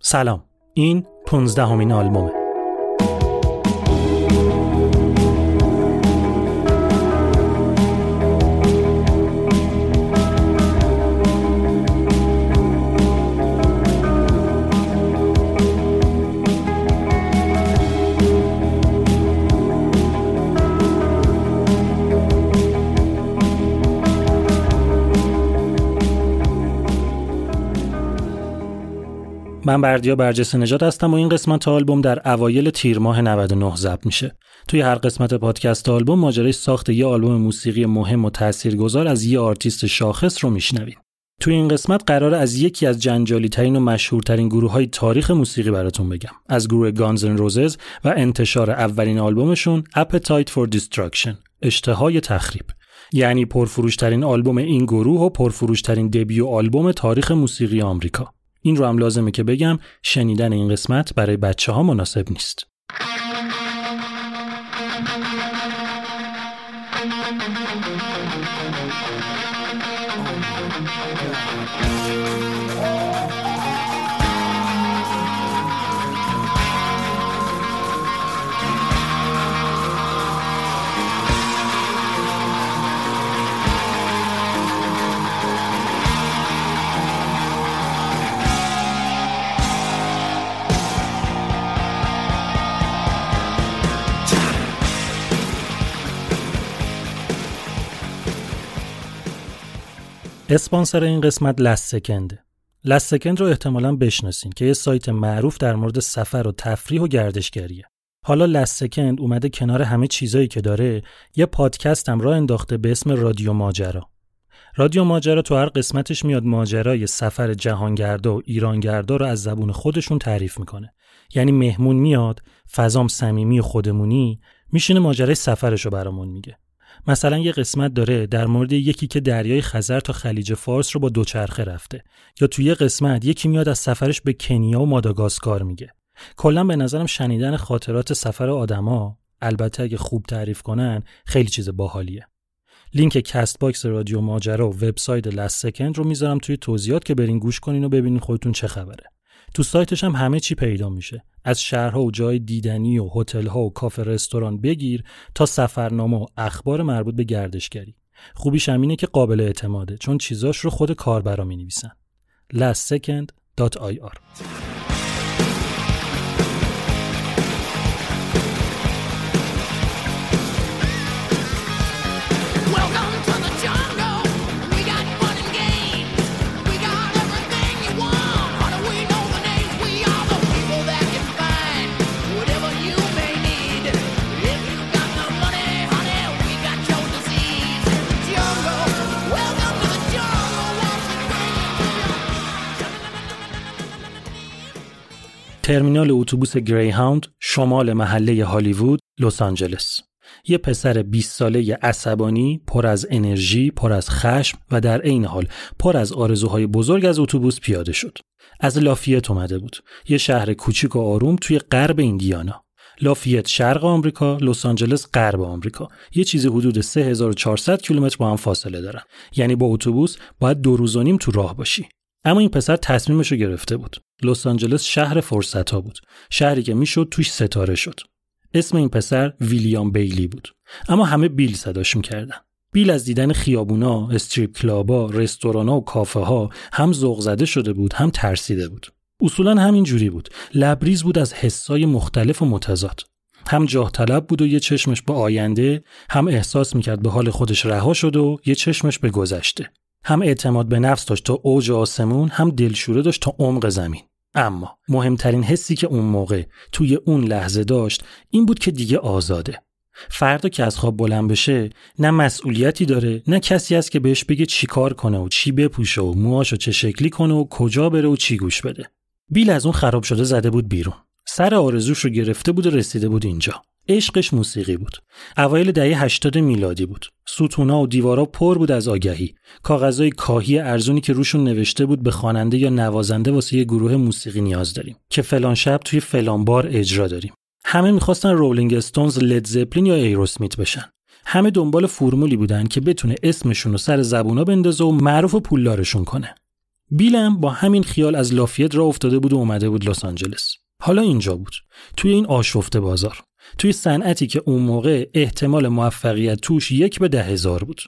سلام. این 15 همین آلبومه. من بردیا برجسته نجات هستم و این قسمت آلبوم در اوایل تیر ماه 99 ضبط میشه. توی هر قسمت پادکست آلبوم ماجرای ساخت یه آلبوم موسیقی مهم و تاثیرگذار از یه آرتیست شاخص رو میشنویم. توی این قسمت قراره از یکی از جنجالی ترین و مشهورترین گروه های تاریخ موسیقی براتون بگم از گروه Guns N' Roses و انتشار اولین آلبومشون Appetite for Destruction اشتهای تخریب یعنی پرفروشترین آلبوم این گروه و پرفروشترین debut آلبوم تاریخ موسیقی آمریکا این رو هم لازمه که بگم شنیدن این قسمت برای بچه ها مناسب نیست. اسپانسر این قسمت لست سکنده. لست سکند رو احتمالا بشناسین که یه سایت معروف در مورد سفر و تفریح و گردشگریه. حالا لست سکند اومده کنار همه چیزایی که داره یه پادکست هم راه انداخته به اسم رادیو ماجرا. رادیو ماجرا تو هر قسمتش میاد ماجرای سفر جهانگردا و ایرانگردا رو از زبون خودشون تعریف می‌کنه. یعنی مهمون میاد، فضام صمیمی و خودمونی، میشینه ماجرای سفرش رو برامون میگه. مثلا یه قسمت داره در مورد یکی که دریای خزر تا خلیج فارس رو با دوچرخه رفته. یا توی یه قسمت یکی میاد از سفرش به کنیا و ماداگاسکار میگه. کلا به نظرم شنیدن خاطرات سفر آدما البته اگه خوب تعریف کنن خیلی چیز باحالیه. لینک Castbox رادیو ماجرا و وبسایت Last Second رو می‌ذارم توی توضیحات که برین گوش کنین و ببینین خودتون چه خبره. تو سایتش هم همه چی پیدا میشه. از شهرها و جای دیدنی و هتل‌ها و کافه رستوران بگیر تا سفرنامه و اخبار مربوط به گردشگری. خوبیش همینه که قابل اعتماده چون چیزاش رو خود کاربرا می نویسن ترمینال اتوبوس گریهاوند شمال محله هالیوود لس آنجلس یه پسر 20 ساله عصبانی پر از انرژی، پر از خشم و در عین حال پر از آرزوهای بزرگ از اتوبوس پیاده شد. از لافیت اومده بود. یه شهر کوچیک و آروم توی غرب ایندیانا. لافیت شرق آمریکا، لس آنجلس غرب آمریکا. یه چیزی حدود 3400 کیلومتر با هم فاصله دارن. یعنی با اتوبوس باید دو روز و نیم تو راه باشی. اما این پسر تصمیمش رو گرفته بود. لس آنجلس شهر فرصت ها بود. شهری که می‌شد توش ستاره شد. اسم این پسر ویلیام بیلی بود. اما همه بیل صداش می‌کردن. بیل از دیدن خیابونا، استریپ کلابا، رستورانا و کافه ها هم ذوق زده شده بود، هم ترسیده بود. اصولا همین جوری بود. لبریز بود از حسای مختلف و متضاد. هم جاه طلب بود و یه چشمش به آینده، هم احساس می‌کرد به حال خودش رها شد و یه چشمش به گذشته. هم اعتماد به نفس داشت تا اوج آسمون، هم دلشوره داشت تا عمق زمین. اما مهمترین حسی که اون موقع توی اون لحظه داشت این بود که دیگه آزاده. فردا که از خواب بلند بشه نه مسئولیتی داره نه کسی هست که بهش بگه چی کار کنه و چی بپوشه و موهاشو چه شکلی کنه و کجا بره و چی گوش بده. بیل از اون خراب شده زده بود بیرون. سر آرزوش رو گرفته بود و رسیده بود اینجا. عشقش موسیقی بود. اوایل دهه 80 میلادی بود. ستونا و دیوارا پر بود از آگهی. کاغذهای کاهی ارزونی که روشون نوشته بود به خواننده یا نوازنده واسه یه گروه موسیقی نیاز داریم که فلان شب توی فلان بار اجرا داریم. همه می‌خواستن رولینگ استونز، لید زپلین یا ایروسمیت بشن. همه دنبال فرمولی بودن که بتونه اسمشون رو سر زبونا بندازه و معروف و پولدارشون کنه. بیلم با همین خیال از لافیت را افتاده بود و اومده بود لس آنجلس. حالا اینجا بود. توی این آشفته بازار. توی صنعتی که اون موقع احتمال موفقیت توش یک به ده هزار بود.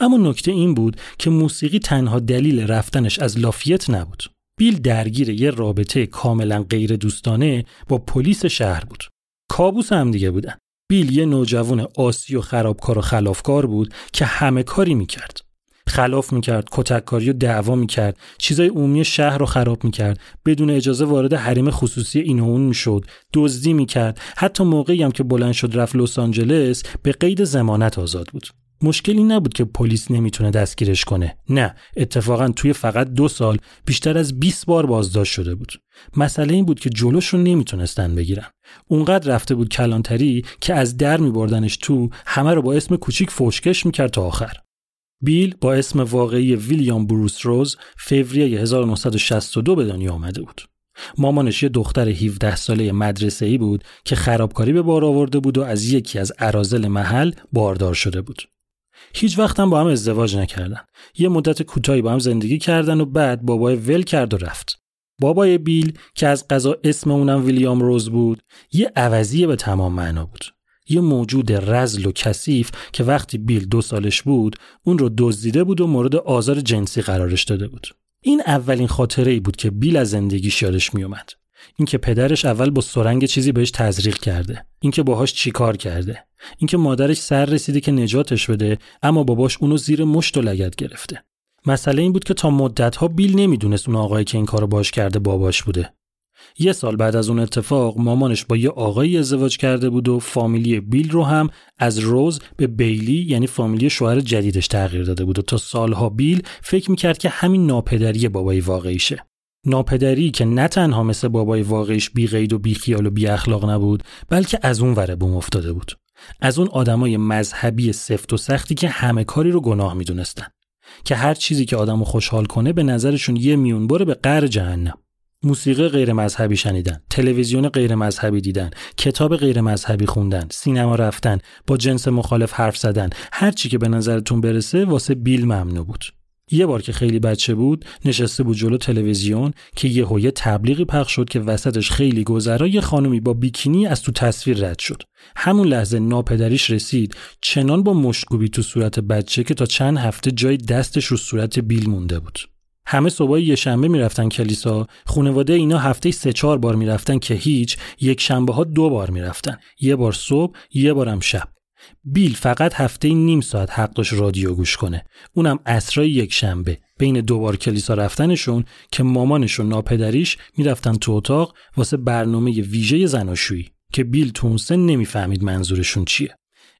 اما نکته این بود که موسیقی تنها دلیل رفتنش از لافیت نبود. بیل درگیر یه رابطه کاملا غیر دوستانه با پلیس شهر بود. کابوس هم دیگه بودن. بیل یه نوجوان آسی و خرابکار و خلافکار بود که همه کاری می‌کرد. خلاف می‌کرد کتککاری و دعوا می‌کرد چیزای عمومی شهر رو خراب می‌کرد. بدون اجازه وارد حریم خصوصی این و اون می‌شد. دزدی می‌کرد. حتی موقعی هم که بلند شد رفت لس آنجلس به قید زمانت آزاد بود. مشکلی نبود که پلیس نمی‌تونه دستگیرش کنه. نه اتفاقا توی فقط دو سال بیشتر از 20 بار بازداشت شده بود. مسئله این بود که جلوش رو نمی‌تونستن بگیرن. اونقدر رفته بود کلانتری که از در میبردنش تو همه رو با اسم کوچیک فوشکش می‌کرد تا آخر. بیل با اسم واقعی ویلیام بروس روز فوریه 1962 به دنیا آمده بود. مامانش یه دختر 17 ساله مدرسه ای بود که خرابکاری به بار آورده بود و از یکی از عرازل محل باردار شده بود. هیچ وقت هم با هم ازدواج نکردن. یه مدت کوتاهی با هم زندگی کردن و بعد بابای ول کرد و رفت. بابای بیل که از قضا اسم اونم ویلیام روز بود، یه عوضیه به تمام معنا بود. یه موجود رزل و کثیف که وقتی بیل دو سالش بود اون رو دزدیده بود و مورد آزار جنسی قرارش داده بود. این اولین خاطره ای بود که بیل از زندگیش یادش میومد اینکه پدرش اول با سرنگ چیزی بهش تزریق کرده. اینکه باهاش چیکار کرده. اینکه مادرش سر رسیده که نجاتش بده اما باباش اونو زیر مشت و لگت گرفته. مسئله این بود که تا مدتها بیل نمی‌دونست اون آقایی که این کارو باش کرده باباش بوده. یه سال بعد از اون اتفاق مامانش با یه آقایی ازدواج کرده بود و فامیلی بیل رو هم از روز به بیلی یعنی فامیلی شوهر جدیدش تغییر داده بود و تا سالها بیل فکر می‌کرد که همین ناپدری بابای واقعیشه. ناپدری که نه تنها مثل بابای واقعیش بی غید و بی خیال و بی اخلاق نبود بلکه از اون وره بوم افتاده بود. از اون آدمای مذهبی سفت و سختی که همه کاری رو گناه می‌دونستن. که هر چیزی که آدمو خوشحال کنه به نظرشون یه میونبره به قر جهنم. موسیقی غیر مذهبی شنیدن، تلویزیون غیر مذهبی دیدن، کتاب غیر مذهبی خوندن، سینما رفتن، با جنس مخالف حرف زدن، هر چی که به نظرتون برسه واسه بیل ممنوع بود. یه بار که خیلی بچه بود نشسته بود جلو تلویزیون که یه یه تبلیغی پخش شد که وسطش خیلی گذرا یه خانومی با بیکینی از تو تصویر رد شد همون لحظه ناپدریش رسید چنان با مشکوبی تو صورت بچه که تا چند هفته جای دستش رو صورت بیل مونده بود همه صبح یه شنبه می‌رفتن کلیسا خانواده اینا هفته سه چهار بار می‌رفتن که هیچ یک شنبه ها دو بار می‌رفتن. یه بار صبح یه بارم شب. بیل فقط هفته نیم ساعت حق رادیو گوش کنه. اونم اسرای یک شنبه. بین دو بار کلیسا رفتنشون که مامانش و ناپدریش می‌رفتن تو اتاق واسه برنامه ویژه زناشویی که بیل تو نمی‌فهمید منظورشون چیه.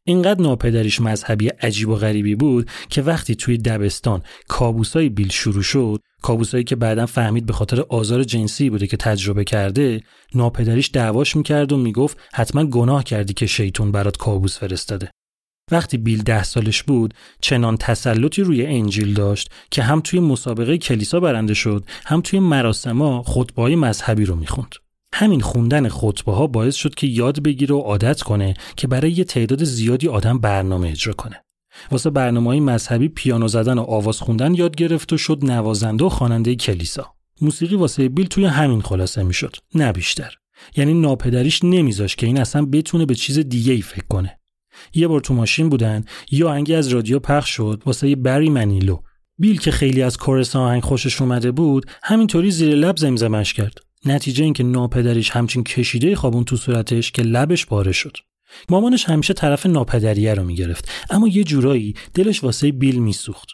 اینقدر ناپدریش مذهبی عجیب و غریبی بود که وقتی توی دبستان کابوسای بیل شروع شد کابوسایی که بعدا فهمید به خاطر آزار جنسی بوده که تجربه کرده ناپدریش دعواش می‌کرد و می‌گفت حتما گناه کردی که شیطون برات کابوس فرستاده. وقتی بیل ده سالش بود چنان تسلطی روی انجیل داشت که هم توی مسابقه کلیسا برنده شد هم توی مراسما خطبه مذهبی رو می‌خوند. همین خوندن خطبه ها باعث شد که یاد بگیره و عادت کنه که برای یه تعداد زیادی آدم برنامه اجرا کنه. واسه برنامه های مذهبی پیانو زدن و آواز خوندن یاد گرفت و شد نوازنده و خواننده کلیسا. موسیقی واسه بیل توی همین خلاصه می‌شد، نه بیشتر. یعنی ناپدریش نمیذاش که این اصلا بتونه به چیز دیگه ای فکر کنه. یه بار تو ماشین بودن، یه آهنگی از رادیو پخش شد واسه بری منیلو. بیل که خیلی از کورس آهنگ خوشش اومده بود، همینطوری زیر لب زمزمش کرد. نتیجه اینکه ناپدریش همچین کشیده خوابون تو صورتش که لبش پاره شد. مامانش همیشه طرف ناپدریه رو می‌گرفت. اما یه جورایی دلش واسه بیل میسوخت.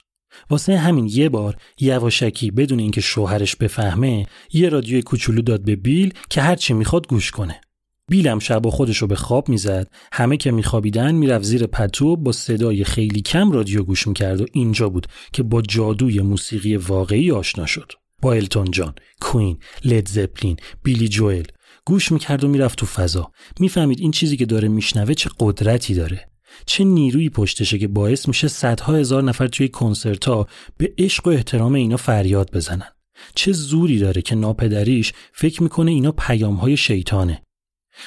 واسه همین یه بار یواشکی بدون اینکه شوهرش بفهمه یه رادیوی کوچولو داد به بیل که هرچی می‌خواد گوش کنه. بیلم شب خودش رو به خواب می‌زد. همه که میخوابیدن می‌رفت زیر پتو با صدای خیلی کم رادیو گوش می‌کرد و اینجا بود که با جادوی موسیقی واقعی آشنا شد. با التون جان، کوین، لید زپلین، بیلی جوئل. گوش می‌کرد و می‌رفت تو فضا. می‌فهمید این چیزی که داره میشنوه چه قدرتی داره. چه نیرویی پشتشه که باعث میشه صدها هزار نفر توی کنسرت ها به عشق و احترام اینا فریاد بزنن. چه زوری داره که ناپدریش فکر می‌کنه اینا پیام های شیطانه.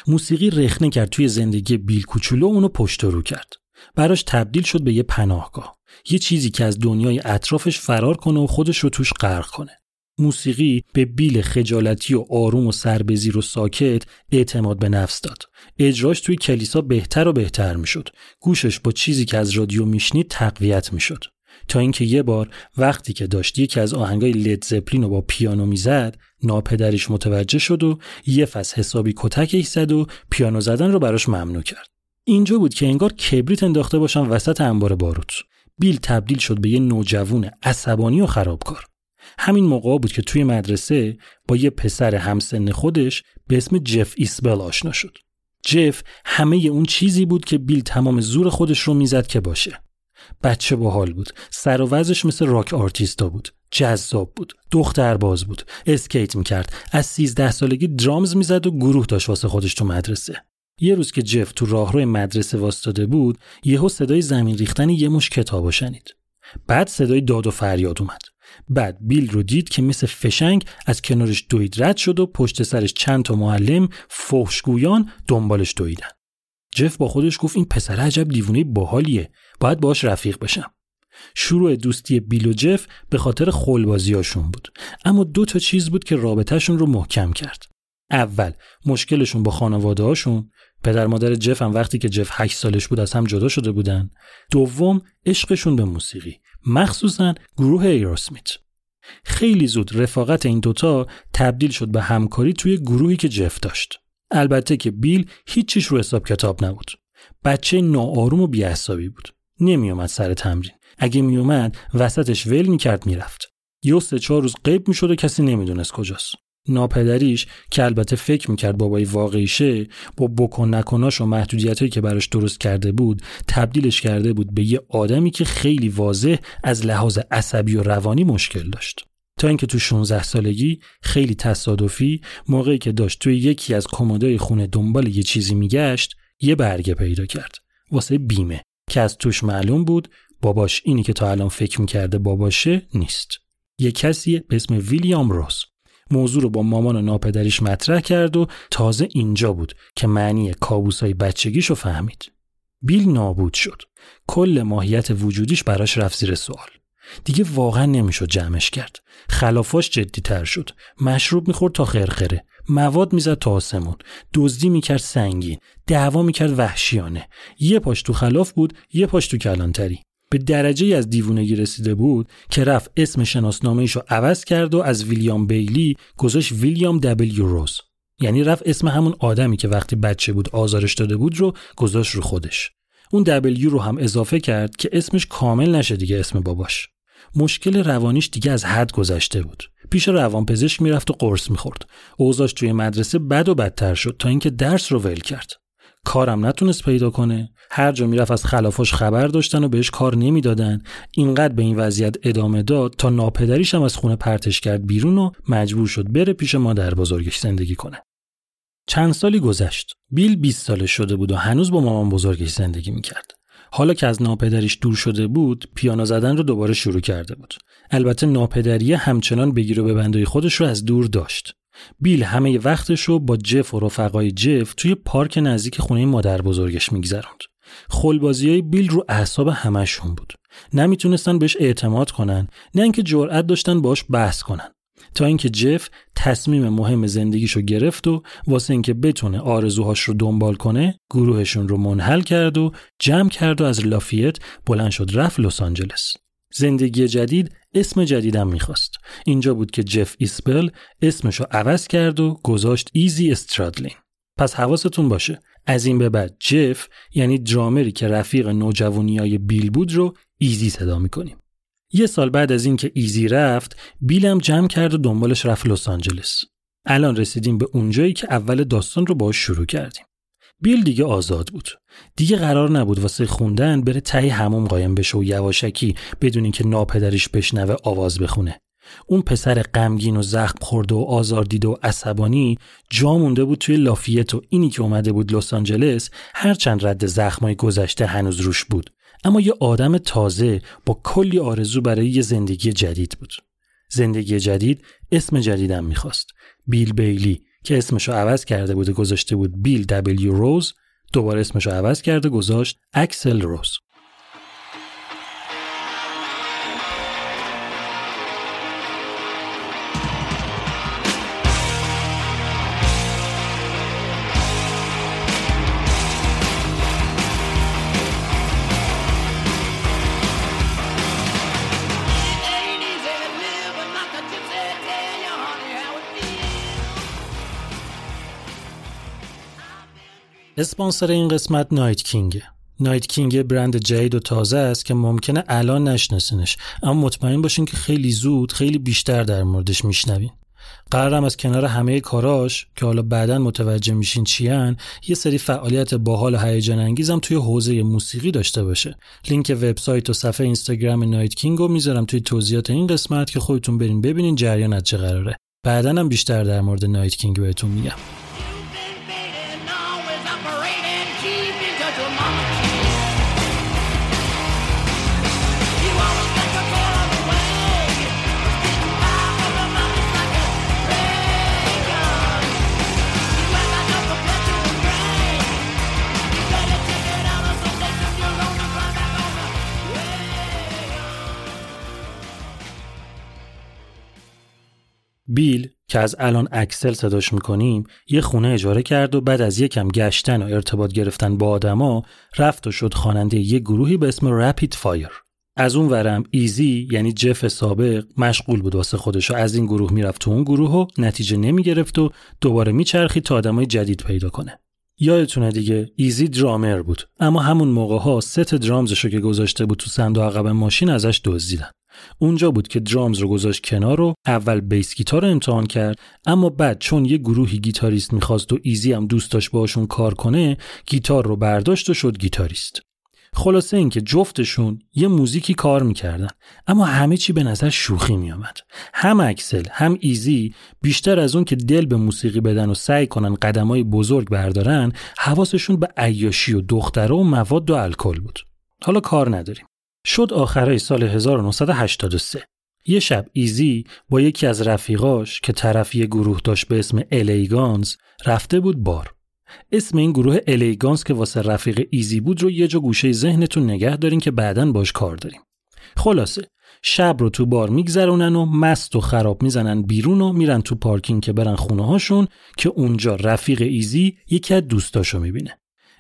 موسیقی رخنه کرد توی زندگی بیل کوچولو اونو پشت رو کرد. براش تبدیل شد به یه پناهگاه. یه چیزی که از دنیای اطرافش فرار کنه و خودش رو توش غرق کنه. موسیقی به بیل خجالتی و آروم و سربزیر و ساکت اعتماد به نفس داد. اجراش توی کلیسا بهتر و بهتر می‌شد. گوشش با چیزی که از رادیو میشنید تقویت می‌شد. تا اینکه یه بار وقتی که داشت یکی از آهنگای لید زپلین رو با پیانو می‌زد ناپدریش متوجه شد و یه فصل حسابی کتک زد و پیانو زدن رو براش ممنوع کرد اینجا بود که انگار کبریت انداخته باشن وسط انبار باروت بیل تبدیل شد به یه نوجوون عصبانی و خرابکار همین موقع بود که توی مدرسه با یه پسر همسن خودش به اسم جف ایسبل آشنا شد. جف همه اون چیزی بود که بیل تمام زور خودش رو می‌زد که باشه. بچه باحال بود. سر و وزش مثل راک آرتیستا بود. جذاب بود. دختر باز بود. اسکیت می‌کرد. از 13 سالگی drums می‌زد و گروه داشت واسه خودش تو مدرسه. یه روز که جف تو راهروی مدرسه واستاده بود، یهو صدای زمین ریختن یه مشت کتابو شنید. بعد صدای داد و فریاد اومد. بعد بیل رو دید که مثل فشنگ از کنارش دوید رد شد و پشت سرش چند تا معلم فحشگویان دنبالش دویدن. جف با خودش گفت این پسر عجب دیوونه باحالیه باید باش رفیق بشم. شروع دوستی بیل و جف به خاطر خلبازیاشون بود اما دو تا چیز بود که رابطهشون رو محکم کرد. اول مشکلشون با خانواده هاشون پدر مادر جف هم وقتی که جف 8 سالش بود از هم جدا شده بودن دوم عشقشون به موسیقی مخصوصا گروه ایروسمیت خیلی زود رفاقت این دوتا تبدیل شد به همکاری توی گروهی که جف داشت. البته که بیل هیچیش رو حساب کتاب نبود. بچه ناآروم و بیعصابی بود. نمیومد سر تمرین. اگه میومد وسطش ول می‌کرد می‌رفت. یه سه چهار روز غیب می‌شد و کسی نمی‌دونست کجاست. ناپدریش که البته فکر می‌کرد بابای واقعیشه با بکن نکناش و محدودیت که براش درست کرده بود تبدیلش کرده بود به یه آدمی که خیلی واضح از لحاظ عصبی و روانی مشکل داشت. تا اینکه تو 16 سالگی خیلی تصادفی موقعی که داشت توی یکی از کمدای خونه دنبال یه چیزی میگشت یه برگه پیدا کرد. واسه بیمه. که از توش معلوم بود باباش اینی که تا الان فکر می‌کرده باباشه نیست. یه کسی به اسم ویلیام روز. موضوع رو با مامان و ناپدریش مطرح کرد و تازه اینجا بود که معنی کابوسای بچگیش رو فهمید. بیل نابود شد. کل ماهیت وجودیش براش رفت زیر سوال. دیگه واقعا نمی‌شد جمعش کرد. خلافاش جدی تر شد. مشروب می‌خورد تا خرخره. مواد می‌زد تا آسمون. دزدی می‌کرد سنگین. دعوا می‌کرد وحشیانه. یه پاش تو خلاف بود، یه پاش تو کلانتری. به درجه از دیوونگی رسیده بود که رفت اسم شناسنامه رو عوض کرد و از ویلیام بیلی گذاشت ویلیام دبلیو روز. یعنی رفت اسم همون آدمی که وقتی بچه بود آزارش داده بود رو گذاشت رو خودش. اون دبلیو رو هم اضافه کرد که اسمش کامل نشه دیگه اسم باباش. مشکل روانیش دیگه از حد گذشته بود. پیش روانپزشک می‌رفت و قرص می‌خورد. اوضاش توی مدرسه بد و بدتر شد تا اینکه درس رو ول کرد. کارم نتونست پیدا کنه. هر جا می‌رفت از خلافاش خبر داشتن و بهش کار نمی‌دادن. اینقدر به این وضعیت ادامه داد تا ناپدریش هم از خونه پرتش کرد بیرون و مجبور شد بره پیش مادر بزرگش زندگی کنه. چند سالی گذشت. بیل 20 ساله شده بود و هنوز با مامان بزرگش زندگی می‌کرد. حالا که از ناپدریش دور شده بود پیانو زدن رو دوباره شروع کرده بود. البته ناپدری همچنان بگیر و ببندای خودش رو از دور داشت. بیل همه وقتش رو با جف و رفقای جف توی پارک نزدیک خونه مادر بزرگش میگذروند. خلبازی های بیل رو اعصاب همشون بود. نمی‌تونستن بهش اعتماد کنن نه اینکه جرأت داشتن باش بحث کنن. تا اینکه جف تصمیم مهم زندگیشو گرفت و واسه اینکه بتونه آرزوهاش رو دنبال کنه گروهشون رو منحل کرد و جمع کرد و از لافیت بلند شد رفت لس آنجلس. زندگی جدید اسم جدیدم می‌خواست. اینجا بود که جف ایسبل اسمشو عوض کرد و گذاشت ایزی استرادلین. پس حواستون باشه از این به بعد جف یعنی درامری که رفیق های بیل بود رو ایزی صدا می‌کنیم. یه سال بعد از اینکه ایزی رفت بیلم جمع کرد و دنبالش رفت لس آنجلس. الان رسیدیم به اونجایی که اول داستان رو باش شروع کردیم. بیل دیگه آزاد بود. دیگه قرار نبود واسه خوندن بره تهی هموم قایم بشه و یواشکی بدون اینکه ناپدریش بشنوه آواز بخونه. اون پسر غمگین و زخم خورده و آزار دیده و عصبانی جا مونده بود توی لافیت و اینی که اومده بود لس آنجلس هرچند رد زخمای گذشته هنوز روش بود اما یه آدم تازه با کلی آرزو برای یه زندگی جدید بود زندگی جدید اسم جدیدم می‌خواست بیل بیلی که اسمشو عوض کرده بود و گذاشته بود بیل دبلیو روز دوباره اسمشو عوض کرده گذاشت اکسل روز. اسپانسر این قسمت نایت کینگه. نایت کینگ برند جدید و تازه است که ممکنه الان نشناسینش. اما مطمئن باشین که خیلی زود خیلی بیشتر در موردش میشنوین. قرارم از کنار همه کاراش که حالا بعدا متوجه میشین چیان یه سری فعالیت باحال و هیجان انگیزم توی حوزه موسیقی داشته باشه. لینک وبسایت و صفحه اینستاگرام نایت کینگ رو می‌ذارم توی توضیحات این قسمت که خودتون برین ببینین جریان از چه قراره. بعدا هم بیشتر در مورد نایت کینگ بهتون میگم. بیل که از الان اکسل صداش می‌کنیم یه خونه اجاره کرد و بعد از یکم گشتن و ارتباط گرفتن با آدما رفت و شد خواننده یه گروهی به اسم Rapid Fire از اون ورم ایزی یعنی جف سابق مشغول بود واسه خودش و از این گروه می‌رفت تو اون گروه و نتیجه نمی‌گرفت و دوباره میچرخید تا آدمای جدید پیدا کنه. یادتونه دیگه ایزی درامر بود اما همون موقع ها set drums شو که گذاشته بود تو صندوق عقب ماشین ازش دزدیدن. اونجا بود که drums رو گذاشت کنار و اول bass گیتار رو امتحان کرد. اما بعد چون یه گروهی گیتاریست می‌خواست و ایزی هم دوست داشت باشون کار کنه گیتار رو برداشت و شد گیتاریست. خلاصه اینکه جفتشون یه موزیکی کار می‌کردن. اما همه چی به نظر شوخی میآمد. هم اکسل هم ایزی بیشتر از اون که دل به موسیقی بدن و سعی کنن قدمای بزرگ بردارن حواسشون به عیاشی و دختره و مواد و الکل بود. حالا کار نداریم. شد آخرای سال 1983 یه شب ایزی با یکی از رفیقاش که طرف یه گروه داشت به اسم L.A. Guns رفته بود بار. اسم این گروه L.A. Guns که واسه رفیق ایزی بود رو یه جا گوشه ذهنتون نگه دارین که بعدا باش کار داریم. خلاصه شب رو تو بار میگذرونن و مست و خراب می‌زنن بیرون و میرن تو پارکینگ که برن خونه هاشون که اونجا رفیق ایزی یکی از دوستاشو می‌بینه.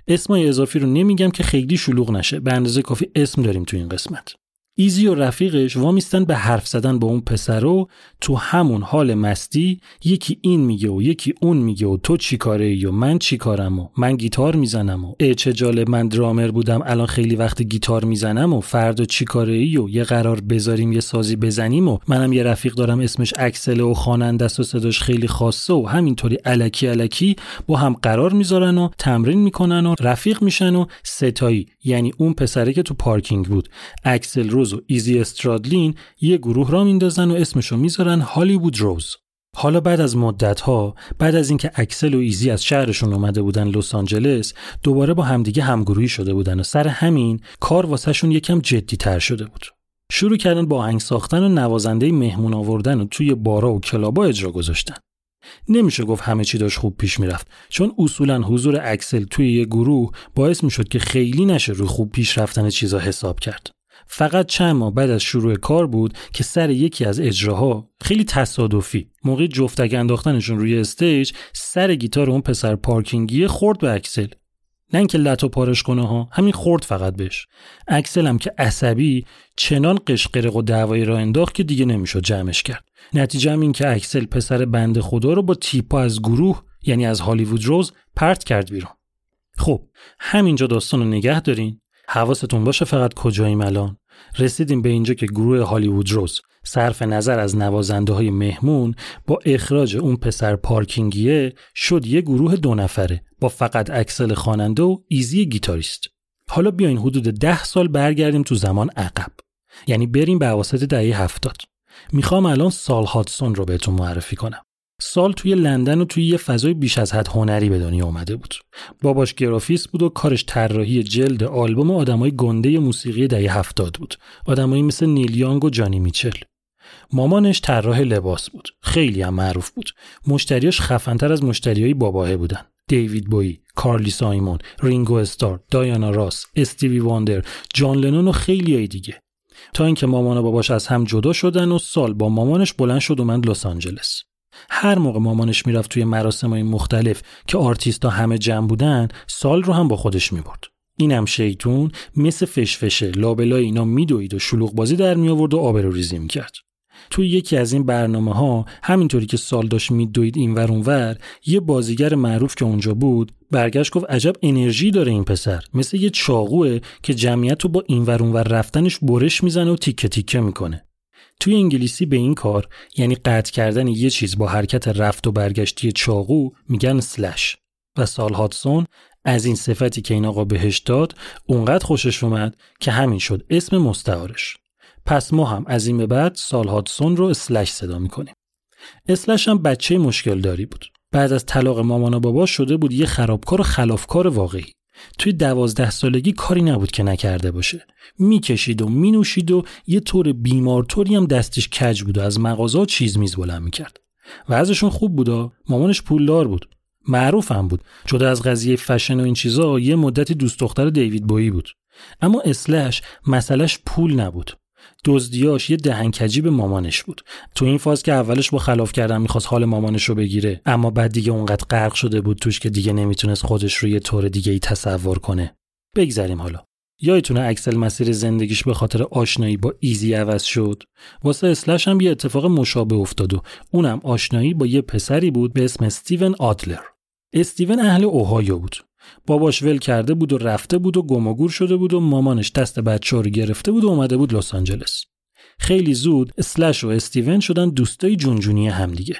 اسمای اضافی رو نمیگم که خیلی شلوغ نشه. به اندازه کافی اسم داریم تو این قسمت. ایزی و رفیقش وامیستن به حرف زدن با اون پسرو تو همون حال مستی یکی این میگه و یکی اون میگه و تو چی کاره ای و من چی کارم و من گیتار می‌زنم و ای چه جالب من درامر بودم الان خیلی وقته گیتار می‌زنم و فردا چی کاره ای و یه قرار بذاریم یه سازی بزنیم و منم یه رفیق دارم اسمش اکسل و خواننده و صداش خیلی خاصه و همینطوری الکی الکی با هم قرار می‌ذارن و تمرین می‌کنن و رفیق میشن و سه‌تایی. یعنی اون پسره که تو پارکینگ بود. اکسل روز و ایزی استرادلین یه گروه راه میندازن و اسمشو می‌ذارن Hollywood Rose. حالا بعد از مدت ها بعد از اینکه اکسل و ایزی از شهرشون اومده بودن لس آنجلس دوباره با همدیگه همگروهی شده بودن و سر همین کار واسهشون یکم جدی تر شده بود. شروع کردن با آهنگ ساختن و نوازنده مهمون آوردن و توی بارا و club ا اجرا گذاشتن. نمیشه گفت همه چی داشت خوب پیش می‌رفت چون اصولا حضور اکسل توی یه گروه باعث می‌شد که خیلی نشه روی خوب پیش رفتن چیزا حساب کرد. فقط چند ماه بعد از شروع کار بود که سر یکی از اجراها خیلی تصادفی موقع جفتک انداختنشون روی stage سر گیتار اون پسر پارکینگی خورد به اکسل. نه اینکه لت و پارش کنه ها همین خورد فقط بهش. اکسل هم که عصبی چنان قشقرق و دعوایی راه انداخت که دیگه نمی‌شد جمعش کرد. نتیجه هم این که اکسل پسر بنده خدا رو با تیپا از گروه یعنی از Hollywood Rose پرت کرد بیرون. خب همینجا داستان رو نگه دارین. حواستون باشه فقط کجاییم الان؟ رسیدیم به اینجا که گروه Hollywood Rose صرف نظر از نوازنده های مهمون با اخراج اون پسر پارکینگیه شد یه گروه دو نفره با فقط اکسل خواننده و ایزی گیتاریست. حالا بیاین حدود ده سال برگردیم تو زمان عقب. یعنی بریم به اواسط دهه هفتاد. می‌خوام الان سال هاتسون رو بهتون معرفی کنم. سال توی لندن و توی یه فضای بیش از حد هنری به دنیا اومده بود. باباش گرافیست بود و کارش طراحی جلد آلبوم آدمای گنده موسیقی دهه هفتاد بود. آدمایی مثل نیل یانگ و جانی میچل. مامانش طراح لباس بود. خیلی هم معروف بود. مشتریاش خفنتر از مشتریای باباه بودن. دیوید بوی، کارلی سایمون، رینگو استار، دایانا راس، استیوی واندر، جان لنون و خیلی دیگه. تا اینکه مامان و باباش از هم جدا شدن و سال با مامانش بلند شد اومد لس آنجلس. هر موقع مامانش می‌رفت توی مراسم های مختلف که آرتیستا همه جمع بودن سال رو هم با خودش می‌برد. اینم شیطون مثل فشفشه لابلای اینا میدوید و شلوغ بازی در می آورد و آبرو ریزی می‌کرد توی یکی از این برنامه ها همینطوری که سال داشت میدوید این ور اونور یه بازیگر معروف که اونجا بود برگشت گفت عجب انرژی داره این پسر. مثل یه چاقوه که جمعیت رو با این ور اونور رفتنش برش می‌زنه و تیکه تیکه می‌کنه. توی انگلیسی به این کار یعنی قطع کردن یه چیز با حرکت رفت و برگشتی چاقو میگن سلش و سال هاتسون از این صفتی که این آقا بهش داد اونقدر خوشش اومد که همین شد اسم مستعارش. پس ما هم از این به بعد سال هاتسون رو اسلش صدا می‌کنیم. اسلش هم بچه مشکل داری بود. بعد از طلاق مامان و بابا شده بود یه خرابکار و خلافکار واقعی. توی دوازده سالگی کاری نبود که نکرده باشه. می‌کشید و مینوشید و یه طور بیمارطوری هم دستش کج بود و از مغازه چیز میز بلند می‌کرد. و ازشون خوب بود مامانش پولدار بود. معروف هم بود. جدا از قضیه فشن و این چیزا یه مدتی دوست دختر دیوید بویی بود. اما اسلش مسئلهش پول نبود. دزدیاش یه دهنکجی به مامانش بود. تو این فاز که اولش با خلاف کردن می‌خواست حال مامانش رو بگیره اما بعد دیگه اونقدر غرق شده بود توش که دیگه نمی‌تونست خودش رو یه طور دیگه ای تصور کنه. بگذریم حالا. یادتونه اکسل مسیر زندگیش به خاطر آشنایی با ایزی عوض شد. واسه اسلش هم یه اتفاق مشابه افتاد و اونم آشنایی با یه پسری بود به اسم استیون آدلر استیون اهل اوهایو بود. باباش ول کرده بود و رفته بود و گم و شده بود و مامانش دست بچه رو گرفته بود و اومده بود لس آنجلس. خیلی زود اسلش و استیون شدن دوستای جونجونی همدیگه.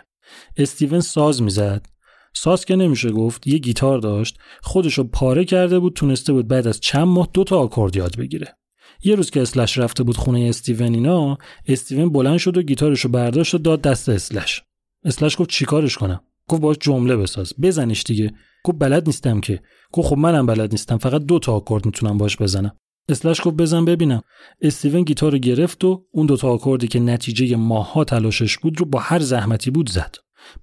استیون ساز می‌زد. ساز که نمیشه گفت یه گیتار داشت خودشو پاره کرده بود تونسته بود بعد از چند ماه دو تا آکورد یاد بگیره. یه روز که اسلش رفته بود خونه استیون اینا استیون بلند شد و گیتارشو برداشت و داد دست اسلش. اسلش گفت چیکارش کنم؟ گفت باش جمله بساز. بزنش دیگه. گفت بلد نیستم که. گفت خب منم بلد نیستم فقط دو تا آکورد می‌تونم باش بزنم. اسلش گفت بزن ببینم. استیون گیتار رو گرفت و اون دو تا آکوردی که نتیجه ماها تلاشش بود رو با هر زحمتی بود زد.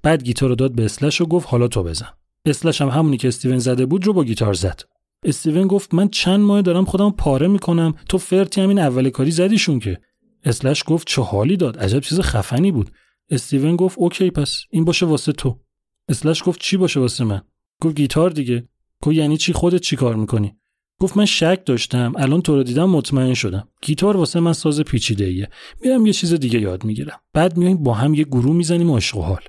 بعد گیتار رو داد به اسلش و گفت حالا تو بزن. اسلش هم همونی که استیون زده بود رو با گیتار زد. استیون گفت من چند ماه دارم خودمو پاره می‌کنم. تو فرتی همین اول کاری زدیشون که. اسلش گفت چه حالی داد. عجب چیز خفنی بود. استیون گفت OK پس این باشه واسه تو. اسلش گفت چی باشه واسه من؟ گفت گیتار دیگه. گفت یعنی چی؟ خودت چی کار می‌کنی؟ گفت من شک داشتم. الان تو رو دیدم مطمئن شدم. گیتار واسه من ساز پیچیده ایه میرم یه چیز دیگه یاد می‌گیرم. بعد میایم با هم یه گروه می‌زنیم عشق و حال.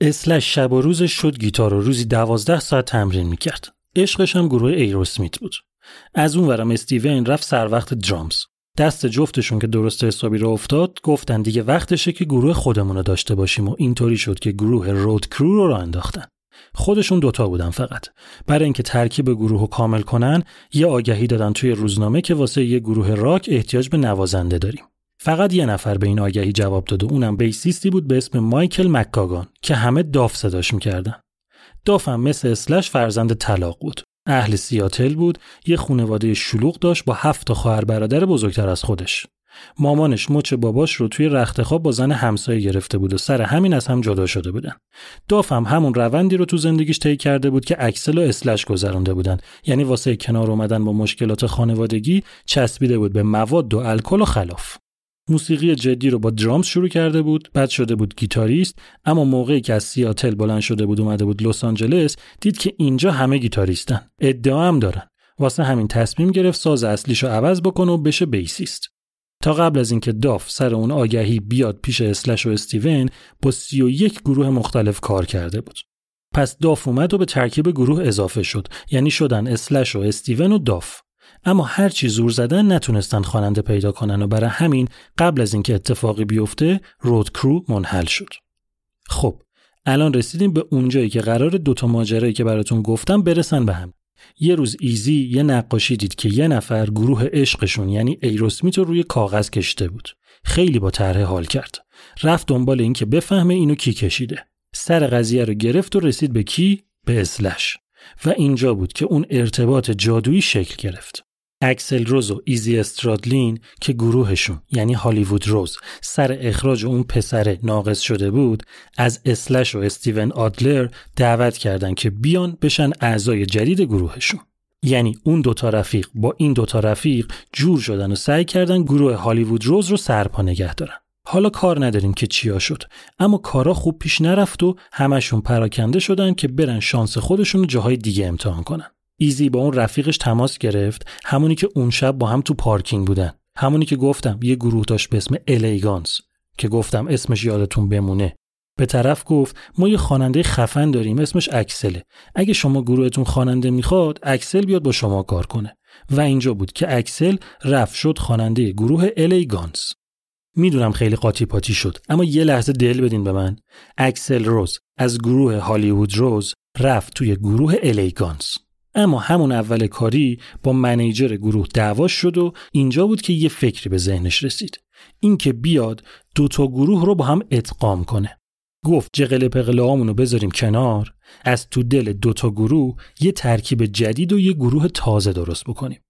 اسلش شب و روزش شد گیتار رو روزی دوازده ساعت تمرین می‌کرد. عشقش هم گروه ایروسمیت بود. از اون ورم استیون رفت سر وقت درامز. دست جفتشون که درست حسابی رو افتاد گفتن دیگه وقتشه که گروه خودمون رو داشته باشیم و اینطوری شد که گروه رود کرو رو را انداختن. خودشون دوتا بودن فقط. برای اینکه ترکیب گروه رو کامل کنن یه آگهی دادن توی روزنامه که واسه یه گروه راک احتیاج به نوازنده داریم. فقط یه نفر به این آگهی جواب داد و اونم بیسیستی بود به اسم مایکل مکاگان که همه داف صداش می‌کردن. داف هم مثل اسلش فرزند طلاق بود. اهل سیاتل بود یه خونواده شلوغ داشت با هفت تا خواهر برادر بزرگتر از خودش. مامانش مچ باباش رو توی رخت خواب با زن همسایه گرفته بود و سر همین از هم جدا شده بودن. داف هم همون روندی رو تو زندگیش طی کرده بود که اکسل و اسلش گذرانده بودن. یعنی واسه کنار اومدن با مشکلات خانوادگی چسبیده بود به مواد و الکل و خلاف. موسیقی جدی رو با drums شروع کرده بود بعد شده بود گیتاریست اما موقعی که از سیاتل بلند شده بود اومده بود لس آنجلس دید که اینجا همه گیتاریستن ادعا هم دارن واسه همین تصمیم گرفت ساز اصلیشو عوض بکنه و بشه bassist تا قبل از اینکه داف سر اون آگهی بیاد پیش اسلش و استیون با سی و یک گروه مختلف کار کرده بود. پس داف اومد و به ترکیب گروه اضافه شد یعنی شدن اسلش و استیون و داف. اما هر چی زور زدن نتونستن خواننده پیدا کنن و برای همین قبل از اینکه اتفاقی بیفته رود کرو منحل شد. خب الان رسیدیم به اونجایی که قرار دوتا ماجرایی که براتون گفتم برسن به هم. یه روز ایزی یه نقاشی دید که یه نفر گروه عشقشون یعنی ایروسمیت رو روی کاغذ کشته بود. خیلی با طرح حال کرد. رفت دنبال این که بفهمه اینو کی کشیده. سر قضیه رو گرفت و رسید به کی؟ به اسلش. و اینجا بود که اون ارتباط جادویی شکل گرفت. اکسل روز و ایزی استرادلین که گروهشون یعنی Hollywood Rose سر اخراج اون پسر ناقص شده بود از اسلش و استیون آدلر دعوت کردن که بیان بشن اعضای جدید گروهشون. یعنی اون دوتا رفیق با این دوتا رفیق جور شدن و سعی کردن گروه Hollywood Rose رو سرپا نگه دارن. حالا کار نداریم که چیا شد اما کارا خوب پیش نرفت و همشون پراکنده شدن که برن شانس خودشون رو جاهای دیگه امتحان کنن. ایزی با اون رفیقش تماس گرفت. همونی که اون شب با هم تو پارکینگ بودن. همونی که گفتم یه گروه داشت به اسم L.A. Guns که گفتم اسمش یادتون بمونه. به طرف گفت ما یه خواننده خفن داریم اسمش اکسله. اگه شما گروهتون خواننده می‌خواد اکسل بیاد با شما کار کنه. و اینجا بود که اکسل رفت شد خواننده گروه L.A. Guns می‌دونم خیلی قاطی پاتی شد اما یه لحظه دل بدین به من. اکسل روز از گروه Hollywood Rose رفت توی گروه L.A. Guns اما همون اول کاری با manager گروه دعوا شد و اینجا بود که یه فکری به ذهنش رسید. اینکه بیاد دو تا گروه رو با هم ادغام کنه. گفت جغل پغله رو بذاریم کنار از تو دل دو تا گروه یه ترکیب جدید و یه گروه تازه درست بکنیم.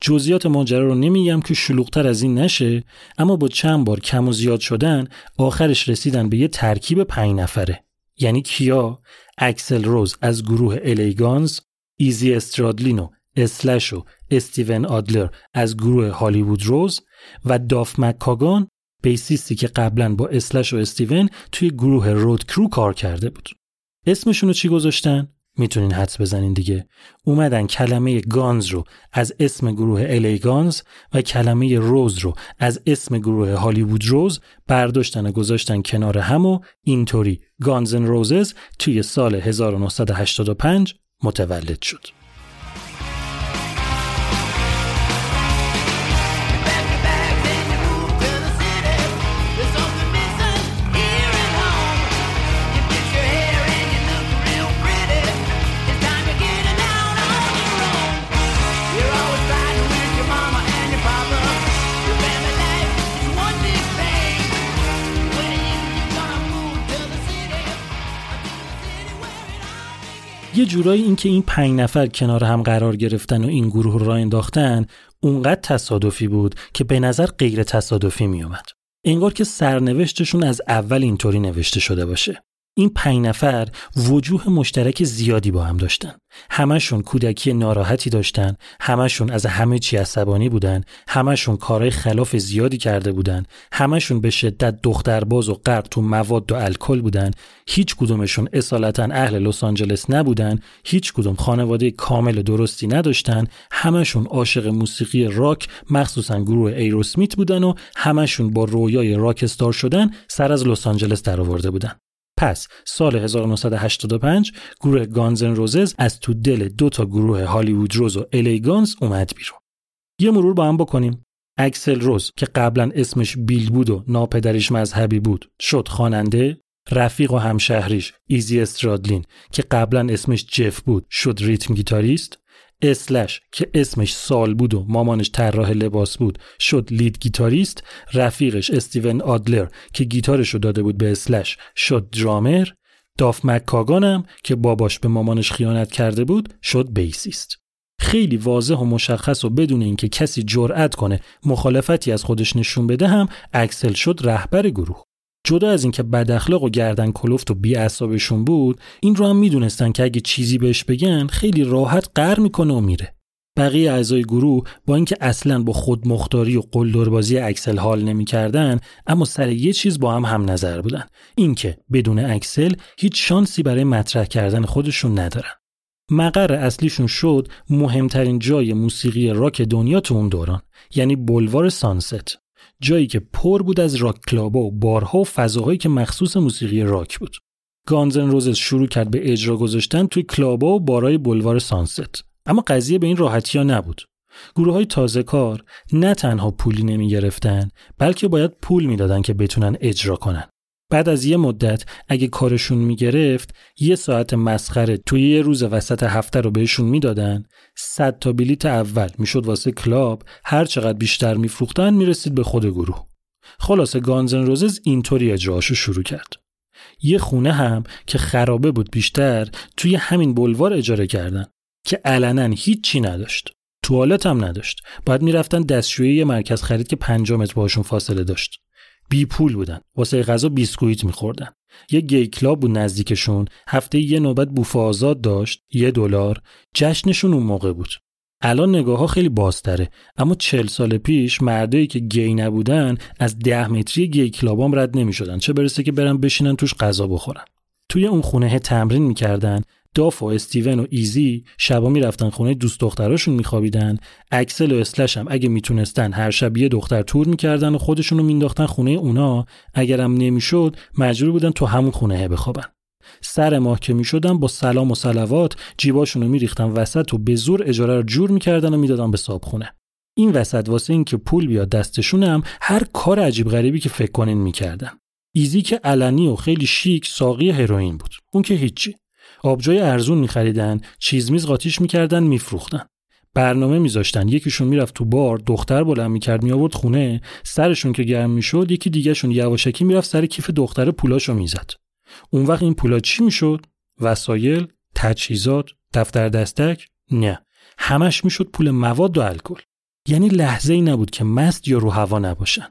جزئیات ماجرا رو نمیگم که شلوغتر از این نشه اما با چند بار کم و زیاد شدن آخرش رسیدن به یه ترکیب پنج نفره. یعنی کیا؟ اکسل روز از گروه الیگانز ایزی استرادلینو اسلش و استیون آدلر از گروه هالیوود روز و داف مکاگان بیسیستی که قبلا با اسلش و استیون توی گروه رود کرو کار کرده بود. اسمشونو چی گذاشتن؟ می‌تونین حدس بزنین دیگه. اومدن کلمه گانز رو از اسم گروه الی گانز و کلمه روز رو از اسم گروه هالیوود روز برداشتن و گذاشتن کنار هم و اینطوری گانزن روزز توی سال 1985 متولد شد. یه جورایی اینکه این پنج نفر کنار هم قرار گرفتن و این گروه رو را انداختن اونقدر تصادفی بود که به نظر غیر تصادفی می اومد. انگار که سرنوشتشون از اول اینطوری نوشته شده باشه. این پنج نفر وجوه مشترک زیادی با هم داشتن. همشون کودکی ناراحتی داشتن، همشون از همه چی عصبانی بودن، همشون کارهای خلاف زیادی کرده بودن، همشون به شدت دخترباز و غرق تو مواد و الکل بودن، هیچ کدومشون اصالتا اهل لس آنجلس نبودن، هیچ کدوم خانواده کامل و درستی نداشتن، همشون عاشق موسیقی راک مخصوصا گروه ایروسمیت بودن و همشون با رویای راک استار شدن سر از لس آنجلس درآورده بودن. پس سال 1985 گروه گانزن روزز از تو دل دو تا گروه هالیوود روز و الی گانز اومد بیرون. یه مرور با هم بکنیم. اکسل روز که قبلا اسمش بیل بود و ناپدریش مذهبی بود شد خواننده رفیق و همشهریش ایزی استرادلین که قبلا اسمش جف بود شد rhythm guitarist اسلش که اسمش سال بود و مامانش طراح لباس بود شد lead guitarist رفیقش استیون آدلر که گیتارشو داده بود به اسلش شد درامر داف مکاگانم که باباش به مامانش خیانت کرده بود شد bassist. خیلی واضح و مشخص و بدون اینکه کسی جرأت کنه مخالفتی از خودش نشون بده هم اکسل شد رهبر گروه. جدا از اینکه بد اخلاق و گردن کلفت و بی بود این رو هم می‌دونستن که اگه چیزی بهش بگن خیلی راحت قر می‌کنه و میره. بقیه اعضای گروه با اینکه اصلا با خود مختاری و قلدربازی اکسل حال نمی‌کردن اما سر یه چیز با هم هم نظر بودن. اینکه بدون اکسل هیچ شانسی برای مطرح کردن خودشون ندارن. مقر اصلیشون شد مهمترین جای موسیقی راک دنیا تو اون دوران یعنی بلوار سانست. جایی که پر بود از راک کلابا و بارها و فضاهایی که مخصوص موسیقی راک بود. گانزن روزز شروع کرد به اجرا گذاشتن توی کلابا و بارای بلوار سانست. اما قضیه به این راحتی ها نبود. گروه های تازه کار نه تنها پولی نمی گرفتن بلکه باید پول می‌دادن که بتونن اجرا کنن. بعد از یه مدت اگه کارشون می‌گرفت یه ساعت مسخره توی یه روز وسط هفته رو بهشون می‌دادن صد تا بلیت اول می‌شد واسه club هر چقدر بیشتر میفروختن می‌رسید به خود گروه. خلاصه Guns N' Roses اینطوری اجراشو شروع کرد. یه خونه هم که خرابه بود بیشتر توی همین بلوار اجاره کردن که علنا هیچی نداشت. توالت هم نداشت. باید می‌رفتن دستشویی یه مرکز خرید که پنجاه متر باهاشون فاصله داشت. بی پول بودن. واسه غذا بیسکویت میخوردن. یه gay club بود نزدیکشون. هفته یه نوبت بوفه آزاد داشت. یه دلار. جشنشون اون موقع بود. الان نگاه ها خیلی بازتره. اما چل سال پیش مردایی که گی نبودن از ده متری gay club ام رد نمی‌شدن. چه برسه که برن بشینن توش غذا بخورن. توی اون خونه تمرین می‌کردن. داف و استیون و ایزی شبا می‌رفتن خونه دوست دختراشون میخوابیدن. اکسل و اسلش هم اگه می‌تونستن هر شب یه دختر تور می‌کردن و خودشونو مینداختن خونه اونا اگرم نمی‌شد مجبور بودن تو همون خونه بخوابن. سر ماه که می‌شدن با سلام و سلوات جیباشونو میریختن وسط و به زور اجاره رو جور می‌کردن و می‌دادن به خونه این وسط واسه اینکه پول بیاد دستشون هم هر کار عجیب غریبی که فکر کنین می‌کردن. ایزی که علنی و خیلی شیک ساقی هروئین بود. اون که هیچی. آبجوی ارزون میخریدن چیز میز قاطیش می‌کردن میفروختن. برنامه میذاشتن. یکیشون می‌رفت تو بار دختر بلند می‌کرد میآورد خونه. سرشون که گرم می‌شد یکی دیگهشون یواشکی می‌رفت سر کیف دختر پولاشو می‌زد. اون وقت این پولا چی می‌شد؟ وسایل تجهیزات دفتر دستک؟ نه. همش می‌شد پول مواد و الکل. یعنی لحظه ای نبود که مست یا رو هوا نباشن.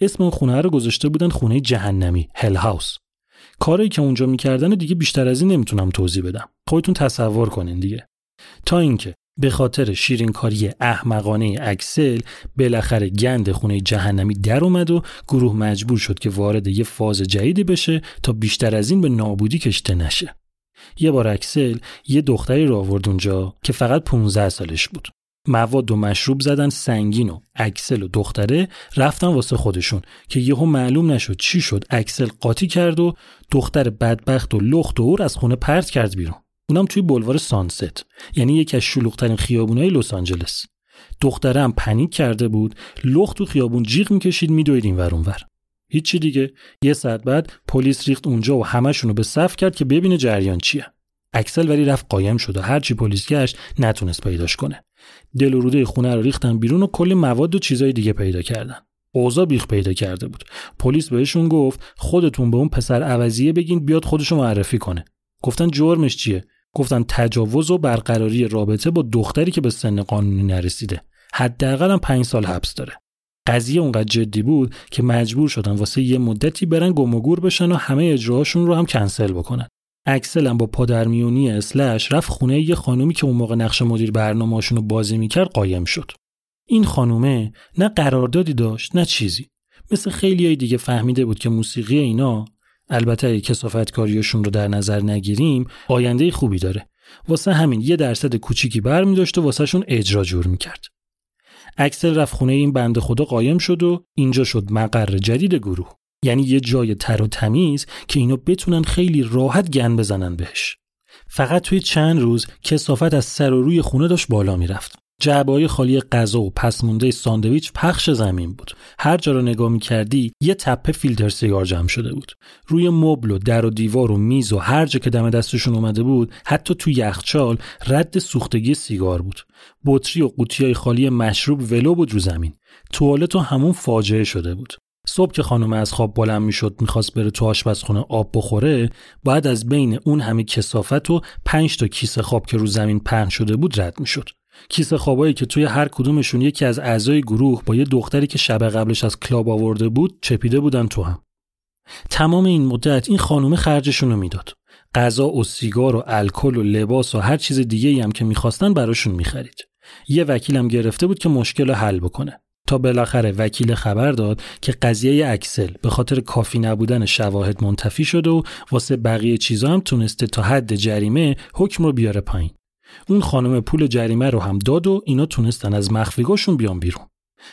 اسم اون خونه رو گذاشته بودن خونه جهنمی هل هاوس کاری که اونجا می‌کردن دیگه بیشتر از این نمی‌تونم توضیح بدم. خودتون تصور کنین دیگه. تا اینکه به خاطر شیرینکاری احمقانه اکسل بالاخره گند خونه جهنمی در اومد و گروه مجبور شد که وارد یه فاز جدیدی بشه تا بیشتر از این به نابودی کشیده نشه. یه بار اکسل یه دختری رو آورد اونجا که فقط 15 سالش بود. مواد و مشروب زدن سنگین و اکسل و دختره رفتن واسه خودشون که یهو معلوم نشد چی شد. اکسل قاطی کرد و دختر بدبخت و لخت و عور از خونه پرت کرد بیرون. اونم توی بلوار سانست یعنی یکی از شلوغترین خیابونای لس آنجلس. دختره هم پنیک کرده بود لخت تو خیابون جیغ می‌کشید میدوید این ور اونور هیچی دیگه. یه ساعت بعد پلیس ریخت اونجا و همشون رو به صف کرد که ببینه جریان چیه. اکسل ولی رفت قایم شد و هرچی پلیس گشت نتونست پیداش کنه. دل و روده خونه رو ریختن بیرون و کلی مواد و چیزای دیگه پیدا کردن. اوضاع بیخ پیدا کرده بود. پلیس بهشون گفت خودتون به اون پسر عوضیه بگین بیاد خودشو معرفی کنه. گفتن جرمش چیه؟ گفتن تجاوز و برقراری رابطه با دختری که به سن قانونی نرسیده. حداقل هم پنج سال حبس داره. قضیه اونقدر جدی بود که مجبور شدن واسه یه مدتی برن گم و گور بشن و همه اجراهاشون رو هم کنسل بکنن. اکسل هم با پادرمیونی اسلش رفت خونه یه خانومی که اون موقع نقش مدیر برنامه‌اشون رو بازی می‌کرد قایم شد. این خانومه نه قراردادی داشت نه چیزی. مثل خیلی های دیگه فهمیده بود که موسیقی اینا البته اگه کسافت کاریشون رو در نظر نگیریم آینده خوبی داره. واسه همین یه درصد کوچیکی بر می داشت و واسه شون اجرا جور می‌کرد. اکسل رفت خونه این بنده خدا قایم شد و اینجا شد مقر جدید گروه. یعنی یه جای تر و تمیز که اینا بتونن خیلی راحت گن بزنن بهش فقط توی چند روز کسافت از سر و روی خونه داشت بالا می‌رفت جعبه خالی غذا و پس مونده ساندویچ پخش زمین بود. هر جا رو نگاه می‌کردی یه تپه فیلتر سیگار جمع شده بود. روی مبل و در و دیوار و میز و هر جا که دم دستشون اومده بود، حتی تو یخچال رد سوختگی سیگار بود. بطری و قوطیای خالی مشروب ولو بود رو زمین. توالت و همون فاجعه شده بود. صبح که خانم از خواب بلند می‌شد می‌خواست بره تو آشپزخونه آب بخوره باید از بین اون همه کسافت و پنج تا کیسه خواب که رو زمین پهن شده بود رد می‌شد. کیسه خوابایی که توی هر کدومشون یکی از اعضای گروه با یه دختری که شب قبلش از کلاب آورده بود چپیده بودن تو هم. تمام این مدت این خانومه خرجشون رو می‌داد. غذا و سیگار و الکل و لباس و هر چیز دیگه هم که می‌خواستن براشون می‌خرید. یه وکیلم گرفته بود که مشکل رو حل بکنه. تا بالاخره وکیل خبر داد که قضیه اکسل به خاطر کافی نبودن شواهد منتفی شده و واسه بقیه چیزا هم تونسته تا حد جریمه حکم رو بیاره پایین. اون خانم پول جریمه رو هم داد و اینا تونستن از مخفیگاهشون بیان بیرون.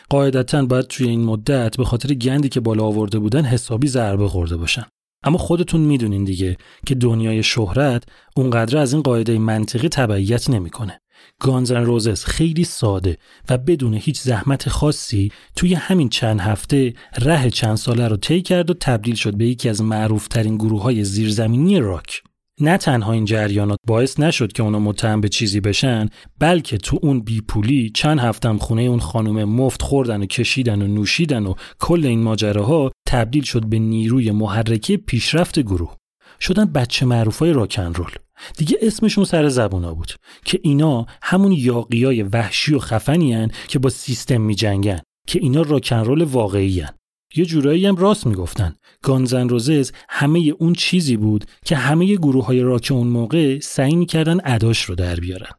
قاعدتا باید توی این مدت به خاطر گندی که بالا آورده بودن حسابی ضربه خورده باشن. اما خودتون می‌دونین دیگه که دنیای شهرت اونقدر از این قاعده منطقی تبعیت نمی‌کنه. گانزن روزس خیلی ساده و بدون هیچ زحمت خاصی توی همین چند هفته ره چند ساله رو طی کرد و تبدیل شد به یکی از معروفترین گروه های زیرزمینی راک. نه تنها این جریانات باعث نشد که اونا متهم به چیزی بشن بلکه تو اون بیپولی چند هفتم خونه اون خانم مفت خوردن و کشیدن و نوشیدن و کل این ماجراها تبدیل شد به نیروی محرکه پیشرفت گروه شدن بچه معروفای راکن رول دیگه اسمشون سر زبونا بود که اینا همون یاقیای وحشی و خفنی که با سیستم می جنگن که اینا راکن رول واقعی یه جورایی هم راست می‌گفتن. گانزن روزز همه اون چیزی بود که همه گروه های راک اون موقع سعی می‌کردن اداش رو در بیارن.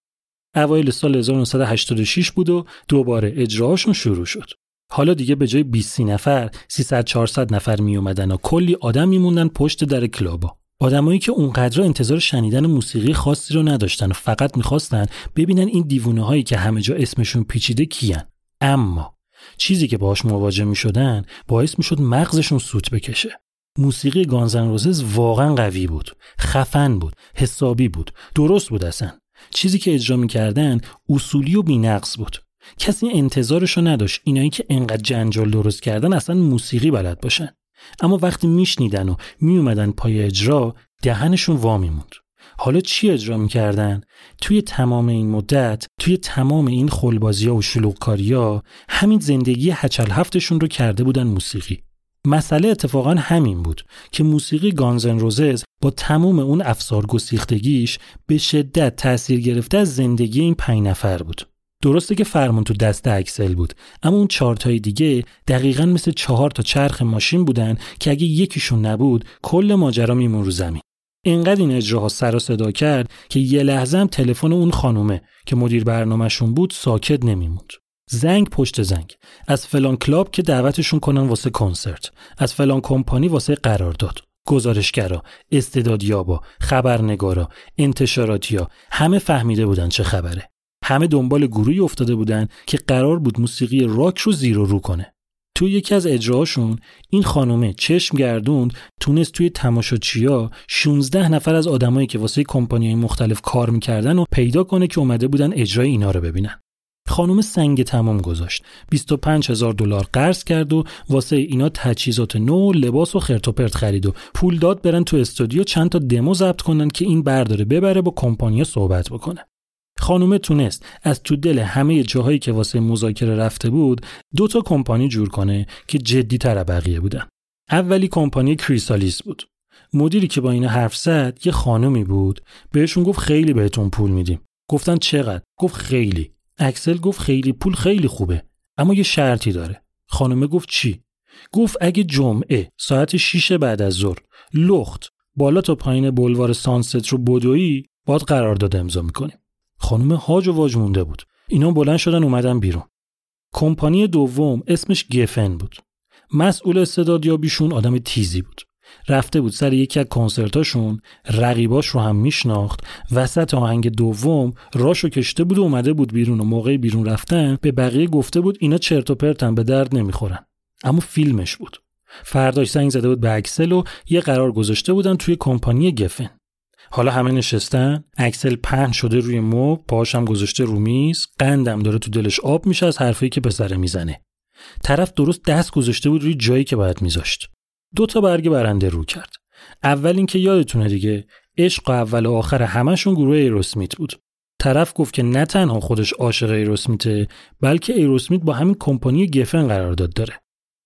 اوایل سال 1986 بود و دوباره اجراهاشون شروع شد. حالا دیگه به جای 20 نفر 300 400 نفر می اومدن و کلی آدم میموندن پشت در کلابا آدمایی که اونقدر انتظار شنیدن موسیقی خاصی رو نداشتن و فقط می‌خواستن ببینن این دیوونه هایی که همه جا اسمشون پیچیده کیان. اما چیزی که باهاش مواجه می شدن باعث می شد مغزشون سوت بکشه. موسیقی گانزن روزز واقعا قوی بود خفن بود حسابی بود درست بود اصلا. چیزی که اجرا می‌کردن اصولی و بینقص بود. کسی انتظارشو نداشت اینایی که انقدر جنجال درست کردن اصلا موسیقی بلد باشن. اما وقتی میشنیدن و میومدن پای اجرا دهنشون وامی موند حالا چی اجرا می‌کردن؟ توی تمام این مدت توی تمام این خلبازی و شلوغکاری ها همین زندگی هچل هفتشون رو کرده بودن موسیقی. مسئله اتفاقا همین بود که موسیقی گانزن روزز با تمام اون افسار گسیختگیش به شدت تأثیر گرفته از زندگی این پنج نفر بود. درسته که فرمون تو دست اکسل بود اما اون چهارتای دیگه دقیقا مثل چهار تا چرخ ماشین بودن که اگه یکیشون نبود کل ماجرا میمون رو زمین. اینقدر این اجراها سر و صدا کرد که یه لحظه هم تلفن اون خانومه که مدیر برنامهشون بود ساکت نمیموند. زنگ پشت زنگ. از فلان کلاب که دعوتشون کنن واسه کنسرت. از فلان کمپانی واسه قرارداد گزارشگرا استعدادیابا خبرنگارا انتشاراتیا همه فهمیده بودن چه خبره. همه دنبال گروهی افتاده بودن که قرار بود موسیقی راک رو زیر و رو کنه. تو یکی از اجراهاشون این خانومه چشم گردوند تونست توی تماشاچیا 16 نفر از آدمایی که واسه کمپانیهای مختلف کار می‌کردن و پیدا کنه که اومده بودن اجرای اینا رو ببینن. خانم سنگ تمام گذاشت. 25 هزار دلار قرض کرد و واسه اینا تجهیزات نو لباس و خرت خرید و پول داد برن تو استودیو چند تا دمو ضبط کنن که این برداره ببره با کمپانیا صحبت بکنه. خانومه تونست از تو دل همه جاهایی که واسه مذاکره رفته بود دو تا کمپانی جور کنه که جدی تر بقیه بودن. اولی کمپانی کریسالیس بود. مدیری که با اینا حرف زد یه خانومی بود. بهشون گفت خیلی بهتون پول میدیم. گفتن چقدر؟ گفت خیلی. اکسل گفت خیلی پول خیلی خوبه. اما یه شرطی داره. خانومه گفت چی گفت اگه جمعه ساعت 6 بعد از ظهر لخت بالا تا پایین بلوار سانست رو بدویی باد قرارداد امضا می‌کنیم خانم هاج و واج مونده بود. اینا بلند شدن اومدن بیرون. کمپانی دوم اسمش گفن بود. مسئول استعدادیابیشون آدم تیزی بود. رفته بود سر یکی از کنسرتاشون رقیباش رو هم میشناخت وسط آهنگ دوم راشو کشته بود و اومده بود بیرون و موقع بیرون رفتن به بقیه گفته بود اینا چرت و پرتن به درد نمی‌خورن. اما فیلمش بود. فرداش زنگ زده بود به اکسل و یه قرار گذاشته بودن توی کمپانی گفن. حالا همه نشستن اکسل پهن شده روی مو پاهاش گذاشته رو میز قندم داره تو دلش آب میشه از حرفایی که پسره می‌زنه. طرف درست دست گذاشته بود روی جایی که باید میذاشت. دو تا برگ برنده رو کرد. اول اینکه یادتونه دیگه عشق و اول و آخر همشون گروه ایروسمیت بود. طرف گفت که نه تنها خودش عاشق ایروسمیته بلکه ایروسمیت با همین کمپانی گفن قرارداد داره.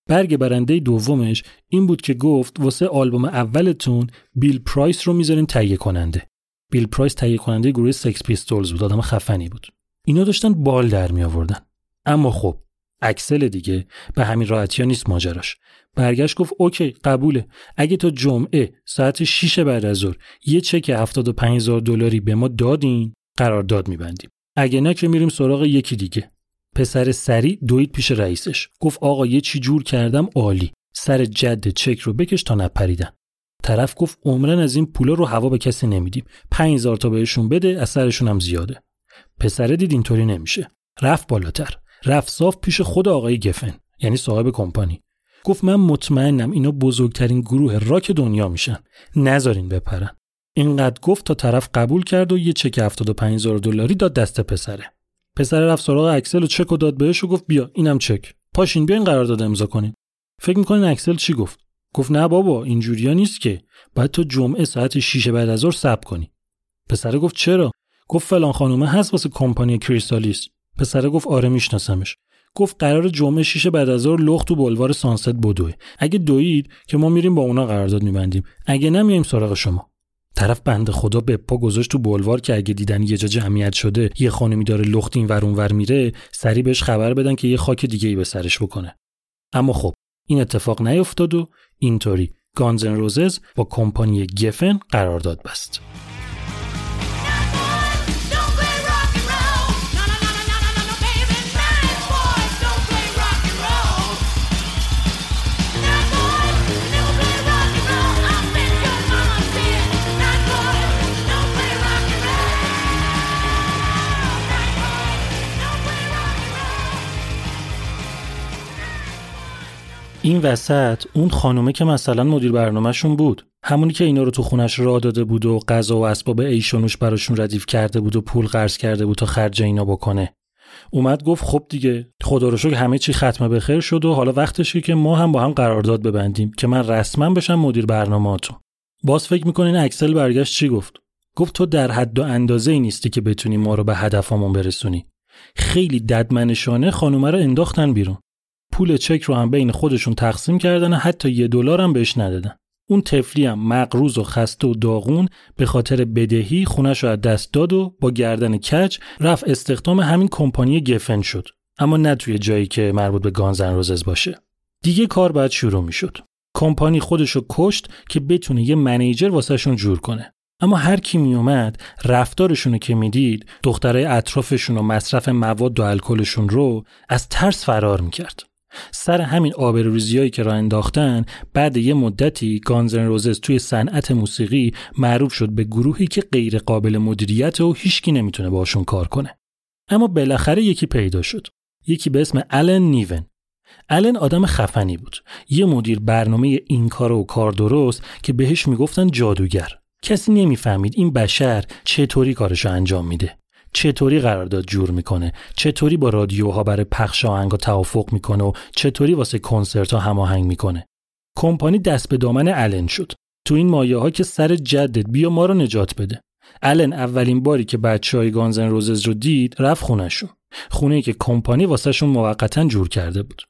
برگ برنده دومش این بود که گفت واسه آلبوم اولتون بیل پرایس رو می‌ذارین تهیه کننده. بیل پرایس تهیه کننده گروه سکس پیستولز بود آدم خفنی بود. اینا داشتن بال در می آوردن اما خب اکسل دیگه به همین راحتی ها نیست ماجراش. برگشت گفت okay قبوله. اگه تا جمعه ساعت 6 بعد از ظهر یه چک 75000 دلاری به ما دادین قرارداد میبندیم. اگه نه که میریم سراغ یکی دیگه. پسر سریع دوید پیش رئیسش. گفت آقا یه چی جور کردم عالی. سر جدت چک رو بکش تا نپریدن. طرف گفت عمرن از این پولا رو هوا به کسی نمیدیم. 5000 تا بهشون بده از سرشون هم زیاده. پسره دید اینطوری نمیشه. رفت بالاتر. رفت صاف پیش خود آقای گفن یعنی صاحب کمپانی. گفت من مطمئنم اینا بزرگترین گروه راک دنیا میشن. نذارین بپرن. اینقدر گفت تا طرف قبول کرد و یه چک 75000 دلاری داد دست پسره. پسر رفت سراغ اکسل و چک و داد بهش و گفت بیا اینم چک. پاشین بیاین قرارداد امضا کنین فکر می‌کنین اکسل چی گفت؟ گفت نه بابا اینجوریا نیست که. باید تو جمعه ساعت 6 بعد از ظهر ثبت کنی. پسره گفت چرا؟ گفت فلان خانومه هست واسه کمپانی کریستالیس پسره گفت آره میشناسمش. گفت قرار جمعه 6 بعد از ظهر لخت تو بلوار سانست بدوه. اگه دوید که ما میریم با اونا قرارداد میبندیم. اگه نمیایم سراغ شما. طرف بنده خدا به پا گذاشت تو بلوار که اگه دیدن یه جا جمعیت شده یه خانمی داره لخت این ور ور میره سری بهش خبر بدن که یه خاک دیگه ای به سرش بکنه. اما خب این اتفاق نیفتاد و اینطوری. گانزن روزز با کمپانی گفن قرارداد بست. این وسط اون خانومه که مثلا مدیر برنامهشون بود. همونی که اینا رو تو خونش راه داده بود و غذا و اسباب ایشونوش براشون ردیف کرده بود و پول قرض کرده بود تا خرج اینا بکنه. اومد گفت خب دیگه خدا رو شکر همه چی ختمه به خیر شد و حالا وقتشه که ما هم با هم قرارداد ببندیم که من رسما بشم مدیر برنامهاتون باز فکر می‌کنین اکسل برگشت چی گفت؟ گفت تو در حد و اندازه ای نیستی که بتونی ما رو به هدفمون برسونی. خیلی ددمنشانه خانومه رو انداختن بیرون. پول چک رو هم بین خودشون تقسیم کردن و حتی یه دلار هم بهش ندادن. اون تفلی هم مقروز و خسته و داغون به خاطر بدهی خونش رو از دست داد و با گردن کچ رفت استخدام همین کمپانی گفن شد. اما نه توی جایی که مربوط به گانزن روزز باشه. دیگه کار باید شروع می‌شد. کمپانی خودشو کشت که بتونه یه منیجر واسهشون جور کنه. اما هر کی می اومد رفتارشون که می‌دید دخترای اطرافشون و مصرف مواد و الکلشون رو از ترس فرار می‌کرد. سر همین آبروریزیایی که را انداختن بعد یه مدتی گانزن روزز توی صنعت موسیقی معروف شد به گروهی که غیر قابل مدیریت و هیچکی نمی‌تونه باشون کار کنه. اما بالاخره یکی پیدا شد. یکی به اسم الن نیون الن آدم خفنی بود. یه مدیر برنامه این کار و کار درست که بهش می‌گفتن جادوگر. کسی نمی‌فهمید این بشر چطوری کارشو انجام میده. چطوری قرارداد جور می‌کنه؟ چطوری با رادیوها برای پخش آهنگا توافق می‌کنه و چطوری واسه کنسرت ها هماهنگ می‌کنه؟ کمپانی دست به دامن الن شد. تو این مایه ها که سر جدت بیا ما رو نجات بده. الن اولین باری که بچه های گانزن روزز رو دید رفت خونهشون خونه ای که کمپانی واسهشون موقتا جور کرده بود.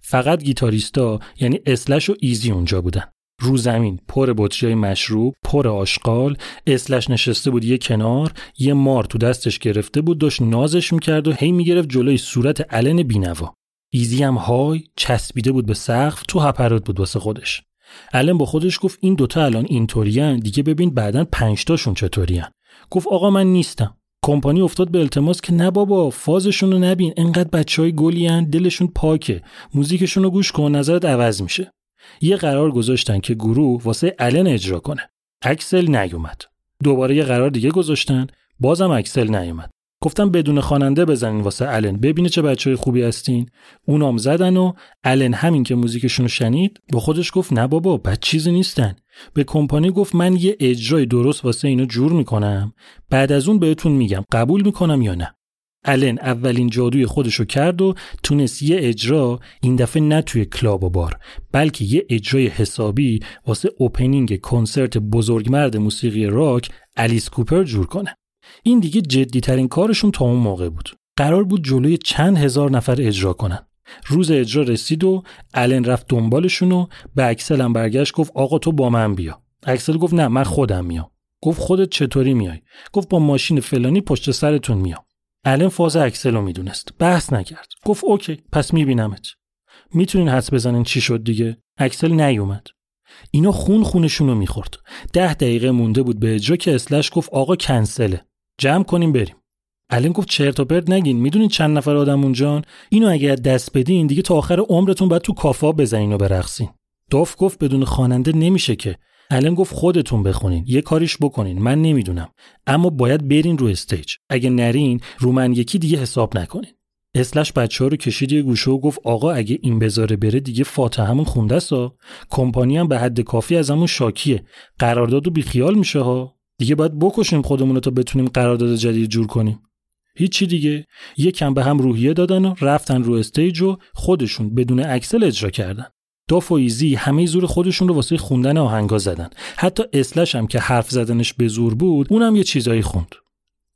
فقط گیتاریستا یعنی اسلش و ایزی اونجا بودن. رو زمین پر بطری مشروب پر آشغال اسلش نشسته بود یه کنار یه مار تو دستش گرفته بود داشت نازش می‌کرد و هی می‌گرفت جلوی صورت علن بینوا. ایزی هم های چسبیده بود به سقف تو هپرات بود واسه خودش. الان با خودش گفت این دوتا الان اینطورین دیگه ببین بعدا پنجتاشون چطورین گفت آقا من نیستم. کمپانی افتاد به التماس که نه بابا فازشون رو نبین انقدر بچه های گلیان دلشون پاکه. موزیکشون رو گوش کن نظرت عوض میشه. یه قرار گذاشتن که گروه واسه الن اجرا کنه. اکسل نیومد. دوباره یه قرار دیگه گذاشتن بازم اکسل نیومد. گفتم بدون خواننده بزنین واسه الن ببینه چه بچه خوبی هستین. اونام زدن و الن همین که موزیکشون شنید با خودش گفت نه بابا بد چیزی نیستن. به کمپانی گفت من یه اجرای درست واسه اینو جور می‌کنم. بعد از اون بهتون میگم قبول می‌کنم یا نه. الن اولین جادوی خودشو کرد و تونست یه اجرا این دفعه نه توی کلاب و بار بلکه یه اجرای حسابی واسه opening کنسرت بزرگمرد موسیقی راک الیس کوپر جور کنه. این دیگه جدی ترین کارشون تا اون موقع بود. قرار بود جلوی چند هزار نفر اجرا کنن. روز اجرا رسید و الن رفت دنبالشون و به اکسل هم برگشت گفت آقا تو با من بیا. اکسل گفت نه من خودم میام. گفت خودت چطوری میای؟ گفت با ماشین فلانی پشت سرتون میام. الن فاز اکسل رو می‌دونست. بحث نکرد. گفت okay پس میبینمت. می‌تونین حدس بزنین چی شد دیگه؟ اکسل نیومد. اینا خون خونشون رو می‌خورد. ده دقیقه مونده بود به اجرا که اسلش گفت آقا کنسله. جمع کنیم بریم. الن گفت چرت و پرت نگین می‌دونین چند نفر آدم اونجان اینو از دست بدین دیگه تا آخر عمرتون باید تو کافا بزنین و برقصین. داف گفت بدون خواننده نمیشه که. الن گفت خودتون بخونین. یه کاریش بکنین. من نمی‌دونم. اما باید برین رو stage. اگه نرین رو من یکی دیگه حساب نکنین. اسلش بچه ها رو کشید یه گوشه و گفت آقا اگه این بذاره بره دیگه فاتحمون خونده‌ست کمپانی هم به حد کافی ازمون شاکیه. قرارداد و بیخیال میشه ها. دیگه باید بکشیم خودمون رو تا بتونیم قرارداد جدید جور کنیم. هیچی دیگه. یکم به هم روحیه دادن و رفتن رو stage و خودشون بدون اکسل اجرا کردن. داف و ایزی همه زور خودشون رو واسه خوندن آهنگا زدن. حتی اسلش هم که حرف زدنش به زور بود اونم یه چیزایی خوند.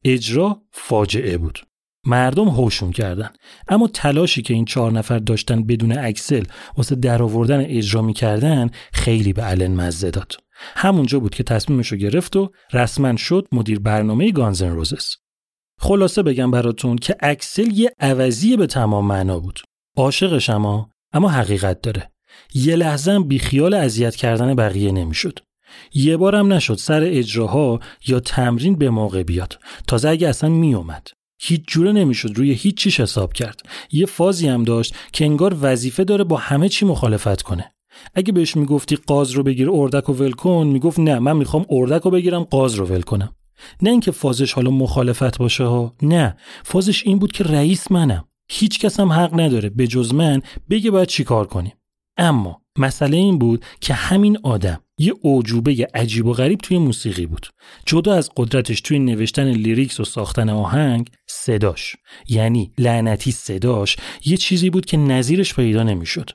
اجرا فاجعه بود. مردم هوشون کردن. اما تلاشی که این چهار نفر داشتن بدون اکسل واسه درآوردن اجرا می‌کردن خیلی به الن مزه داد. همونجا بود که تصمیمش رو گرفت و رسما شد مدیر برنامه گانز ان روزس خلاصه بگم براتون که اکسل یه عوضی به تمام معنا بود. عاشقش اما اما حقیقت داره. یه لحظه بی خیال اذیت کردن بقیه نمی‌شد. یه بارم نشد سر اجراها یا تمرین به موقع بیاد. تازه اگه اصلا میومد هیچ جوره نمی‌شد روی هیچ چیش حساب کرد. یه فازی هم داشت که انگار وظیفه داره با همه چی مخالفت کنه. اگه بهش می‌گفتی قاز رو بگیر اردک و ول کن می‌گفت نه من می‌خوام اردک رو بگیرم قاز رو ول کنم. نه اینکه فازش حالا مخالفت باشه ها نه. فازش این بود که رئیس منم. هیچ کس هم حق نداره به جز من بگه باید چیکار کنیم. اما مسئله این بود که همین آدم یه اعجوبه عجیب و غریب توی موسیقی بود. جدا از قدرتش توی نوشتن lyrics و ساختن آهنگ صداش. یعنی لعنتی صداش یه چیزی بود که نظیرش پیدا نمی‌شد.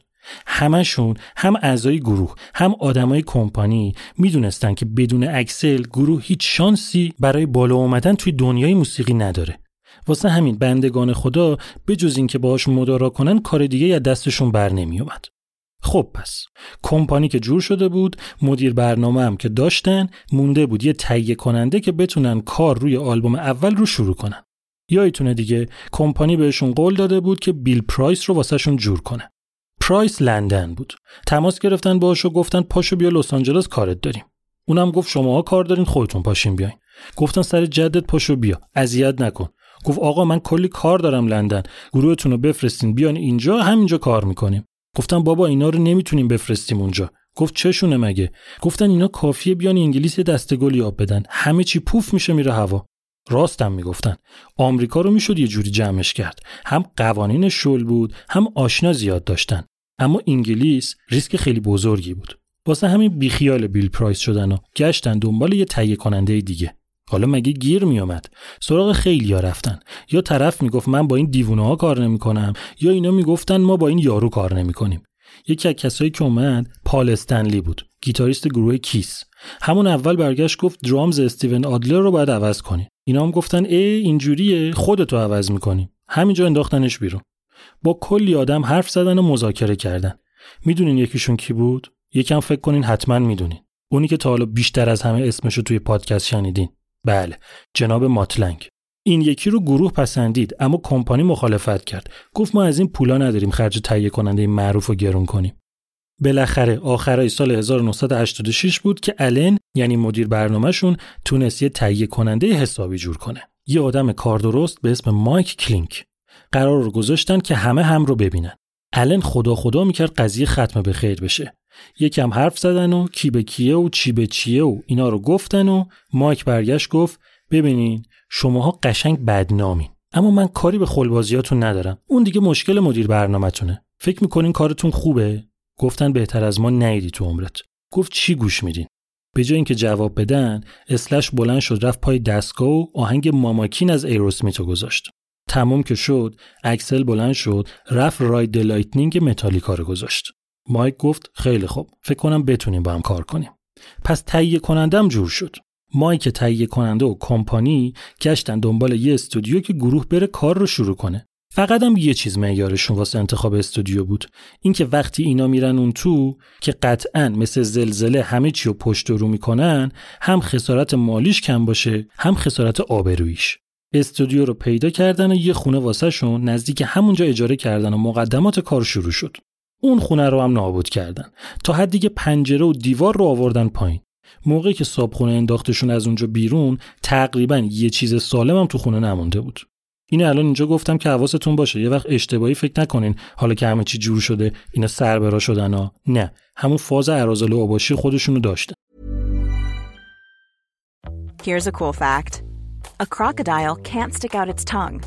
همشون هم اعضای گروه هم آدمای کمپانی می‌دونستن که بدون اکسل گروه هیچ شانسی برای بالا اومدن توی دنیای موسیقی نداره. واسه همین بندگان خدا به جز اینکه باهاش مدارا کنن کار دیگه از دستشون بر نمیومد خب پس کمپانی که جور شده بود مدیر برنامه هم که داشتن مونده بود یه تهیه کننده که بتونن کار روی آلبوم اول رو شروع کنن. یادتونه دیگه کمپانی بهشون قول داده بود که بیل پرایس رو واسهشون جور کنه. پرایس لندن بود. تماس گرفتن باهاش و گفتن پاشو بیا لس آنجلس کارت داریم. اونم گفت شماها کار دارین خودتون پاشین بیاین. گفتن سر جدت پاشو بیا. اذیت نکن. گفت آقا من کلی کار دارم لندن. گروهتون رو بفرستین بیان اینجا همینجا کار می‌کنیم. گفتم بابا اینا رو نمی‌تونیم بفرستیم اونجا. گفت چشونه مگه؟ گفتن اینا کافیه بیان انگلیس یه دسته گل یاب بدن. همه چی پوف میشه میره هوا. راستم می‌گفتن. آمریکا رو می‌شد یه جوری جمعش کرد. هم قوانین شل بود هم آشنا زیاد داشتن. اما انگلیس ریسک خیلی بزرگی بود. واسه همین بیخیال بیل پرایس شدن و گشتن دنبال یه تهیه کننده دیگه. حالا مگه گیر میومد سراغ خیلی ها رفتن. یا طرف می‌گفت من با این دیوونه ها کار نمی‌کنم یا اینا می‌گفتن ما با این یارو کار نمی‌کنیم. یکی از کسایی که اومد پال استنلی بود گیتاریست گروه کیس. همون اول برگشت گفت drums استیون آدلر رو باید عوض کنی. اینا هم گفتن اِ اینجوریه خودتو عوض می‌کنیم همینجا انداختنش بیرون. با کلی آدم حرف زدن و مذاکره کردن. می‌دونین یکیشون کی بود؟ یکم فکر کنین حتما می‌دونین. اونی که تا حالا بیشتر از همه اسمشو توی پادکست شنیدین. بله جناب ماتلنگ. این یکی رو گروه پسندید اما کمپانی مخالفت کرد. گفت ما از این پولا نداریم خرج تهیه کننده معروف رو گرون کنیم. بالاخره آخرای سال 1986 بود که الن یعنی مدیر برنامهشون تونست یه تهیه کننده حسابی جور کنه. یه آدم کار درست به اسم مایک کلینک. قرار رو گذاشتن که همه هم رو ببینن. الن خدا خدا می‌کرد قضیه ختم به خیر بشه. یکم حرف زدن و کی به کیه و چی به چیه و اینا رو گفتن و مایک برگشت گفت ببینین شماها قشنگ بدنامین. اما من کاری به خلبازیاتون ندارم. اون دیگه مشکل مدیر برنامهتونه. فکر می‌کنین کارتون خوبه؟ گفتن بهتر از ما نیدی تو عمرت. گفت چی گوش میدین؟ به جای اینکه جواب بدن اسلش بلند شد رفت پای دستگاه و آهنگ Mama Kin از ایروسمیت رو گذاشت. تموم که شد اکسل بلند شد رفت Ride Lightning متالیکا رو گذاشت. مایک گفت خیلی خوب فکر کنم بتونیم با هم کار کنیم. پس تهیه کنندم جور شد. مایک تهیه کننده و کمپانی گشتن دنبال یه استودیو که گروه بره کار رو شروع کنه. فقط هم یه چیز معیارشون واسه انتخاب استودیو بود. اینکه وقتی اینا میرن اون تو که قطعا مثل زلزله همه چی رو پشت رو می‌کنن هم خسارت مالیش کم باشه هم خسارت آبرویش استودیو رو پیدا کردن و یه خونه واسه شون نزدیک همونجا اجاره کردن و مقدمات کار شروع شد. اون خونه رو هم نابود کردن. تا حدی که پنجره و دیوار رو آوردن پایین. موقعی که صابخونه انداختشون از اونجا بیرون تقریبا یه چیز سالم هم تو خونه نمونده بود. اینو الان اینجا گفتم که حواستون باشه. یه وقت اشتباهی فکر نکنین. حالا که همه چی جور شده اینا سربرا شدن ها. نه همون فاز عرازل و آباشی خودشونو داشتن. Here's a cool fact. A crocodile can't stick out its tongue.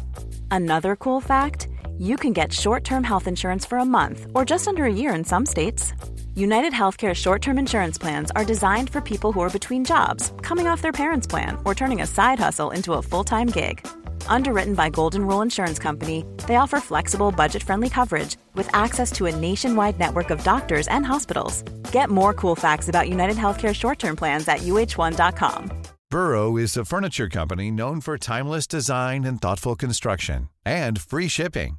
Another cool fact, you can get short-term health insurance for a month or just under a year in some states. United Healthcare short-term insurance plans are designed for people who are between jobs, coming off their parents' plan, or turning a side hustle into a full-time gig. Underwritten by Golden Rule Insurance Company, they offer flexible, budget friendly coverage with access to a nationwide network of doctors and hospitals. Get more cool facts about United Healthcare short term plans at uh1.com. Burrow is a furniture company known for timeless design and thoughtful construction and free shipping,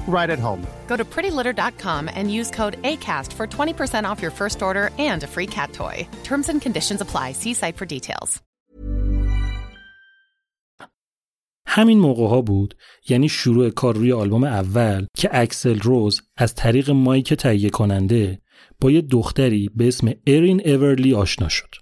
right at home. Go to prettylitter.com and use code ACAST for 20% off your first order and a free cat toy. Terms and conditions apply. See site for details. همین موقع ها بود یعنی شروع کار روی آلبوم اول که اکسل روز از طریق مایک تهیه کننده با یه دختری به اسم ارین اورلی آشنا شد.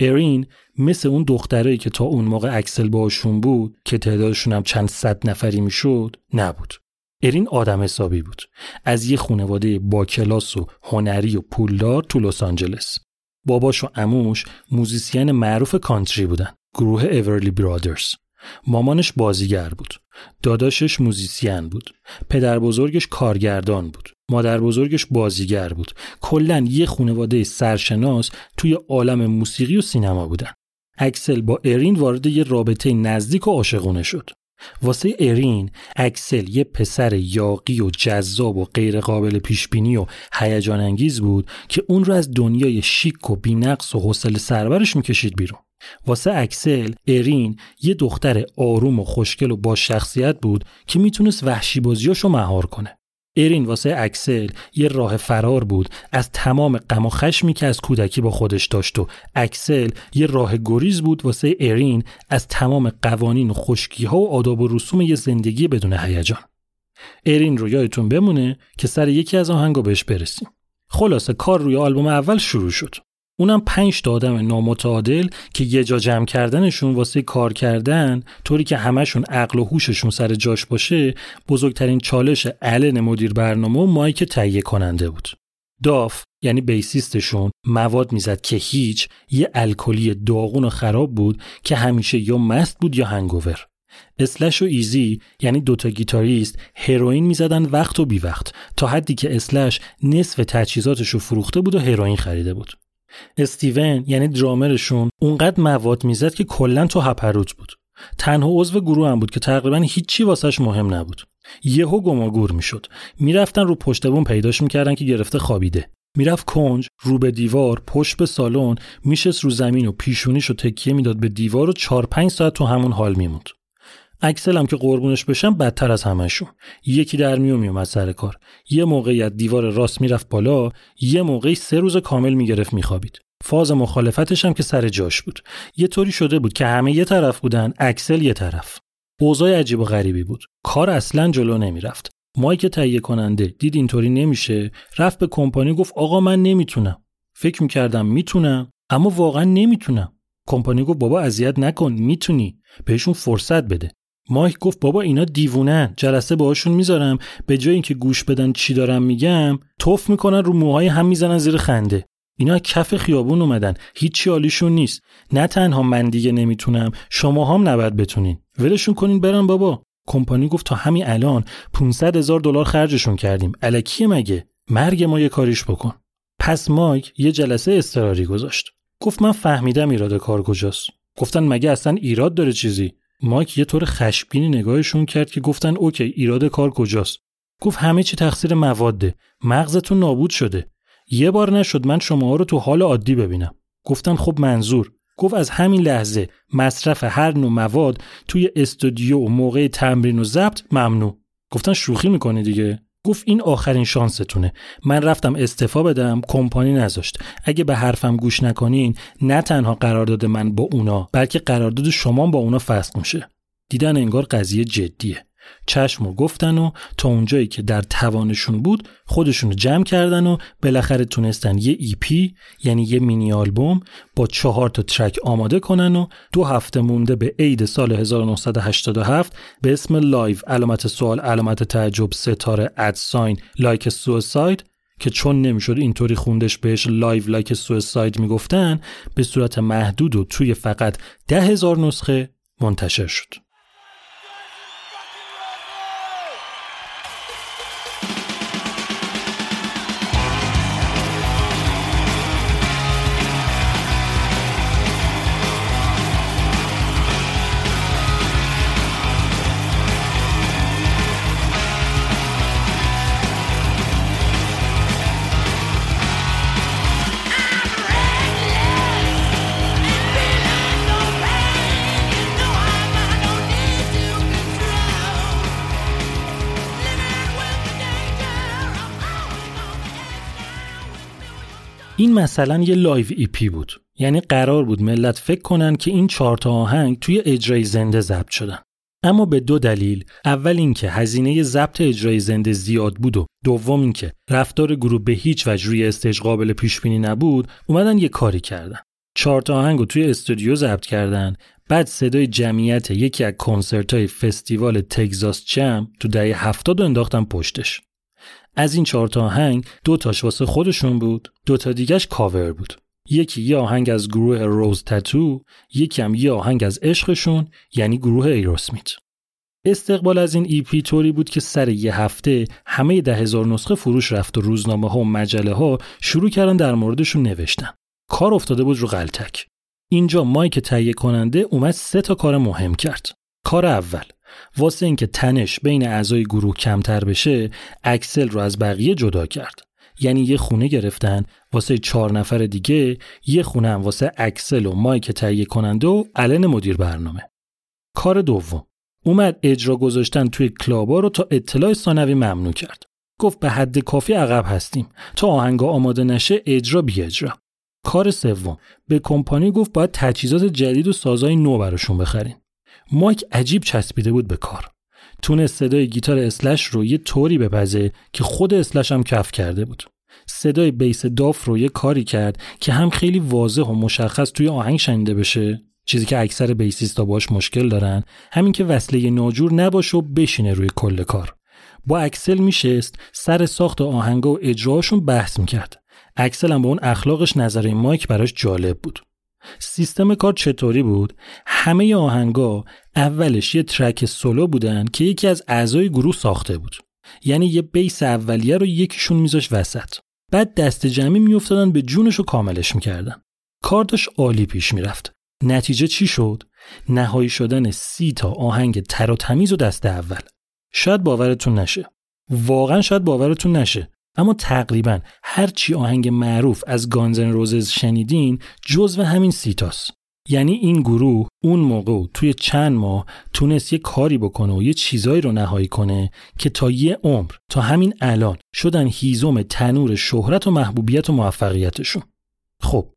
ارین مثل اون دخترایی که تا اون موقع اکسل باشون بود که تعدادشون هم چند صد نفری می‌شد نبود. ارین آدم حسابی بود. از یه خانواده با کلاس و هنری و پولدار تو لس آنجلس. باباش و عموش موزیسین معروف country بودن. گروه اورلی برادرز. مامانش بازیگر بود. داداشش موزیسین بود. پدر بزرگش کارگردان بود. مادر بزرگش بازیگر بود. کلا یه خانواده سرشناس توی عالم موسیقی و سینما بودن. اکسل با ارین وارد یه رابطه نزدیک و عاشقونه شد. واسه ارین اکسل یه پسر یاغی و جذاب و غیر قابل پیش بینی و هیجان انگیز بود که اون رو از دنیای شیک و بینقص و حوصله سربرش می‌کشید بیرون. واسه اکسل ارین یه دختر آروم و خوشگل و با شخصیت بود که می‌تونست وحشی بازیاشو مهار کنه. ارین واسه اکسل یه راه فرار بود. از تمام غم و خشمی که از کودکی با خودش داشت و اکسل یه راه گریز بود واسه ارین از تمام قوانین و خشکی ها و آداب و رسوم یه زندگی بدون هیجان. ارین رو یادتون بمونه که سر یکی از آهنگا بهش برسیم. خلاصه کار روی آلبوم اول شروع شد. اونم پنج تا آدم نامتعادل که یه جا جمع کردنشون واسه کار کردن طوری که همشون عقل و هوششون سر جاش باشه بزرگترین چالش الن مدیر برنامه و مایک تهیه کننده بود. داف یعنی بیسیستشون مواد می‌زد که هیچ یه الکلی داغون و خراب بود که همیشه یا مست بود یا هنگوور اسلش و ایزی یعنی دوتا گیتاریست هروئین می‌زدن وقت و بی وقت تا حدی که اسلش نصف تجهیزاتش رو فروخته بود و هروئین خریده بود. استیون یعنی درامرشون اونقدر مواد می‌زد که کلا تو هپروت بود. تنها عضو گروه هم بود که تقریبا هیچی واسش مهم نبود. یهو گماگور می‌شد. می‌رفتن رو پشت بون پیداش می‌کردن که گرفته خوابیده. می‌رفت کنج رو به دیوار پشت به سالن میشست رو زمین و پیشونیش تکیه می‌داد به دیوار و چهار پنج ساعت تو همون حال میموند. اکسل هم که قربونش بشم بدتر از همشون یکی در میو میومد سر کار. یه موقعیت دیوار راست می‌رفت بالا یه موقعی سه روز کامل می‌گرفت میخوابید. فاز مخالفتش هم که سر جاش بود. یه طوری شده بود که همه یه طرف بودن اکسل یه طرف. اوضاع عجیب و غریبی بود. کار اصلا جلو نمی‌رفت. مایک تهیه کننده دید اینطوری نمیشه. رفت به کمپانی گفت آقا من نمی‌تونم. فکر می‌کردم می‌تونم اما واقعا نمی‌تونم. کمپانی گفت بابا اذیت نکن می‌تونی. بهشون فرصت بده. مایک گفت بابا اینا دیوونن جلسه باهاشون می‌ذارم. به جای اینکه گوش بدن چی دارم میگم توف می‌کنن رو موهای هم می‌زنن زیر خنده. اینا کف خیابون اومدن. هیچی حالیشون نیست. نه تنها من دیگه نمی‌تونم شما هم نباید بتونین. ولشون کنین برن بابا. کمپانی گفت تا همین الان 500 هزار دلار خرجشون کردیم. الکیه مگه؟ مرگ ما یه کاریش بکن. پس مایک یه جلسه استراری گذاشت. گفت من فهمیدم ایراد کار کجاست. گفتن مگه اصلا ایراد داره چیزی؟ مایک یه طور خشبینی نگاهشون کرد که گفتن اوکی ایراد کار کجاست؟ گفت همه چی تقصیر مواده مغزتون نابود شده. یه بار نشد من شما رو تو حال عادی ببینم. گفتن خب منظور. گفت از همین لحظه مصرف هر نوع مواد توی استودیو و موقع تمرین و ضبط ممنوع. گفتن شوخی می‌کنی دیگه؟ گفت این آخرین شانستونه. من رفتم استفا بدم کمپانی نذاشت. اگه به حرفم گوش نکنین نه تنها قرارداد من با اونا بلکه قرارداد شما با اونا فسخ میشه. دیدن انگار قضیه جدیه. چشم و گفتن و تا اونجایی که در توانشون بود خودشون جمع کردن و بالاخره تونستن یه ایپی یعنی یه مینی آلبوم با چهار تا ترک آماده کنن و دو هفته مونده به عید سال 1987 به اسم Live علامت سوال علامت تعجب ستاره at sign Like a Suicide که چون نمی‌شد اینطوری خوندش بهش Live Like a Suicide می‌گفتن به صورت محدود و توی فقط ده هزار نسخه منتشر شد. مثلا یه live EP بود. یعنی قرار بود ملت فکر کنن که این چهار تا آهنگ توی اجرای زنده ضبط شدن. اما به دو دلیل. اول اینکه هزینه ضبط اجرای زنده زیاد بود و دوم اینکه رفتار گروه به هیچ وجه روی stage قابل پیش بینی نبود اومدن یه کاری کردن. چهار تا آهنگ رو توی استودیو ضبط کردن. بعد صدای جمعیت یکی از کنسرت های فستیوال تگزاس جم تو دهه هفتاد انداختن پشتش. از این چهار تا آهنگ دو تاش واسه خودشون بود دو تا دیگهش کاور بود. یکی یه آهنگ از گروه Rose Tattoo یکی هم یه آهنگ از عشقشون یعنی گروه ایروسمیت استقبال از این EP طوری بود که سر یه هفته همه ده هزار نسخه فروش رفت و روزنامه ها و مجله ها شروع کردن در موردشون نوشتن. کار افتاده بود رو غلطک اینجا مایک تهیه کننده اومد سه تا کار مهم کرد. کار اول. واسه اینکه تنش بین اعضای گروه کمتر بشه اکسل رو از بقیه جدا کرد. یعنی یه خونه گرفتن واسه چهار نفر دیگه یه خونه هم واسه اکسل و مایک تهیه کننده و الن مدیر برنامه. کار دوم اومد اجرا گذاشتن توی کلابا رو تا اطلاع ثانوی ممنوع کرد. گفت به حد کافی عقب هستیم. تا آهنگا آماده نشه اجرا بی اجرا. کار سوم به کمپانی گفت باید تجهیزات جدید و سازای نو براشون بخرین. مایک عجیب چسبیده بود به کار. تونست صدای گیتار اسلش رو یه طوری بپزه که خود اسلش هم کف کرده بود. صدای بیس داف رو یه کاری کرد که هم خیلی واضح و مشخص توی آهنگ شنیده بشه چیزی که اکثر بیسیستا باش مشکل دارن همین که وصله ناجور نباشه و بشینه روی کل کار. با اکسل میشست سر ساخت آهنگا و اجراشون بحث می‌کرد. اکسل هم با اون اخلاقش نظر مایک براش جالب بود. سیستم کار چطوری بود؟ همه آهنگا اولش یه ترک سولو بودن که یکی از اعضای گروه ساخته بود. یعنی یه بیس اولیه رو یکیشون میذاش وسط. بعد دست جمعی میافتادن به جونش رو کاملش می‌کردن. کار داشت عالی پیش می‌رفت. نتیجه چی شد؟ نهایی شدن سی تا آهنگ تر و تمیز و دست اول. شاید باورتون نشه. واقعا شاید باورتون نشه. اما تقریبا هر چی آهنگ معروف از گانزن روزز شنیدین جزو همین سیتاست. یعنی این گروه اون موقع توی چند ماه تونست یه کاری بکنه و یه چیزایی رو نهایی کنه که تا یه عمر تا همین الان شدن هیزم تنور شهرت و محبوبیت و موفقیتشون. خب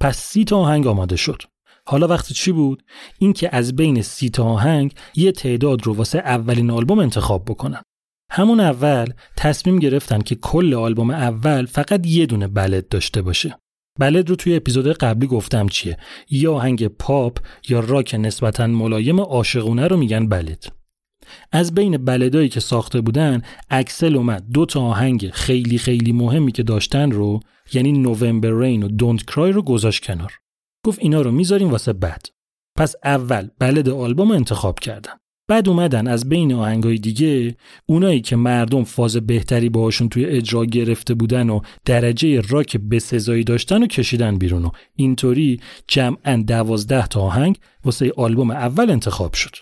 پس سی تا آهنگ آماده شد. حالا وقت چی بود؟ اینکه از بین سی تا آهنگ یه تعداد رو واسه اولین آلبوم انتخاب بکنن. همون اول تصمیم گرفتن که کل آلبوم اول فقط یه دونه بلد داشته باشه. ballad رو توی اپیزود قبلی گفتم چیه؟ یا آهنگ پاپ یا راک نسبتا ملایم عاشقونه رو میگن ballad. از بین ballad ایی که ساخته بودن اکسل اومد. دو تا آهنگ خیلی خیلی مهمی که داشتن رو یعنی November Rain و Don't Cry رو گذاشت کنار. گفت اینا رو می‌ذاریم واسه بعد. پس اول ballad آلبوم انتخاب کردن. بعد اومدن از بین آهنگای دیگه اونایی که مردم فاز بهتری باهاشون توی اجرا گرفته بودن و درجه راک بسزایی داشتن و کشیدن بیرون و اینطوری جمعا دوازده تا آهنگ واسه آلبوم اول انتخاب شد.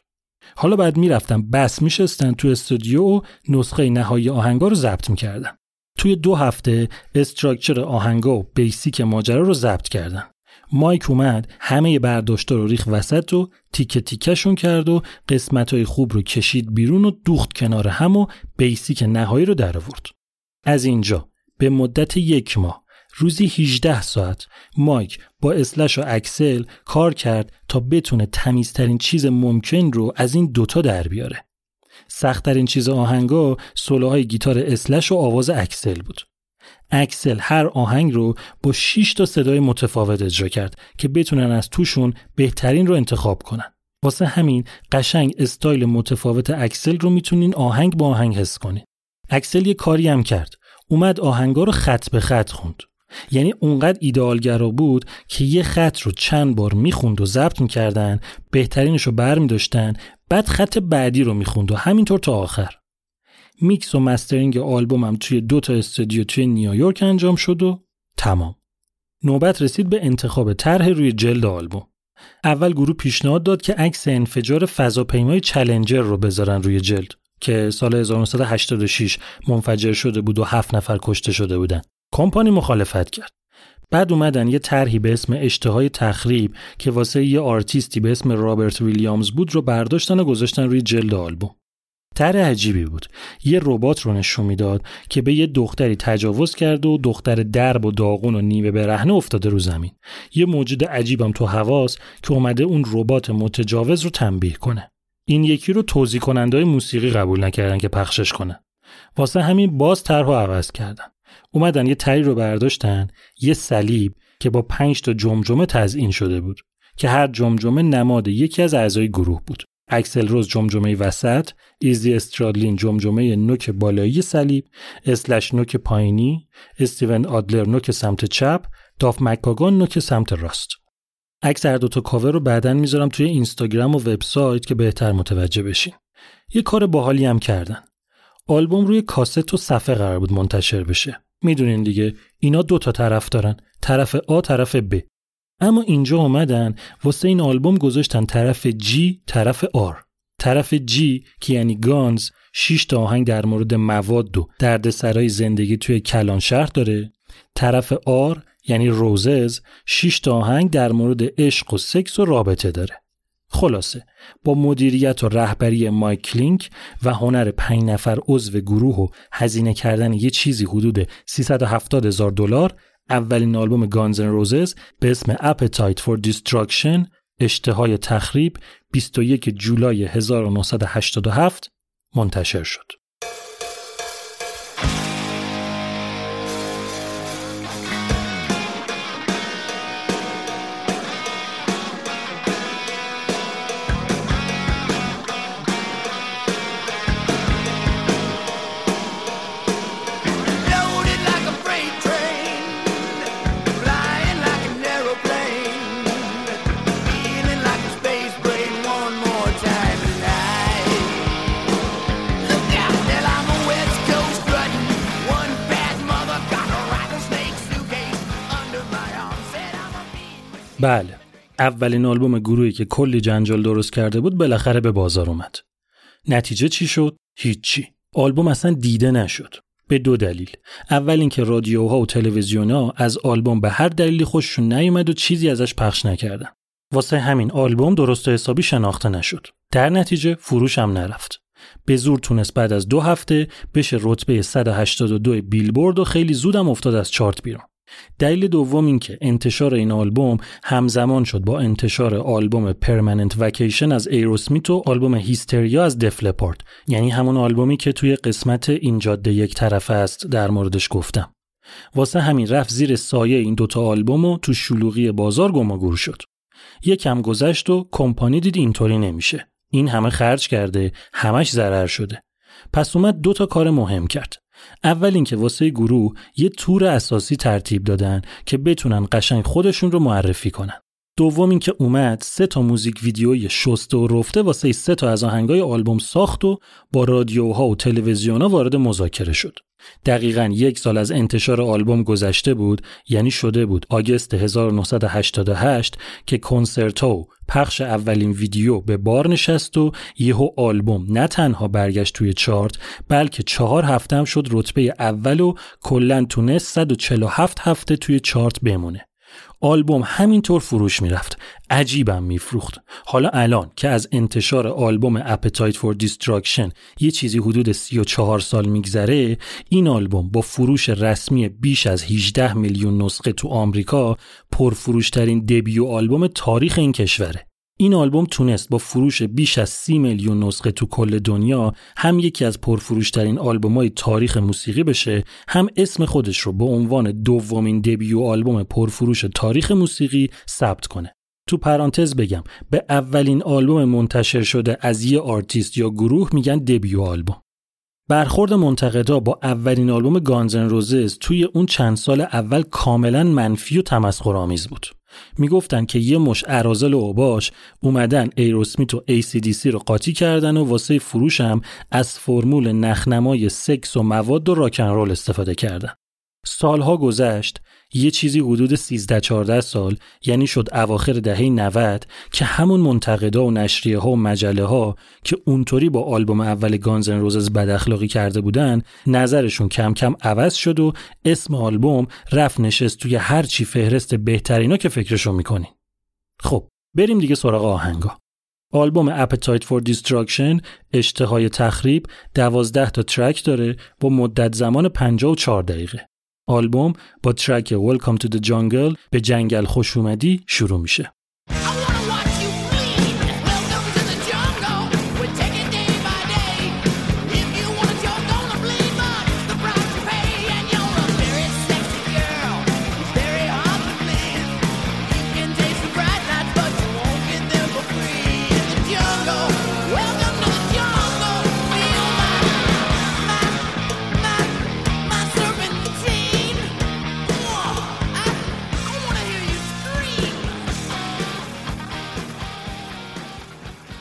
حالا بعد می‌رفتن بس میشستن تو استودیو و نسخه نهایی آهنگا رو ضبط می‌کردن. توی دو هفته استراکچر آهنگا و بیسیک ماجرا رو ضبط کردن. مایک اومد همه برداشتا رو ریخ وسط و تیکه تیکشون کرد و قسمت های خوب رو کشید بیرون و دوخت کنار هم و بیسیک نهایی رو در آورد. از اینجا به مدت یک ماه روزی 18 ساعت مایک با اسلش و اکسل کار کرد تا بتونه تمیزترین چیز ممکن رو از این دوتا در بیاره. سختترین چیز آهنگا سولوهای گیتار اسلش و آواز اکسل بود. اکسل هر آهنگ رو با 6 تا صدای متفاوت اجرا کرد که بتونن از توشون بهترین رو انتخاب کنن. واسه همین قشنگ استایل متفاوت اکسل رو می‌تونین آهنگ با آهنگ حس کنین. اکسل یه کاری هم کرد. اومد آهنگا رو خط به خط خوند. یعنی اونقدر ایدئالگرا بود که یه خط رو چند بار می‌خوند و ضبط می‌کردن بهترینش رو بر میداشتن بعد خط بعدی رو می‌خوند و همینطور تا آخر میکس و mastering آلبومم توی دو تا استودیو توی نیویورک انجام شد و تمام. نوبت رسید به انتخاب طرح روی جلد آلبوم. اول گروه پیشنهاد داد که عکس انفجار فضاپیمای چلنجر رو بذارن روی جلد که سال 1986 منفجر شده بود و هفت نفر کشته شده بودن. کمپانی مخالفت کرد. بعد اومدن یه طرحی به اسم اشتهای تخریب که واسه یه آرتیستی به اسم رابرت ویلیامز بود رو برداشتن و گذاشتن روی جلد آلبوم. تر عجیبی بود. یه ربات رو نشون می‌داد که به یه دختری تجاوز کرد و دختر درب و داغون و نیمه برهنه افتاده رو زمین. یه موجود عجیبم تو حواس که اومده اون ربات متجاوز رو تنبیه کنه. این یکی رو توضیح کننده موسیقی قبول نکردن که پخشش کنه. واسه همین باز طرح عوض کردن. اومدن یه تری رو برداشتن یه صلیب که با پنج تا جمجمه تزئین شده بود که هر جمجمه نماد یکی از اعضای گروه بود. اکسل روز جمجمه وسط، ایزی استرادلین جمجمه نوک بالایی صلیب، اسلش نوک پایینی، استیون آدلر نوک سمت چپ، داف مکاگان نوک سمت راست. عکس هر دوتا کاور رو بعدا می‌ذارم توی اینستاگرام و وبسایت که بهتر متوجه بشین. یه کار باحالی هم کردن. آلبوم روی کاست و صفحه قرار بود منتشر بشه. می‌دونین دیگه اینا دو تا طرف دارن. طرف آ طرف ب. اما اینجا اومدن واسه این آلبوم گذاشتن طرف جی طرف آر طرف جی که یعنی گانز 6 تا آهنگ در مورد مواد و دردسرای زندگی توی کلان شهر داره. طرف آر یعنی روزز 6 تا آهنگ در مورد عشق و سکس و رابطه داره. خلاصه با مدیریت و رهبری مایک کلینک و هنر پنج نفر عضو گروه و هزینه کردن یه چیزی حدود 370 هزار دلار اولین آلبوم گانزن روزز به اسم Appetite for Destruction اشتهای تخریب 21 جولای 1987 منتشر شد. اولین آلبوم گروهی که کلی جنجال درست کرده بود بالاخره به بازار اومد. نتیجه چی شد؟ هیچی. آلبوم اصلا دیده نشد. به دو دلیل. اول اینکه رادیوها و تلویزیونها از آلبوم به هر دلیلی خوششون نیومد و چیزی ازش پخش نکردن. واسه همین آلبوم درست و حسابی شناخته نشد. در نتیجه فروش هم نرفت. به زور تونست بعد از دو هفته بشه رتبه 182 بیلبورد و خیلی زودم افتاد از چارت بیرون. دلیل دوم این که انتشار این آلبوم همزمان شد با انتشار آلبوم پرمننت وکیشن از ایروسمیت و آلبوم هیستریا از دفلپارت یعنی همون آلبومی که توی قسمت این جاده یک طرفه است در موردش گفتم. واسه همین رفت زیر سایه این دوتا آلبوم و تو شلوغی بازار گم شد. یکم گذشت و کمپانی دید اینطوری نمیشه. این همه خرج کرده همش ضرر شده. پس اومد دو تا کار مهم کرد. اول اینکه واسه گروه یه تور اساسی ترتیب دادن که بتونن قشنگ خودشون رو معرفی کنن. دوم اینکه اومد سه تا موزیک ویدیوی شسته و رفته واسه سه تا از آهنگای آلبوم ساخت و با رادیوها و تلویزیونها وارد مذاکره شد. دقیقا یک سال از انتشار آلبوم گذشته بود یعنی شده بود آگست 1988 که کنسرتو پخش اولین ویدیو به بار نشست و یهو آلبوم نه تنها برگشت توی چارت بلکه چهار هفته هم شد رتبه اول و کلا تونست 147 هفته توی چارت بمونه. آلبوم همینطور فروش می‌رفت. عجیبم میفروخت. حالا الان که از انتشار آلبوم Appetite for Destruction یه چیزی حدود 34 سال میگذره این آلبوم با فروش رسمی بیش از 18 میلیون نسخه تو آمریکا پرفروشترین دبیو آلبوم تاریخ این کشوره. این آلبوم تونست با فروش بیش از سی میلیون نسخه تو کل دنیا هم یکی از پرفروشترین آلبومای تاریخ موسیقی بشه هم اسم خودش رو به عنوان دومین debut album پرفروش تاریخ موسیقی ثبت کنه. تو پرانتز بگم به اولین آلبوم منتشر شده از یه آرتیست یا گروه میگن debut album. برخورد منتقدا با اولین آلبوم Guns N' Roses توی اون چند سال اول کاملا منفی و تمسخرآمیز بود. می‌گفتن که یه مش ارازل و اوباش اومدن ایروسمیت و ACDC رو قاطی کردن و واسه فروش هم از فرمول نخنمای سکس و مواد و راکن رول استفاده کردن. سالها گذشت یه چیزی حدود 13 14 سال یعنی شد اواخر دهه 90 که همون منتقدا و نشریه ها و مجله ها که اونطوری با آلبوم اول گانزن روزز بد اخلاقی کرده بودن نظرشون کم کم عوض شد و اسم آلبوم رفت نشست توی هر چی فهرست بهترینا که فکرشو می‌کنین. خب بریم دیگه سراغ آهنگا. آلبوم Appetite for Destruction اشتهای تخریب 12 تا ترک داره با مدت زمان 54 دقیقه. آلبوم با ترک Welcome to the Jungle به جنگل خوش اومدی شروع میشه.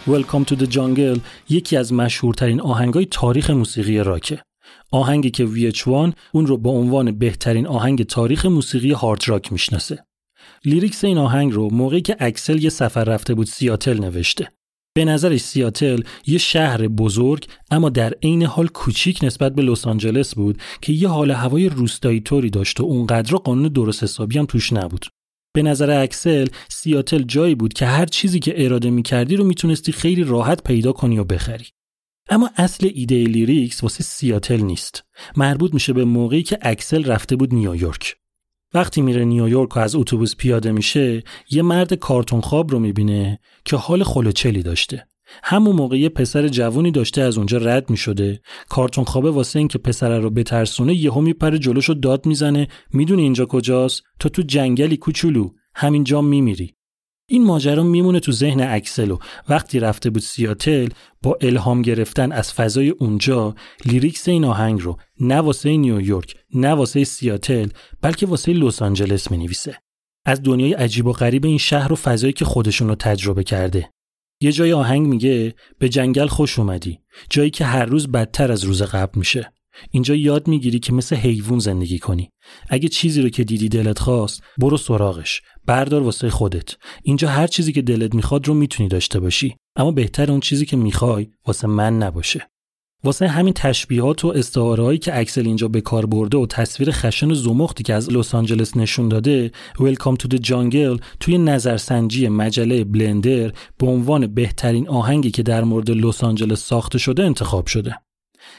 Welcome to the Jungle یکی از مشهورترین آهنگای تاریخ موسیقی راکه. آهنگی که VH1 اون رو به عنوان بهترین آهنگ تاریخ موسیقی هارد راک می‌شناسه. lyrics این آهنگ رو موقعی که اکسل یه سفر رفته بود سیاتل نوشته. به نظرش سیاتل یه شهر بزرگ اما در عین حال کوچیک نسبت به لس آنجلس بود که یه حال هوای روستایی طوری داشت و اونقدر قانون درست حسابی هم توش نبود. به نظر اکسل سیاتل جایی بود که هر چیزی که اراده می‌کردی رو می‌تونستی خیلی راحت پیدا کنی و بخری. اما اصل ایده lyrics واسه سیاتل نیست. مربوط میشه به موقعی که اکسل رفته بود نیویورک. وقتی میره نیویورک و از اتوبوس پیاده میشه یه مرد کارتون خواب رو می‌بینه که حال خلوچلی داشته همون موقع یه پسر جوونی داشته از اونجا رد می‌شده. کارتون خوابه واسه اینکه پسر رو بترسونه یهو میپره جلوشو داد می‌زنه. می‌دونی اینجا کجاست؟ تو تو جنگلی کوچولو. همینجا میمیری. این ماجرا میمونه تو ذهن اکسلو. وقتی رفته بود سیاتل با الهام گرفتن از فضای اونجا lyrics این آهنگ رو نه واسه نیویورک نه واسه سیاتل بلکه واسه لس آنجلس می‌نویسه. از دنیای عجیب و غریب این شهر و فضایی که خودش اون رو تجربه کرده. یه جای آهنگ میگه به جنگل خوش اومدی. جایی که هر روز بدتر از روز قبل میشه. اینجا یاد می‌گیری که مثل حیوان زندگی کنی. اگه چیزی رو که دیدی دلت خواست برو سراغش. بردار واسه خودت. اینجا هر چیزی که دلت می‌خواد رو می‌تونی داشته باشی. اما بهتر اون چیزی که می‌خوای واسه من نباشه. واسه همین تشبیهات و استعارهایی که اکسل اینجا به کار برده و تصویر خشن زمختی که از لس آنجلس نشون داده ویلکام تو د جانگل توی نظرسنجی مجله بلندر به عنوان بهترین آهنگی که در مورد لس آنجلس ساخته شده انتخاب شده.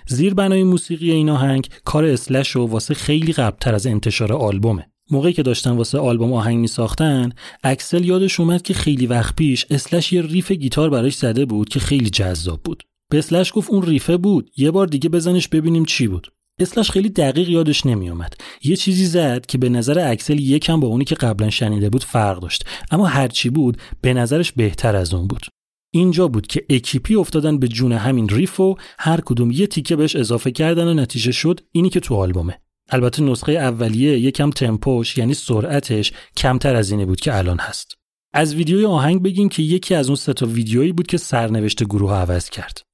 زیر بنای موسیقی این آهنگ کار اسلشه و واسه خیلی قبلتر از انتشار آلبومه. موقعی که داشتن واسه آلبوم آهنگ می ساختن اکسل یادش اومد که خیلی وقت پیش اسلش یه riff گیتار براش زده بود که خیلی جذاب بود. بهش گفت اون riff ه بود. یه بار دیگه بزنش ببینیم چی بود. اسلش خیلی دقیق یادش نمیومد یه چیزی زد که به نظر اکسل یکم با اونی که قبلا شنیده بود فرق داشت. اما هرچی بود به نظرش بهتر از اون بود. اینجا بود که اکیپی افتادن به جون همین riff و هر کدوم یه تیکه بهش اضافه کردن و نتیجه شد اینی که تو آلبومه. البته نسخه اولیه یکم تمپوش یعنی سرعتش کمتر از اینه بود که الان هست. از ویدیوی آهنگ بگیم که یکی از اون سه تا ویدیویی بود که سرنوشت گروه عوض کرد.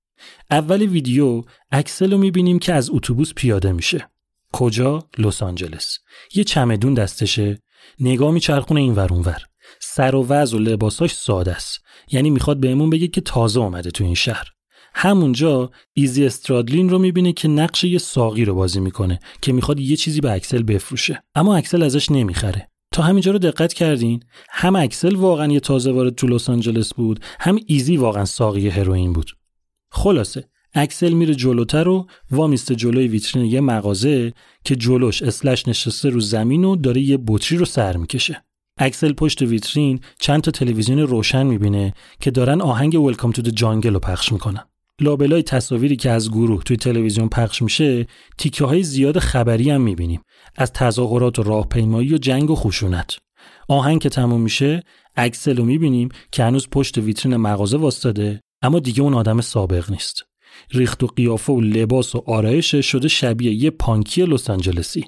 اول ویدیو اکسل رو می‌بینیم که از اتوبوس پیاده میشه. کجا؟ لس آنجلس. یه چمدون دستشه. نگاه میچرخونه این ور اونور سر و وضع و لباساش ساده است. یعنی می‌خواد بهمون بگه که تازه اومده تو این شهر. همونجا ایزی استرادلین رو می‌بینه که نقش یه ساقی رو بازی می‌کنه که می‌خواد یه چیزی به اکسل بفروشه. اما اکسل ازش نمی‌خره. تا همینجا رو دقت کردین؟ هم اکسل واقعا یه تازه وارد تو لس آنجلس بود هم ایزی واقعا ساقی هروئین بود. خلاصه اکسل میره جلوتر و وامیسته جلوی ویترین یه مغازه که جلوش اسلش نشسته رو زمین و داره یه بطری رو سر می‌کشه. اکسل پشت ویترین چند تا تلویزیون روشن می‌بینه که دارن آهنگ Welcome to Jungle رو پخش می‌کنن. لابلای تصاویری که از گروه توی تلویزیون پخش میشه تیکه های زیاد خبری هم می‌بینیم. از تظاهرات و راهپیمایی و جنگ و خشونت. آهنگ که تموم میشه اکسل رو می‌بینیم که هنوز پشت ویترین مغازه واستاده اما دیگه اون آدم سابق نیست. ریخت و قیافه و لباس و آرایشش شده شبیه یه پانکی لس آنجلسی.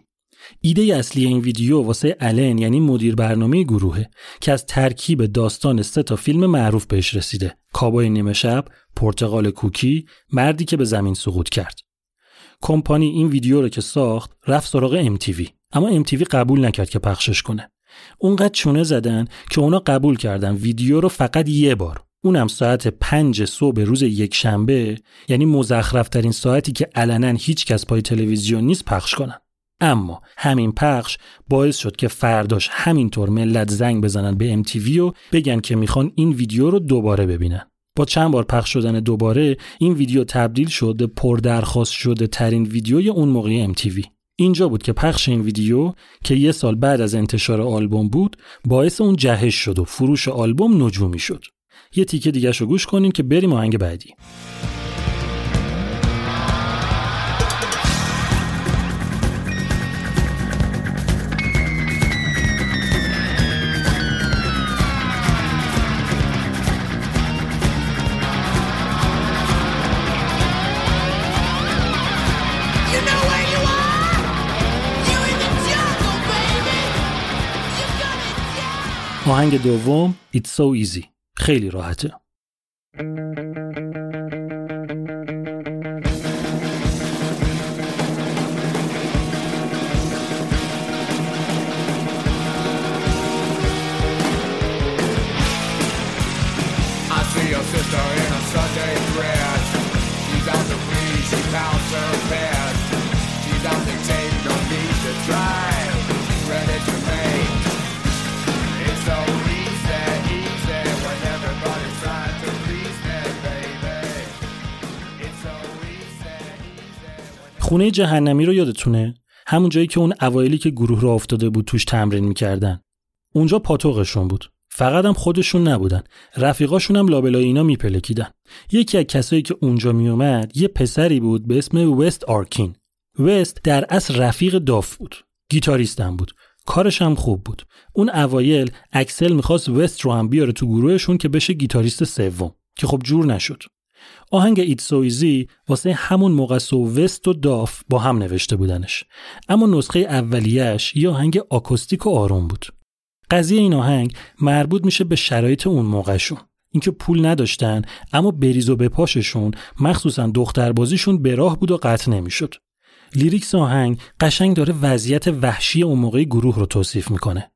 ایده اصلی این ویدیو واسه الن یعنی مدیر برنامه گروهه که از ترکیب داستان سه تا فیلم معروف بهش رسیده. کابای نیمه شب پرتغال کوکی مردی که به زمین سقوط کرد. کمپانی این ویدیو رو که ساخت رفت سراغ MTV اما MTV قبول نکرد که پخشش کنه. اونقدر چونه زدن که اونا قبول کردن ویدیو رو فقط یه بار. اونم ساعت پنج صبح روز یک شنبه یعنی مزخرفترین ساعتی که علنا هیچ کس پای تلویزیون نیست پخش کنن. اما همین پخش باعث شد که فرداش همینطور ملت زنگ بزنن به MTV و بگن که می‌خوان این ویدیو رو دوباره ببینن. با چند بار پخش شدن دوباره این ویدیو تبدیل شد به پردرخواست شده ترین ویدیوی اون موقع MTV اینجا بود که پخش این ویدیو که یه سال بعد از انتشار آلبوم بود باعث اون جهش شد و فروش آلبوم نجومی شد. یه تیکه دیگه رو گوش کنیم که بریم آهنگ بعدی. آهنگ دوم It's So Easy. خیلی راحته your sister in a Sunday dress. She's out to she pounds her. She's out to take, no need to try. Ready to make. it so خونه جهنمی رو یادتونه؟ همون جایی که اون اوایلی که گروه را افتاده بود توش تمرین می‌کردن. اونجا پاتوقشون بود. فقط هم خودشون نبودن. رفیقاشون هم لابلای اینا میپلکیدن. یکی از کسایی که اونجا میومد یه پسری بود به اسم وست آرکین. وست در اصل رفیق داف بود. گیتاریستم بود. کارش هم خوب بود. اون اوایل اکسل می‌خواست وست رو هم بیاره تو گروهشون که بشه گیتاریست سوم که خب جور نشد. آهنگ It's So Easy واسه همون موقع‌س و وست و داف با هم نوشته بودنش. اما نسخه اولیش یه آهنگ آکوستیک و آروم بود. قضیه این آهنگ مربوط میشه به شرایط اون موقعشون اینکه پول نداشتن اما بریز و بپاششون مخصوصا دختربازیشون به راه بود و قطع نمی‌شد. lyrics آهنگ قشنگ داره وضعیت وحشی اون موقع گروه رو توصیف می‌کنه.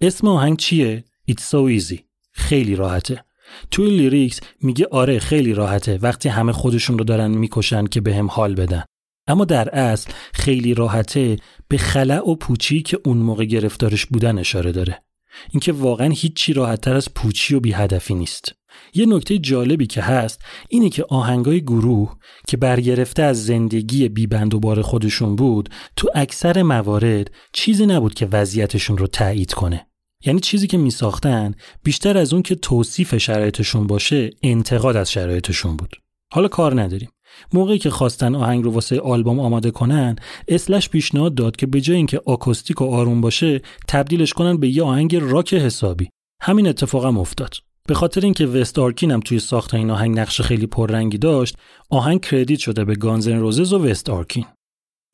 اسم آهنگ چیه؟ It's so easy. خیلی راحته. توی lyrics میگه آره خیلی راحته. وقتی همه خودشون رو دارن می‌کشن که به هم حال بدن. اما در اصل خیلی راحته به خلأ و پوچی که اون موقع گرفتارش بودن اشاره داره. اینکه واقعا هیچی راحتتر از پوچی و بی هدفی نیست. یه نکته جالبی که هست اینه که آهنگای گروه که برگرفته از زندگی بیبند و بار خودشون بود تو اکثر موارد چیزی نبود که وضعیتشون رو تایید کنه. یعنی چیزی که میساختن بیشتر از اون که توصیف شرایطشون باشه انتقاد از شرایطشون بود. حالا کار نداریم. موقعی که خواستن آهنگ رو واسه آلبوم آماده کنن اسلش پیشنهاد داد که به جای اینکه آکوستیک و آروم باشه تبدیلش کنن به یه آهنگ راک حسابی. همین اتفاقم افتاد. به خاطر اینکه وست آرکین هم توی ساخت این آهنگ نقش خیلی پررنگی داشت آهنگ credit شده به Guns N' Roses و وست آرکین.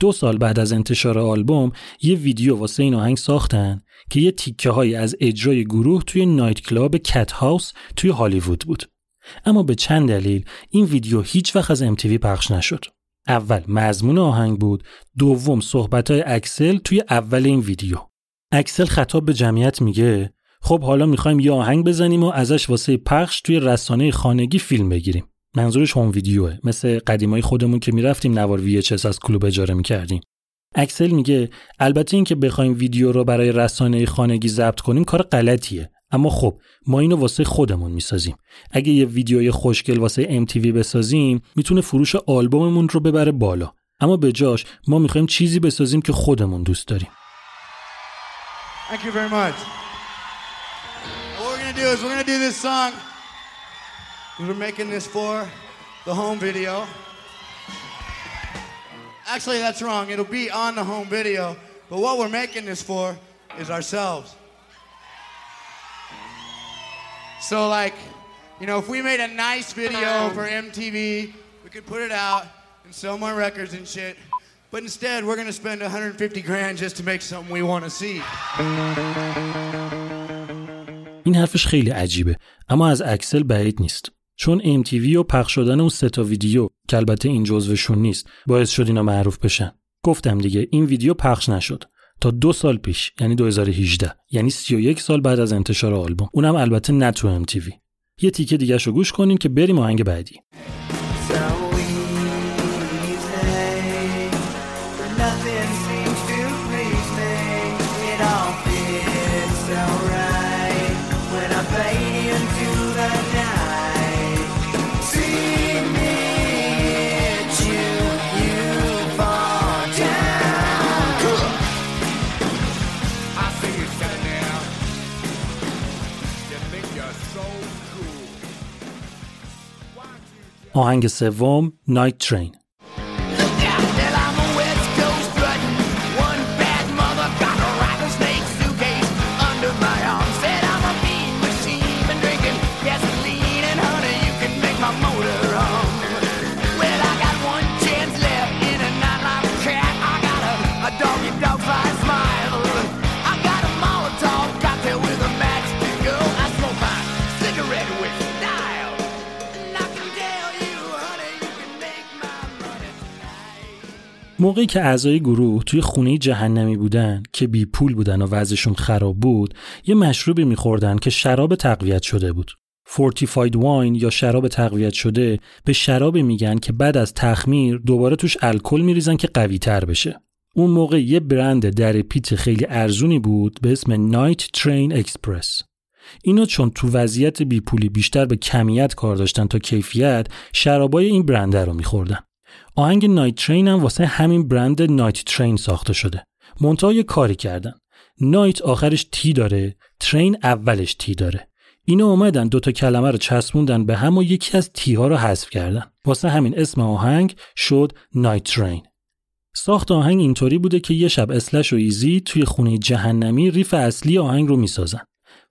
دو سال بعد از انتشار آلبوم یه ویدیو واسه این آهنگ ساختن که یه تیکه های از اجرای گروه توی nightclub Cathouse توی هالیوود بود. اما به چند دلیل این ویدیو هیچ وقت از MTV پخش نشد. اول مضمون آهنگ بود. دوم صحبت های اکسل توی اول این ویدیو. اکسل خطاب به جمعیت میگه خب حالا می‌خوایم یه آهنگ بزنیم و ازش واسه پخش توی رسانه خانگی فیلم بگیریم. منظورش هوم ویدیوه. مثل قدیمای خودمون که می‌رفتیم نوار VHS از کلوب اجاره می‌کردیم. اکسل میگه البته اینکه بخوایم ویدیو رو برای رسانه خانگی ضبط کنیم کار غلطیه. اما خب ما اینو واسه خودمون می‌سازیم. اگه یه ویدیوی خوشگل واسه MTV بسازیم می‌تونه فروش آلبوممون رو ببره بالا. اما به جاش ما می‌خوایم چیزی بسازیم که خودمون دوست داریم. Thank you very much. What we're gonna do is we're gonna do this song. We're making this for the home video. Actually, that's wrong. It'll be on the home video. But what we're making this for is ourselves. So, like, you know, if we made a nice video for MTV, we could put it out and sell more records and shit. But instead, we're gonna spend 150 grand just to make something we want to see. این حرفش خیلی عجیبه اما از اکسل بعید نیست چون MTV و پخش شدن اون سه تا ویدیو که البته این جزوشون نیست باعث شد اینا معروف بشن. گفتم دیگه این ویدیو پخش نشد. تا دو سال پیش یعنی 2018 یعنی 31 سال بعد از انتشار آلبوم. اونم البته نه تو MTV یه تیکه دیگه رو گوش کنین که بریم آهنگ بعدی. آهنگ سوم نایت ترین موقعی که اعضای گروه توی خونه جهنمی بودن که بی پول بودن و وضعشون خراب بود یه مشروبی میخوردن که شراب تقویت شده بود. fortified wine یا شراب تقویت شده به شرابی میگن که بعد از تخمیر دوباره توش الکل میریزن که قوی تر بشه. اون موقع یه برند در پیت خیلی ارزونی بود به اسم Night Train Express اینا چون تو وضعیت بیپولی بیشتر به کمیت کار داشتن تا کیفیت شرابای این برنده رو میخوردن. آهنگ نایت ترین هم واسه همین برند نایت ترین ساخته شده. منتها یه کاری کردن. نایت آخرش تی داره ترین اولش تی داره. اینا اومدن دوتا کلمه رو چسبوندن به هم و یکی از تی ها رو حذف کردن. واسه همین اسم آهنگ شد نایت ترین ساخت آهنگ اینطوری بوده که یه شب اسلش و ایزی توی خونه جهنمی ریف اصلی آهنگ رو می‌سازن.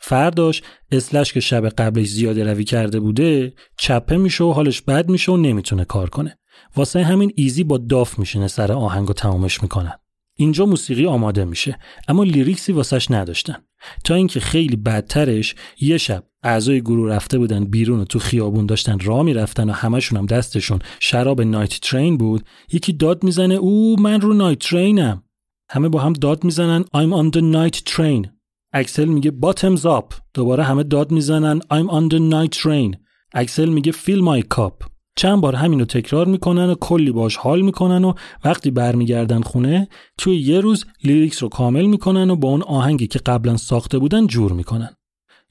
فرداش اسلش که شب قبلش زیاده روی کرده بوده چپه میشه و حالش بد میشه و نمی‌تونه کار کنه. واسه همین ایزی با داف میشینه سر آهنگ و تمامش می‌کنن اینجا موسیقی آماده میشه اما لیریکسی واسش نداشتن. تا اینکه خیلی بدترش یه شب اعضای گروه رفته بودن بیرون و تو خیابون داشتن راه می‌رفتن و همشون هم دستشون شراب نایت ترین بود. یکی داد می‌زنه او من رو نایت ترینم. همه با هم داد می‌زنن I'm on the night train. اکسل میگه bottoms up. دوباره همه داد می‌زنن I'm on the night train. اکسل میگه fill my cup. چند بار همینو تکرار می‌کنن و کلی باش حال می‌کنن و وقتی برمیگردن خونه توی یه روز lyrics رو کامل می‌کنن و با اون آهنگی که قبلا ساخته بودن جور می‌کنن.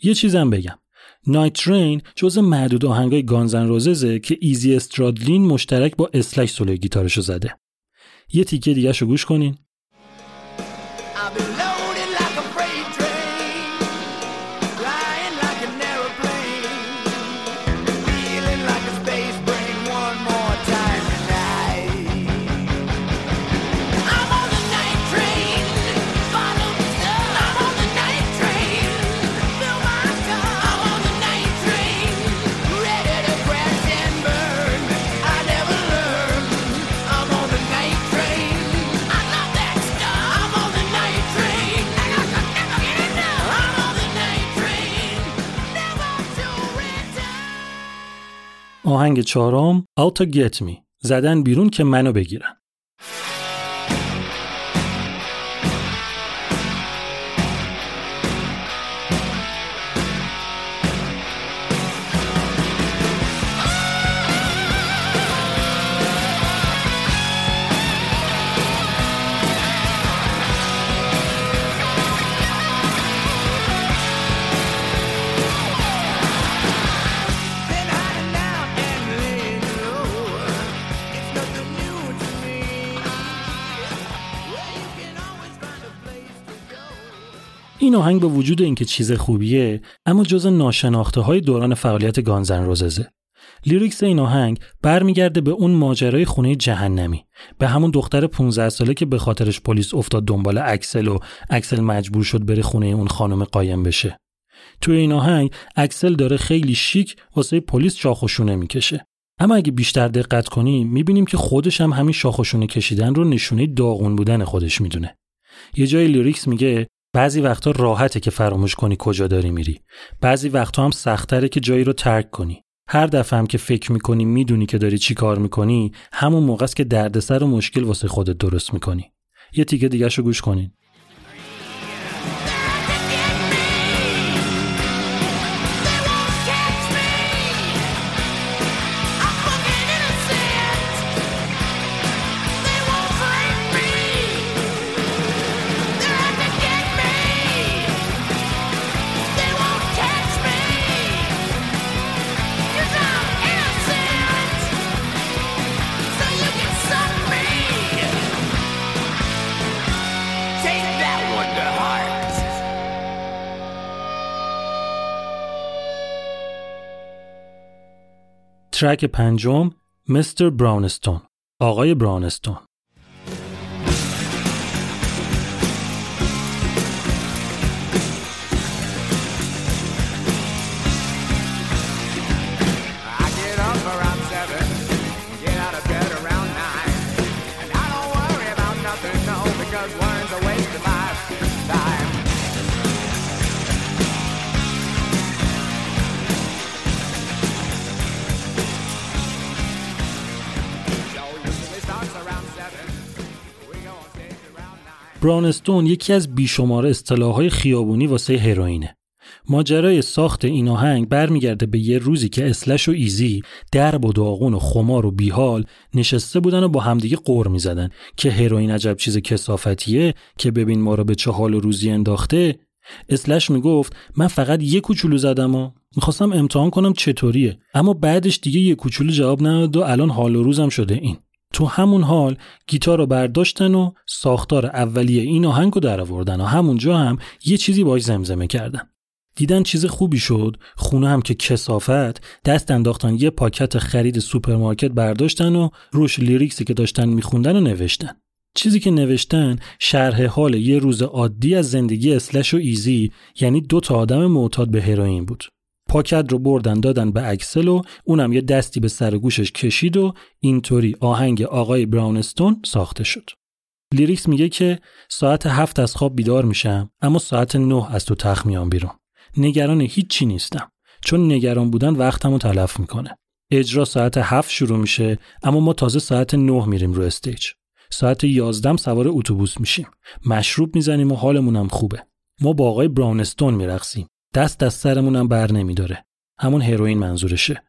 یه چیزم بگم. Night Train جز معدود آهنگای Guns N' Roses ه که ایزی استرادلین مشترک با اسلش سولوی گیتارشو زده. یه تیکه دیگه گوش کنین. آهنگ چهارم Out Get Me. زدن بیرون که منو بگیرن. این آهنگ با وجود اینکه چیز خوبیه اما جز ناشناخته های دوران فعالیت Guns N' Roses ه. lyrics این آهنگ برمیگرده به اون ماجرای خونه جهنمی به همون دختر 15 ساله که به خاطرش پلیس افتاد دنبال اکسل و اکسل مجبور شد بره خونه اون خانم قایم بشه. توی این آهنگ اکسل داره خیلی شیک واسه پلیس شاخ و شونه می‌کشه. اما اگه بیشتر دقت کنیم می‌بینیم که خودش هم همین شاخ و شونه کشیدن رو نشونه داغون بودن خودش می‌دونه. یه جای لیریکس میگه بعضی وقتا راحته که فراموش کنی کجا داری میری. بعضی وقتا هم سختره که جایی رو ترک کنی. هر دفعه هم که فکر می‌کنی می‌دونی که داری چی کار می‌کنی همون موقع است که دردسر و مشکل واسه خودت درست می‌کنی. یه تیکه دیگه رو گوش کنین. ترک پنجم مستر براونستون آقای براونستون. براونستون یکی از بیشمار اصطلاحهای خیابونی واسه هروئینه. ماجرای ساخت این آهنگ برمیگرده به یه روزی که اسلش و ایزی درب و داغون و خمار و بیحال نشسته بودن و با همدیگه قور می‌زدن که هروئین عجب چیز کسافتیه که ببین ما رو به چه حال و روزی انداخته اسلش می‌گفت من فقط یه کوچولو زدم و می‌خواستم امتحان کنم چطوریه اما بعدش دیگه یه کوچولو جواب نداد و الان حال و روزم شده این تو همون حال گیتار رو برداشتن و ساختار اولیه این آهنگ رو در آوردن و همونجا هم یه چیزی باش زمزمه کردن. دیدن چیز خوبی شد خونه هم که کثافت دست انداختن یه پاکت خرید سوپرمارکت برداشتن و روش lyrics ی که داشتن میخوندنو نوشتن. چیزی که نوشتن شرح حال یه روز عادی از زندگی اسلش و ایزی یعنی دو تا آدم معتاد به هروئین بود. پاکت رو بردن دادن به اکسل و اونم یه دستی به سر گوشش کشید و اینطوری آهنگ آقای براونستون ساخته شد. lyrics میگه که ساعت هفت از خواب بیدار میشم اما ساعت نه از تو تخت میام بیرون. نگران هیچی نیستم چون نگران بودن وقتمو تلف می‌کنه. اجرا ساعت هفت شروع میشه اما ما تازه ساعت نه میریم رو stage. ساعت یازدم سوار اتوبوس میشیم. مشروب می‌زنیم و حالمونم خوبه. ما با آقای براونستون میرقصیم. دست از سرمونم بر نمیداره. همون هروئین منظورشه.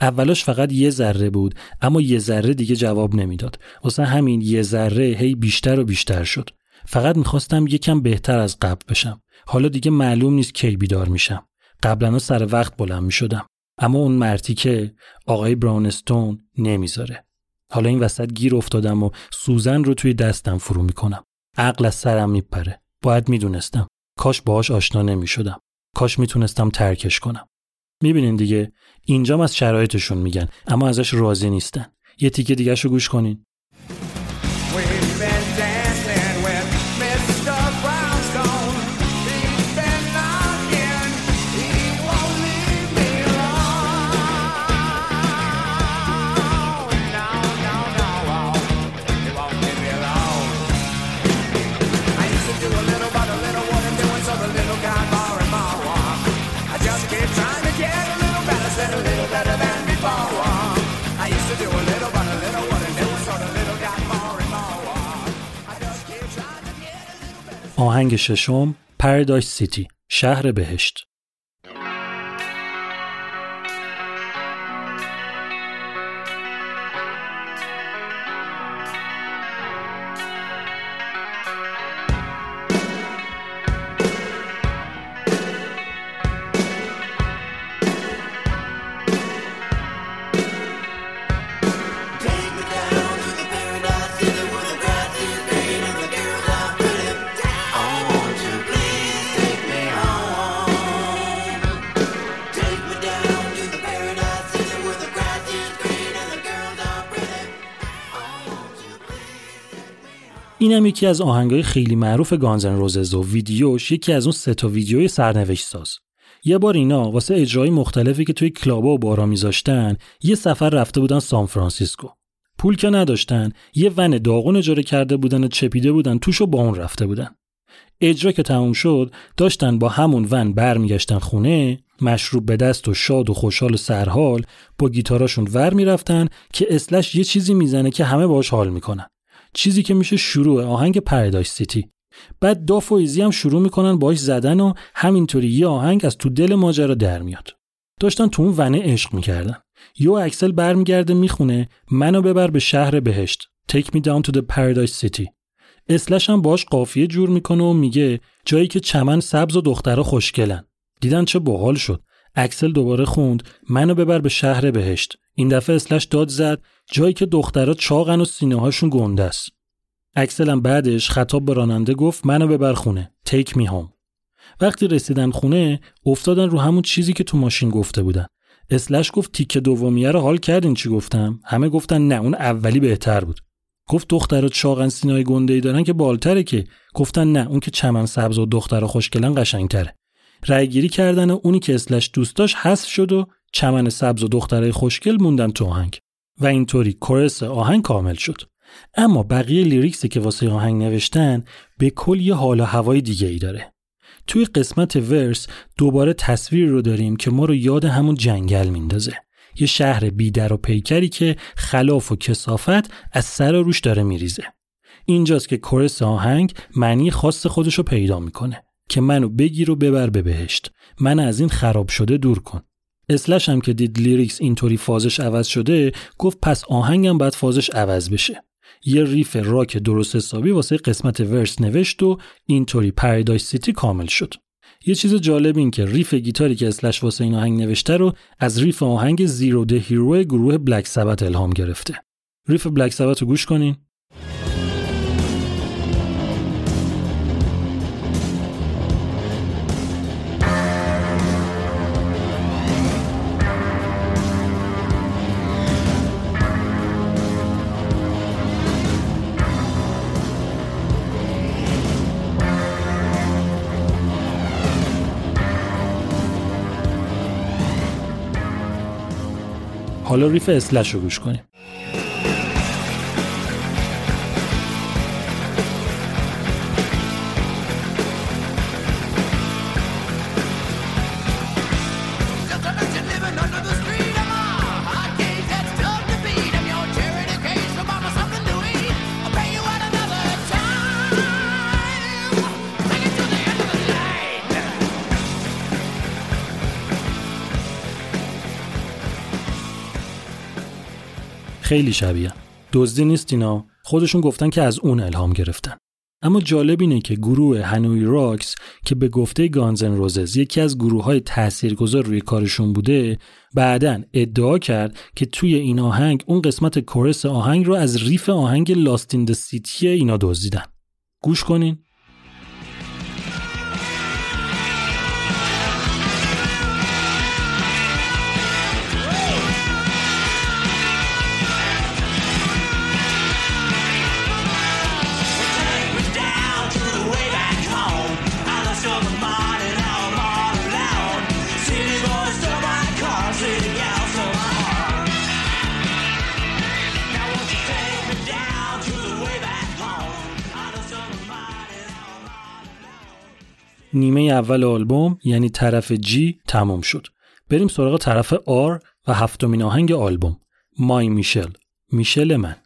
اولش فقط یه ذره بود اما یه ذره دیگه جواب نمی‌داد. واسه همین یه ذره هی بیشتر و بیشتر شد. فقط می‌خواستم یکم بهتر از قبل بشم. حالا دیگه معلوم نیست کی بیدار میشم. قبلا سر وقت بلند می‌شدم. اما اون مرتی که آقای براونستون نمی‌ذاره. حالا این وسط گیر افتادم و سوزن رو توی دستم فرو می‌کنم. عقل از سرم میپره. باید می‌دونستم. کاش باهاش آشنا نمی‌شدم. کاش می‌تونستم ترکش کنم. می‌بینین دیگه اینجام از شرایطشون میگن اما ازش راضی نیستن. یه تیکه دیگه شو گوش کنین. آهنگ ششم پردایس سیتی شهر بهشت. اینم یکی از آهنگای خیلی معروف گانزن روزز و ویدیوش یکی از اون سه تا ویدیوی سرنوشت ساز. یه بار اینا واسه اجرای مختلفی که توی کلابا و بارا میذاشتن یه سفر رفته بودن سان فرانسیسکو. پول که نداشتن یه ون داغون اجاره کرده بودن و چپیده بودن توش و با اون رفته بودن. اجرا که تموم شد داشتن با همون ون برمیگشتن خونه مشروب به دست و شاد و خوشحال و سرحال با گیتاراشون ور می‌رفتن که اسلش یه چیزی می‌زنه که همه باش حال می‌کنن. چیزی که میشه شروع آهنگ Paradise City. بعد داف و ایزی هم شروع می‌کنن باش زدن و همینطوری یه آهنگ از تو دل ماجرا در میاد. داشتن تو اون ونه عشق می‌کردن. یهو اکسل برمیگرده می‌خونه منو ببر به شهر بهشت Take me down to the paradise city. اسلش هم باش قافیه جور می‌کنه و میگه جایی که چمن سبز و دخترها خوشگلن. دیدن چه باحال شد. اکسل دوباره خوند منو ببر به شهر بهشت. این دفعه اسلش داد زد جایی که دخترها چاقن و سینه هاشون گنده است. اکسل بعدش خطاب به راننده گفت منو ببر خونه تیک می هوم وقتی رسیدن خونه افتادن رو همون چیزی که تو ماشین گفته بودن. اسلش گفت تیک دومیه رو حال کردین چی گفتم؟ همه گفتن نه اون اولی بهتر بود. گفت دخترات چاقن سینای گنده ای دارن که بالتره که. گفتن نه اون که چمن سبز و دختر خوشگلن قشنگتره. رأیگیری کردن و اونی که اسلش دوست داشت حذف شد و چمن سبز و دخترای خوشگل موندن تو آهنگ. و اینطوری کورس آهنگ کامل شد. اما بقیه لیریکسی که واسه آهنگ نوشتن به کل یه حال و هوای دیگه ای داره. توی قسمت ورس دوباره تصویر رو داریم که ما رو یاد همون جنگل میندازه. یه شهر بیدر و پیکری که خلاف و کسافت از سر روش داره میریزه. اینجاست که کورس آهنگ معنی خاص خودش رو پیدا می‌کنه که منو بگیر و ببر به بهشت. من از این خراب شده دور کن. اسلش هم که دید lyrics اینطوری فازش عوض شده گفت پس آهنگم باید فازش عوض بشه. یه riff راک درست حسابی واسه قسمت verse نوشت و اینطوری Paradise City کامل شد. یه چیز جالب این که riff گیتاری که اسلش واسه این آهنگ نوشته رو از riff آهنگ Zero the Hero گروه بلک سبت الهام گرفته. riff بلک سبت رو گوش کنین. حالا ریف اسلش رو گوش کنیم. خیلی شبیه. دزدی نیست اینا. خودشون گفتن که از اون الهام گرفتن. اما جالب اینه که گروه هنوی راکس که به گفته گانزن روزز یکی از گروه های تاثیرگذار روی کارشون بوده بعدا ادعا کرد که توی این آهنگ اون قسمت chorus آهنگ رو از riff آهنگ Lost in the City اینا دزدیدن. گوش کنین. نیمه اول آلبوم یعنی طرف جی تمام شد. بریم سراغ طرف آر و هفتمین آهنگ آلبوم. مای میشل. میشل من.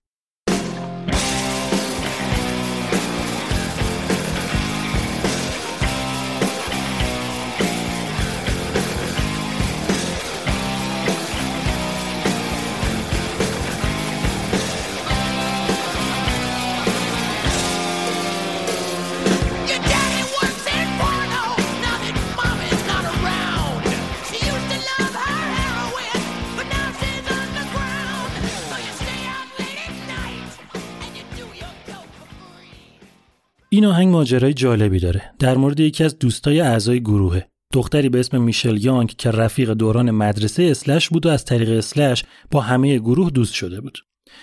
این آهنگ ماجرای جالبی داره. در مورد یکی از دوستای اعضای گروهه. دختری به اسم میشل یانگ که رفیق دوران مدرسه اسلش بود و از طریق اسلش با همه گروه دوست شده بود.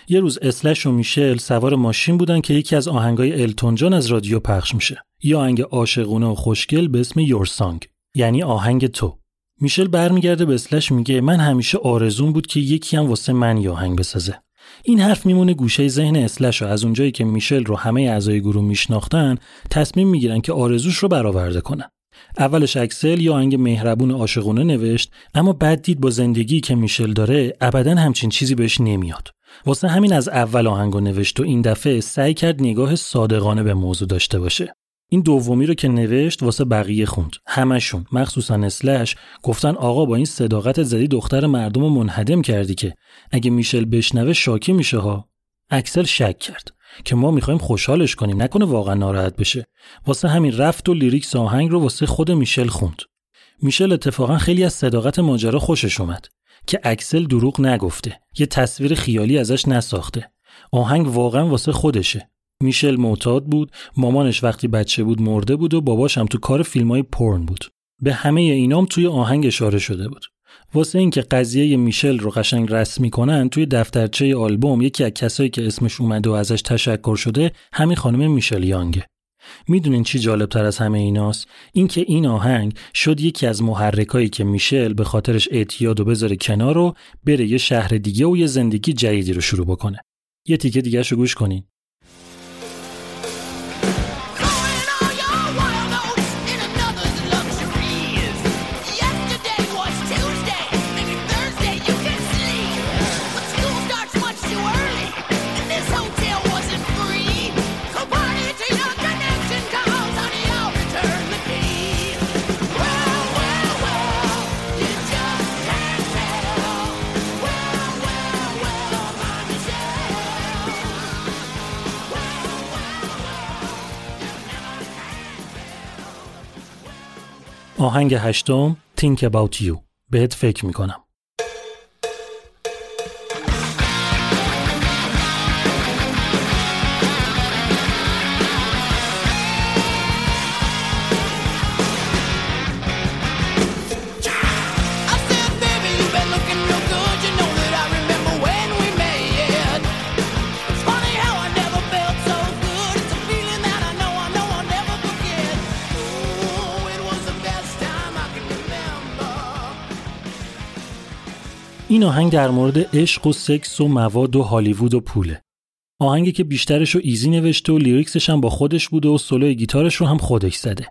یه روز اسلش و میشل سوار ماشین بودن که یکی از آهنگای التون جان از رادیو پخش میشه. یه آهنگ عاشقونه و خوشگل به اسم یور سانگ یعنی آهنگ تو. میشل برمیگرده به اسلش میگه من همیشه آرزون بود که یکی هم واسه من یه آهنگ بسازه. این حرف میمونه گوشه ذهن اسلش و از اونجایی که میشل رو همه اعضای گروه میشناختن تصمیم می‌گیرن که آرزوش رو برآورده کنن. اولش اکسل یا آهنگ مهربون عاشقونه نوشت اما بعد دید با زندگی که میشل داره ابدا همچین چیزی بهش نمیاد. واسه همین از اول آهنگو نوشت و این دفعه سعی کرد نگاه صادقانه به موضوع داشته باشه. این دومی رو که نوشت واسه بقیه خوند. همشون مخصوصا اسلش گفتن آقا با این صداقت زدی دختر مردم رو منهدم کردی که. اگه میشل بشنوه شاکی میشه ها. اکسل شک کرد که ما می‌خوایم خوشحالش کنیم. نکنه واقعا ناراحت بشه. واسه همین رفت و lyrics آهنگ رو واسه خود میشل خوند. میشل اتفاقا خیلی از صداقت ماجرا خوشش اومد که اکسل دروغ نگفته. یه تصویر خیالی ازش نساخته. آهنگ واقعا واسه خودشه. میشل معتاد بود مامانش وقتی بچه بود مرده بود و باباش هم تو کار فیلم های پرن بود. به همه اینام توی آهنگ اشاره شده بود. واسه اینکه قضیه میشل رو قشنگ رسمی کنن توی دفترچه آلبوم یکی از کسایی که اسمش اومده و ازش تشکر شده همین خانم میشل یانگه. می‌دونین چی جالب تر از همه ایناست؟ اینکه این آهنگ شد یکی از محرکایی که میشل به خاطرش اعتیاد و بذاره کنار و بره یه شهر دیگه و یه زندگی جدیدی رو شروع بکنه. یه تیکه دیگه رو گوش کنین. آهنگ هشتم Think About You. بهت فکر می‌کنم. این آهنگ در مورد عشق و سکس و مواد و هالیوود و پوله. آهنگی که بیشترش رو ایزی نوشته و lyrics ش هم با خودش بوده و سولوی گیتارش رو هم خودش زده.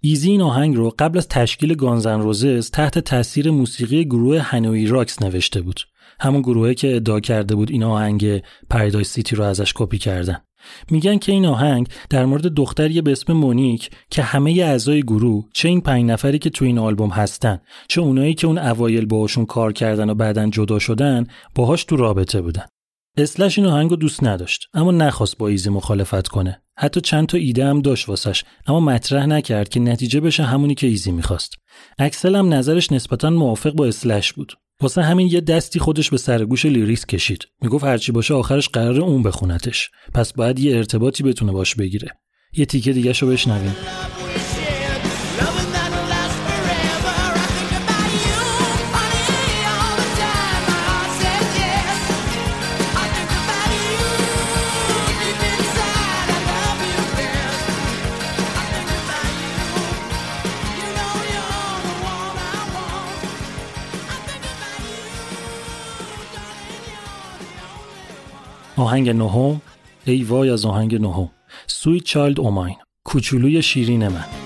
ایزی این آهنگ رو قبل از تشکیل گانزن روزز تحت تاثیر موسیقی گروه هنوی راکس نوشته بود. همون گروهی که ادعا کرده بود این آهنگ Paradise City رو ازش کپی کردن. میگن که این آهنگ در مورد دختری به اسم مونیک که همه اعضای گروه چه این پنج نفری که تو این آلبوم هستن چه اونایی که اون اوایل باهاشون کار کردن و بعدا جدا شدن باهاش تو رابطه بودن. اسلش این آهنگ رو دوست نداشت اما نخواست با ایزی مخالفت کنه. حتی چند تا ایده هم داشت واسش اما مطرح نکرد که نتیجه بشه همونی که ایزی می‌خواست. اکسل هم نظرش نسبتا موافق با اسلش بود. واسه همین یه دستی خودش به سرگوش lyrics کشید. می‌گفت هرچی باشه آخرش قرار اون بخونتش. پس باید یه ارتباطی بتونه باش بگیره. یه تیکه دیگه شو بشنویم آهنگ نهم ای وای از آهنگ نهم. سویت چایلد اوماین کوچولوی شیرین من.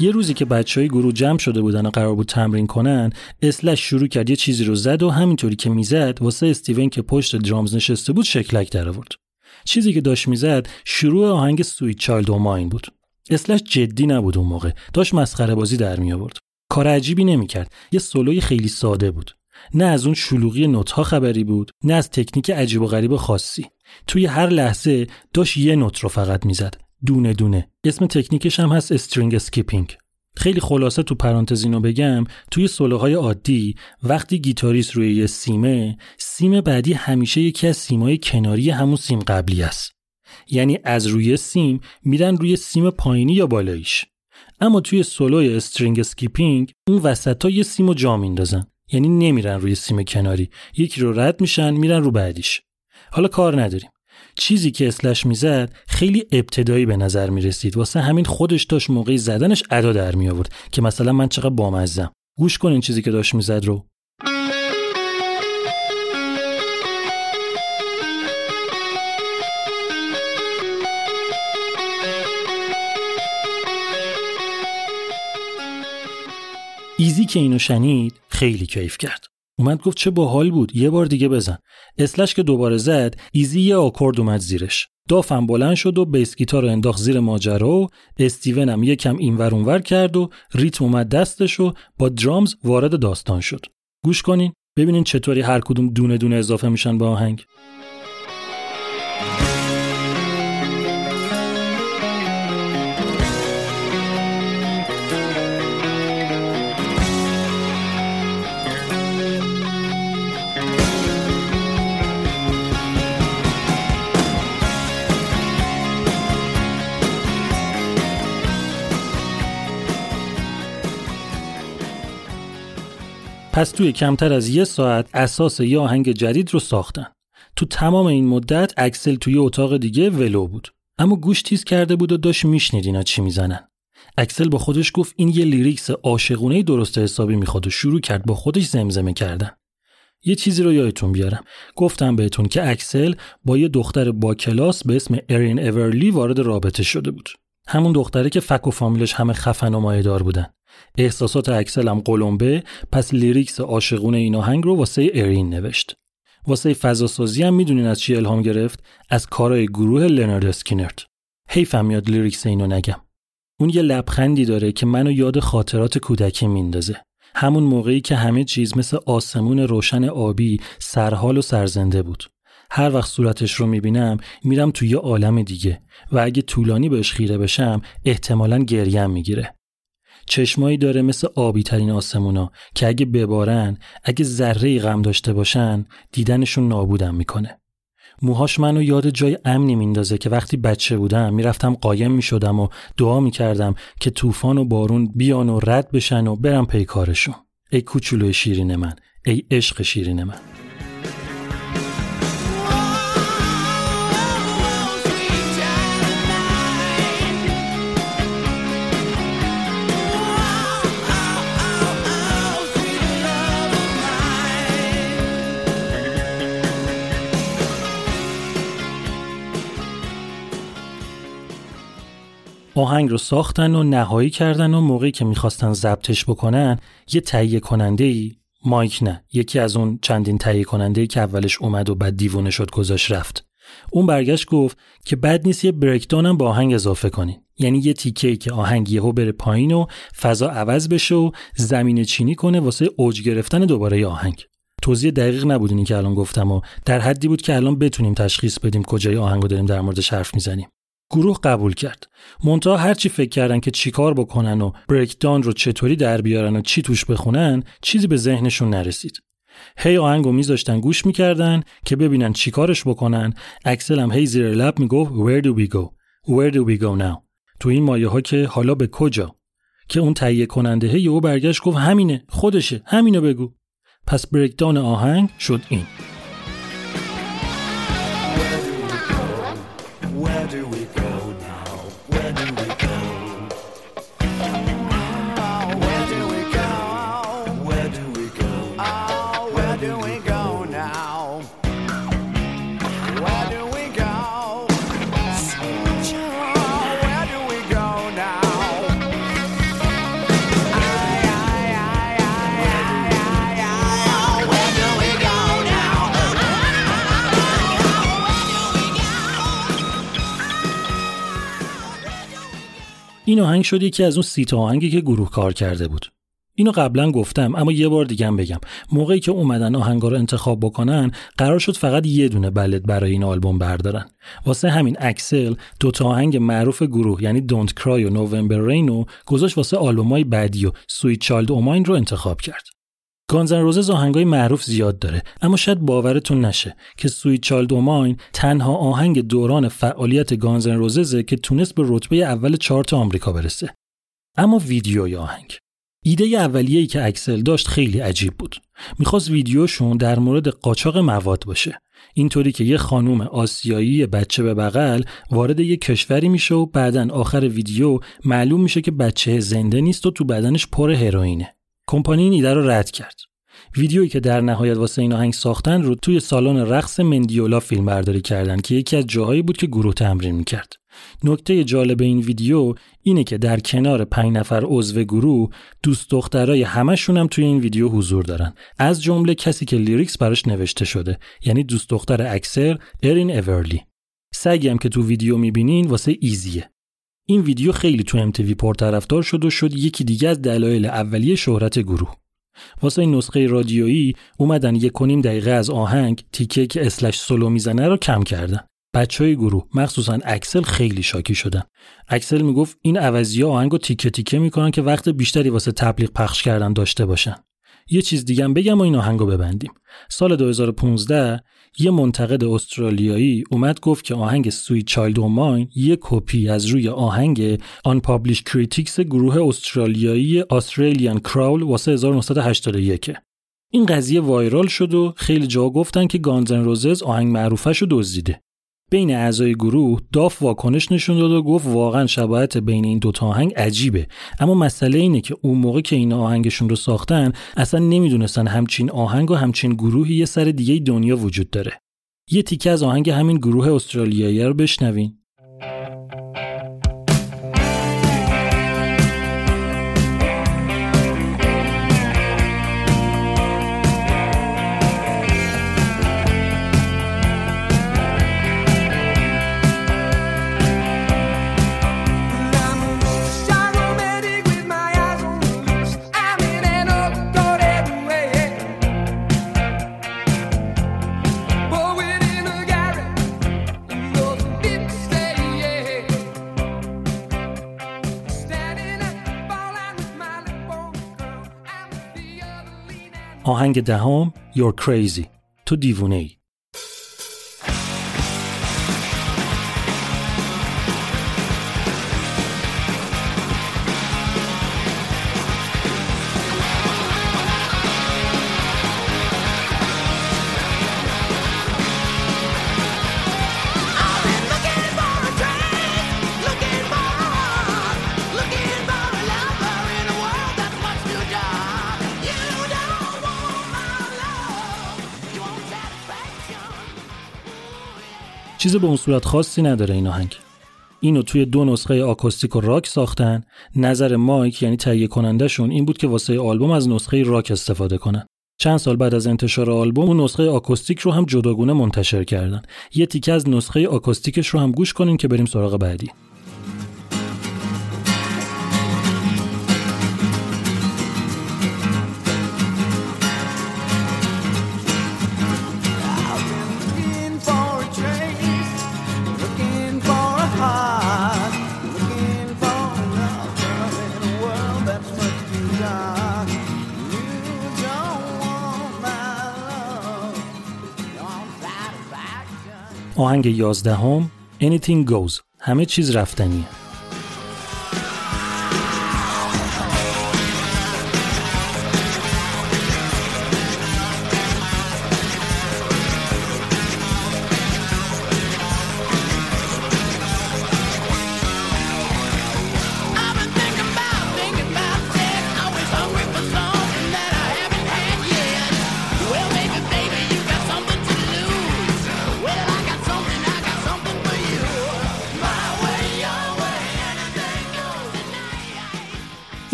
یه روزی که بچه های گروه جمع شده بودن و قرار بود تمرین کنن اسلش شروع کرد یه چیزی رو زد و همینطوری که می‌زد واسه استیون که پشت درامز نشسته بود شکلک در آورد چیزی که داشت می‌زد شروع آهنگ سویت چایلد و ماین بود. اسلش جدی نبود اون موقع. داشت مسخره بازی در می آورد کار عجیبی نمی‌کرد. یه سولوی خیلی ساده بود. نه از اون شلوغی نوتها خبری بود نه از تکنیک عجیب و غریب خاصی. توی هر لحظه داشت یه نوت رو فقط می‌زد. دونه دونه. اسم تکنیکش هم هست string skipping خیلی خلاصه تو پرانتز اینو بگم توی سولوهای عادی وقتی گیتاریست روی یه سیمه سیم بعدی همیشه یکی از سیمای کناری همون سیم قبلی است. یعنی از روی سیم میرن روی سیم پایینی یا بالاییش. اما توی سولوی string skipping اون وسط ها یه سیم جا میندازن. یعنی نمیرن روی سیم کناری. یکی رو رد میشن میرن رو بعدیش. حالا کار نداریم. چیزی که اسلش می‌زد خیلی ابتدایی به نظر می‌رسید. واسه همین خودش داشت موقعی زدنش ادا در می آورد که مثلا من چقدر بامزم گوش کن این چیزی که داشت می‌زد رو. ایزی که اینو شنید خیلی کیف کرد. اومد گفت چه باحال بود. یه بار دیگه بزن. اسلش که دوباره زد ایزی یه آکورد اومد زیرش. دافم بلند شد و bass guitar رو انداخت زیر ماجرا و استیون هم یکم اینور اونور کرد و ریتم اومد دستش و با drums وارد داستان شد. گوش کنین ببینین چطوری هر کدوم دونه دونه اضافه میشن به آهنگ. پس توی کمتر از یه ساعت اساس یه آهنگ جدید رو ساختن. تو تمام این مدت اکسل توی اتاق دیگه ولو بود. اما گوش تیز کرده بود و داشت میشنید اینا چی می‌زنن. اکسل با خودش گفت این یه lyrics عاشقونه درست حسابی می‌خواد و شروع کرد با خودش زمزمه کردن. یه چیزی رو یادتون بیارم. گفتم بهتون که اکسل با یه دختر با کلاس به اسم ارین اورلی وارد رابطه شده بود. همون دختره که فک و فامیلش همه خفن و مایه‌دار بودن. احساسات اکسل هم قلمبه پس lyrics عاشقونه این آهنگ رو واسه ارین نوشت. واسه فضاسازی هم می‌دونین از چی الهام گرفت؟ از کارهای گروه لنارد اسکینرت حیفم میاد lyrics اینو نگم. اون یه لبخندی داره که منو یاد خاطرات کودکی میندازه. همون موقعی که همه چیز مثل آسمون روشن آبی سرحال و سرزنده بود. هر وقت صورتش رو می‌بینم میرم توی یه عالم دیگه و اگه طولانی بهش خیره بشم احتمالا گریم می‌گیره. چشمایی داره مثل آبی ترین آسمونا که اگه ببارن اگه ذره غم داشته باشن دیدنشون نابودم می‌کنه. موهاش منو یاد جای امنی میندازه که وقتی بچه بودم می‌رفتم قایم می‌شدم و دعا می‌کردم که طوفان و بارون بیان و رد بشن و برم پی کارشون. ای کوچولوی شیرین من ای عشق شیرین من. آهنگ رو ساختن و نهایی کردن و موقعی که می‌خواستن ضبطش بکنن یه تهیه کننده ای مایک نه. یکی از اون چندین تهیه کننده ای که اولش اومد و بعد دیوونه شد گذاشت رفت. اون برگشت گفت که بد نیست یه بریکدان هم با آهنگ اضافه کنین. یعنی یه تیکه که آهنگ یهو بره پایین و فضا عوض بشه و زمین چینی کنه واسه اوج گرفتن دوباره آهنگ. توضیح دقیق نبود اینی که الان گفتم و در حدی بود که الان بتونیم تشخیص بدیم کجای آهنگو داریم در موردش حرف می‌زنیم. گروه قبول کرد. منتها هرچی فکر کردن که چیکار بکنن و بریکدان رو چطوری در بیارن و چی توش بخونن چیزی به ذهنشون نرسید. هی آهنگو میذاشتن گوش می‌کردن که ببینن چیکارش بکنن اکسل هم هی زیر لب می‌گفت Where do we go? Where do we go now? تو این مایه ها که حالا به کجا؟ که اون تهیه کننده هی او برگشت گفت همینه خودشه همینو بگو پس بریکدان آهنگ شد این این آهنگ شد یکی از اون سی تا آهنگی که گروه کار کرده بود. اینو قبلا گفتم اما یه بار دیگه بگم. موقعی که اومدن آهنگا رو انتخاب بکنن قرار شد فقط یه دونه ballad برای این آلبوم بردارن. واسه همین اکسل دو تا آهنگ معروف گروه یعنی Don't Cry و November Rain رو گذاشت واسه آلبومای بعدی و Sweet Child O' Mine رو انتخاب کرد. گانزن روزز آهنگای معروف زیاد داره اما شاید باورتون نشه که Sweet Child O' Mine تنها آهنگ دوران فعالیت گانزن روززه که تونست به رتبه اول چارت آمریکا برسه اما ویدیوی آهنگ ایده اولیه‌ای که اکسل داشت خیلی عجیب بود. می‌خواست ویدیوشون در مورد قاچاق مواد باشه. اینطوری که یه خانوم آسیایی بچه به بغل وارد یه کشوری میشه و بعدا آخر ویدیو معلوم میشه که بچه زنده نیست و تو بدنش پر هروئینه. کمپانی این ایده رو رد کرد. ویدیویی که در نهایت واسه این آهنگ ساختن رو توی سالن رقص مندیولا فیلم برداری کردن که یکی از جاهایی بود که گروه تمرین می‌کرد. نکته جالب این ویدیو اینه که در کنار پنج نفر عضو گروه دوست دخترای همشون هم توی این ویدیو حضور دارن از جمله کسی که lyrics براش نوشته شده یعنی دوست دختر اکسل ارین اورلی سگی هم که تو ویدیو می‌بینین واسه ایزیه این ویدیو خیلی تو MTV پرطرفدار شد و شد یکی دیگه از دلایل اولیه شهرت گروه. واسه این نسخه رادیویی اومدن یک و دقیقه از آهنگ تیکه که اسلش سولو می‌زنه رو کم کردن. بچه های گروه مخصوصا اکسل خیلی شاکی شدن. اکسل می‌گفت این عوضی ها آهنگ رو تیکه تیکه می‌کنن که وقت بیشتری واسه تبلیغ پخش کردن داشته باشن. یه چیز دیگه بگم و این آهنگ رو ببندیم. سال 2015 یه منتقد استرالیایی اومد گفت که آهنگ Sweet Child o' Mine یه کپی از روی آهنگ Unpublished Critics گروه استرالیایی Australian Crawl واسه 1981 این قضیه وایرال شد و خیلی جا گفتن که Guns N' Roses آهنگ معروفش رو دزدیده. بین اعضای گروه داف واکنش نشون داد و گفت واقعا شباهت بین این دوتا آهنگ عجیبه. اما مسئله اینه که اون موقع که این آهنگشون رو ساختن اصلا نمی‌دونستن همچین آهنگ و همچین گروهی یه سر دیگه دنیا وجود داره. یه تیکه از آهنگ همین گروه استرالیایی رو بشنوین. آهنگ دهم You're Crazy. تو دیوونه ای. چیز به اون صورت خاصی نداره این آهنگ. اینو توی دو نسخه آکوستیک و راک ساختن نظر مایک یعنی تهیه کنندهشون این بود که واسه آلبوم از نسخه راک استفاده کنن. چند سال بعد از انتشار آلبوم اون نسخه آکوستیک رو هم جداگونه منتشر کردن. یه تیکه از نسخه آکوستیکش رو هم گوش کنین که بریم سراغ بعدی. آهنگ یازدهم Anything Goes. همه چیز رفتنیه.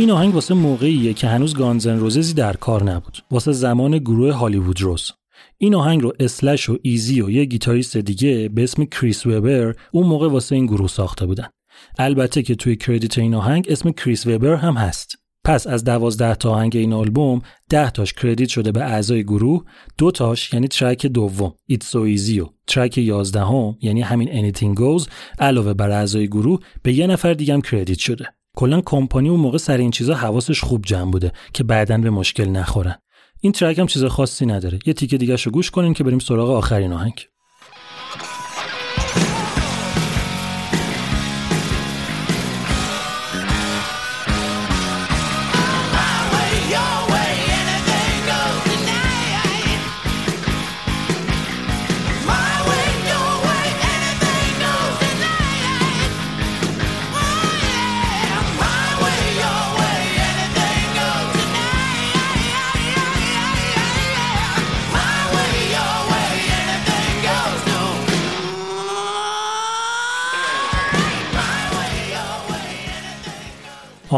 این آهنگ واسه موقعیه که هنوز Guns N' Roses ی در کار نبود. واسه زمان گروه Hollywood Rose. این آهنگ رو اسلش و ایزی و یه گیتاریست دیگه به اسم کریس وبر اون موقع واسه این گروه ساخته بودن. البته که توی credit این آهنگ اسم کریس وبر هم هست. پس از دوازده تا آهنگ این آلبوم ده تاش credit شده به اعضای گروه دو تاش یعنی track دوم It's So Easy و track یازدهم یعنی همین Anything Goes علاوه بر اعضای گروه به یه نفر دیگه هم کردیت شده. کلا کمپانی اون موقع سر این چیزا حواسش خوب جمع بوده که بعدا به مشکل نخورن. این ترک هم چیز خاصی نداره. یه تیکه دیگه رو گوش کنین که بریم سراغ آخرین آهنگ.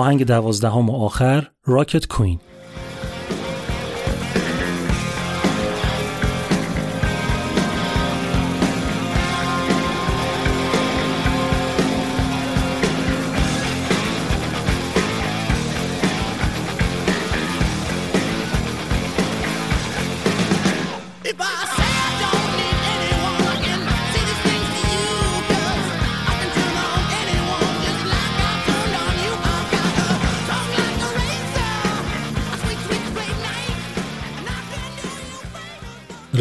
آهنگ دوازدهم و آخر راکت کوین.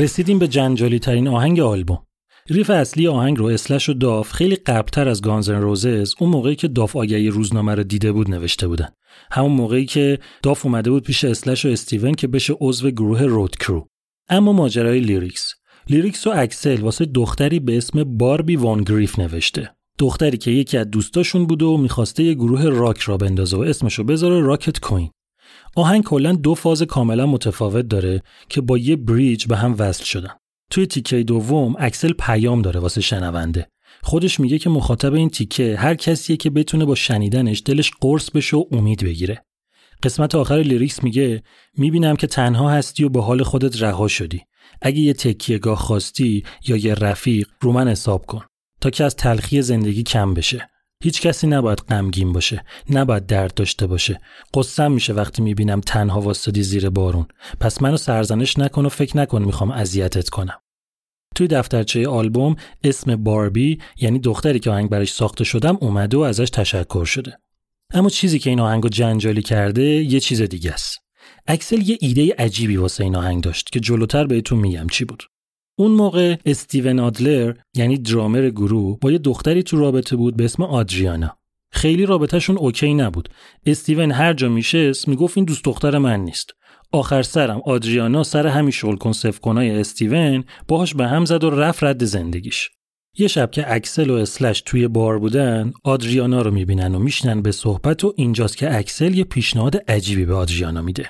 رسیدیم به جنجالی ترین آهنگ آلبوم. riff اصلی آهنگ رو اسلش و داف خیلی قبلتر از Guns N' Roses اون موقعی که داف آگهی روزنامه رو دیده بود نوشته بودن. همون موقعی که داف اومده بود پیش اسلش و استیون که بشه عضو گروه Road Crew اما ماجرای lyrics. lyrics و اکسل واسه دختری به اسم باربی وان گریف نوشته. دختری که یکی از دوستاشون بوده و می‌خواسته یه گروه راک راه بندازه و اسمشو بذاره Rocket Queen. آهنگ کلا دو فاز کاملا متفاوت داره که با یه bridge به هم وصل شدن. توی تیکه دوم اکسل پیام داره واسه شنونده. خودش میگه که مخاطب این تیکه هر کسیه که بتونه با شنیدنش دلش قرص بشه و امید بگیره. قسمت آخر lyrics میگه می‌بینم که تنها هستی و به حال خودت رها شدی. اگه یه تکیه گاه خواستی یا یه رفیق رو من حساب کن تا که از تلخی زندگی کم بشه. هیچ کسی نباید غمگین باشه نباید درد داشته باشه. قصم میشه وقتی می‌بینم تنها واسطی زیر بارون. پس منو سرزنش نکن و فکر نکن می‌خوام اذیتت کنم. توی دفترچه آلبوم اسم باربی یعنی دختری که آهنگ برش ساخته شدم اومده و ازش تشکر شده. اما چیزی که این آهنگو جنجالی کرده یه چیز دیگه است. اکسل یه ایده عجیبی واسه این آهنگ داشت که جلوتر بهتون میگم چی بود. اون موقع استیون آدلر یعنی درامر گروه با یه دختری تو رابطه بود به اسم آدریانا. خیلی رابطهشون OK نبود. استیون هر جا میشست می‌گفت این دوست دختر من نیست. آخر سرم آدریانا سر همین شل کنای استیون باهاش به هم زد و رفت رد زندگیش. یه شب که اکسل و اسلش توی بار بودن آدریانا رو می‌بینن و میشینن به صحبت و اینجاست که اکسل یه پیشنهاد عجیبی به آدریانا میده.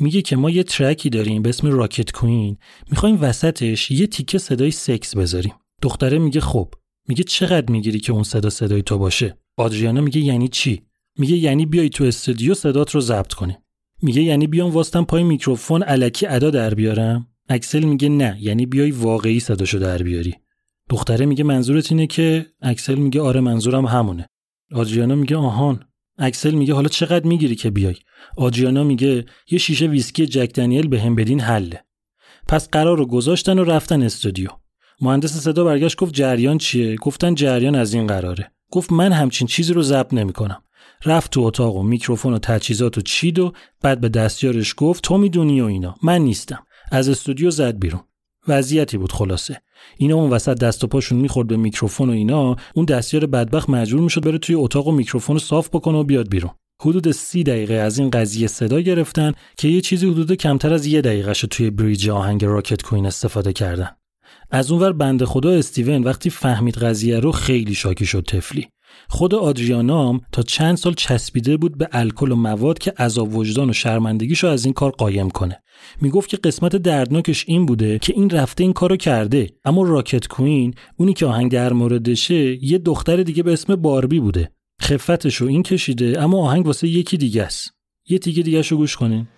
میگه که ما یه track ی داریم به اسم Rocket Queen. می‌خوایم وسطش یه تیکه صدای سکس بذاریم. دختره میگه خب. میگه چقدر می‌گیری که اون صدا صدای تو باشه؟ آدریانا میگه یعنی چی؟ میگه یعنی بیای تو استودیو صدات رو ضبط کنیم میگه یعنی بیام واستم پای میکروفون الکی ادا در بیارم؟ اکسل میگه نه یعنی بیای واقعی صداشو در بیاری. دختره میگه منظورت اینه که؟ اکسل میگه آره منظورم همونه. آدریانا میگه آهان. اکسل میگه حالا چقدر می‌گیری که بیای؟ آدریانا میگه یه شیشه ویسکی Jack Daniel بهم بدین حله. پس قرار رو گذاشتن و رفتن استودیو. مهندس صدا برگشت گفت جریان چیه؟ گفتن جریان از این قراره. گفت من همچین چیزی رو ضبط نمی‌کنم. رفت تو اتاق و میکروفون و تجهیزات و چید و بعد به دستیارش گفت تو می‌دونی و اینا. من نیستم. از استودیو زد بیرون. وضعیتی بود خلاصه. اینا اون وسط دست و پاشون می‌خورد به میکروفون و اینا اون دستیار بدبخت مجبور می‌شد بره توی اتاق و میکروفون رو صاف بکنه و بیاد بیرون. حدود سی دقیقه از این قضیه صدا گرفتن که یه چیزی حدود کمتر از یه دقیقه توی بریج آهنگ راکت کوین استفاده کردن. از اونور بنده خدا استیون وقتی فهمید قضیه رو خیلی شاکی شد تفلی خود آدریانام تا چند سال چسبیده بود به الکل و مواد که عذاب وجدان و شرمندگیشو از این کار قایم کنه. می‌گفت که قسمت دردناکش این بوده که این رفته این کارو کرده اما راکت کوین اونی که آهنگ در موردشه یه دختر دیگه به اسم باربی بوده. خفتشو این کشیده اما آهنگ واسه یکی دیگه است. یه تیکه دیگه شو گوش کنین.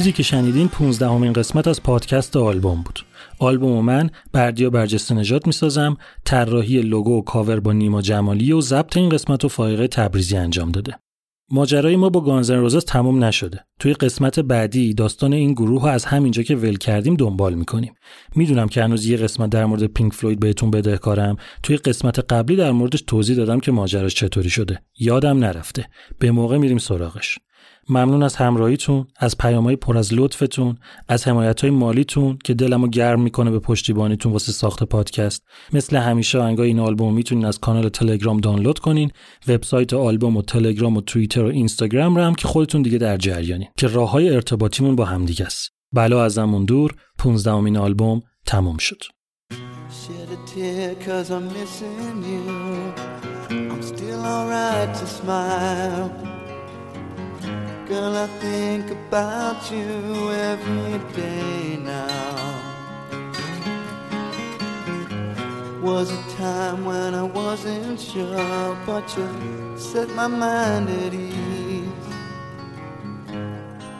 چیزی که شنیدین 15 همین قسمت از پادکست آلبوم بود. آلبوم من بردیا برجسته نژاد می‌سازم طراحی لوگو و کاور با نیما جمالی و ضبط این قسمت و فایقه تبریزی انجام داده. ماجرای ما با Guns N' Roses تموم نشده. توی قسمت بعدی داستان این گروه از همینجا که ول کردیم دنبال می‌کنیم. می‌دونم که هنوز یه قسمت در مورد Pink Floyd بهتون بدهکارم. توی قسمت قبلی در موردش توضیح دادم که ماجراش چطوری شده. یادم نرفته. به موقع میریم سراغش. ممنون از همراهیتون از پیامهای پر از لطفتون از حمایت های مالیتون که دلمو گرم می‌کنه به پشتیبانیتون واسه ساخت پادکست. مثل همیشه آهنگای این آلبوم می‌تونین از کانال تلگرام دانلود کنین وبسایت آلبوم و تلگرام و توییتر و اینستاگرام رو هم که خودتون دیگه در جریانین که راه های ارتباطیمون با هم دیگه است. بلا ازمون دور 15 امین آلبوم تموم شد. Girl, I think about you every day now. Was a time when I wasn't sure, but you set my mind at ease.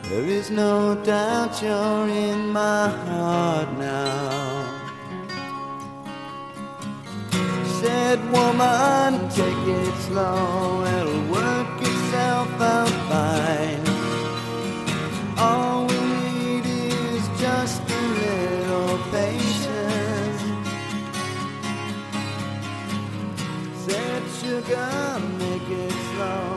There is no doubt you're in my heart now. Said woman, take it slow yourself out fine. All we need is just a little patience. Said sugar, make it slow.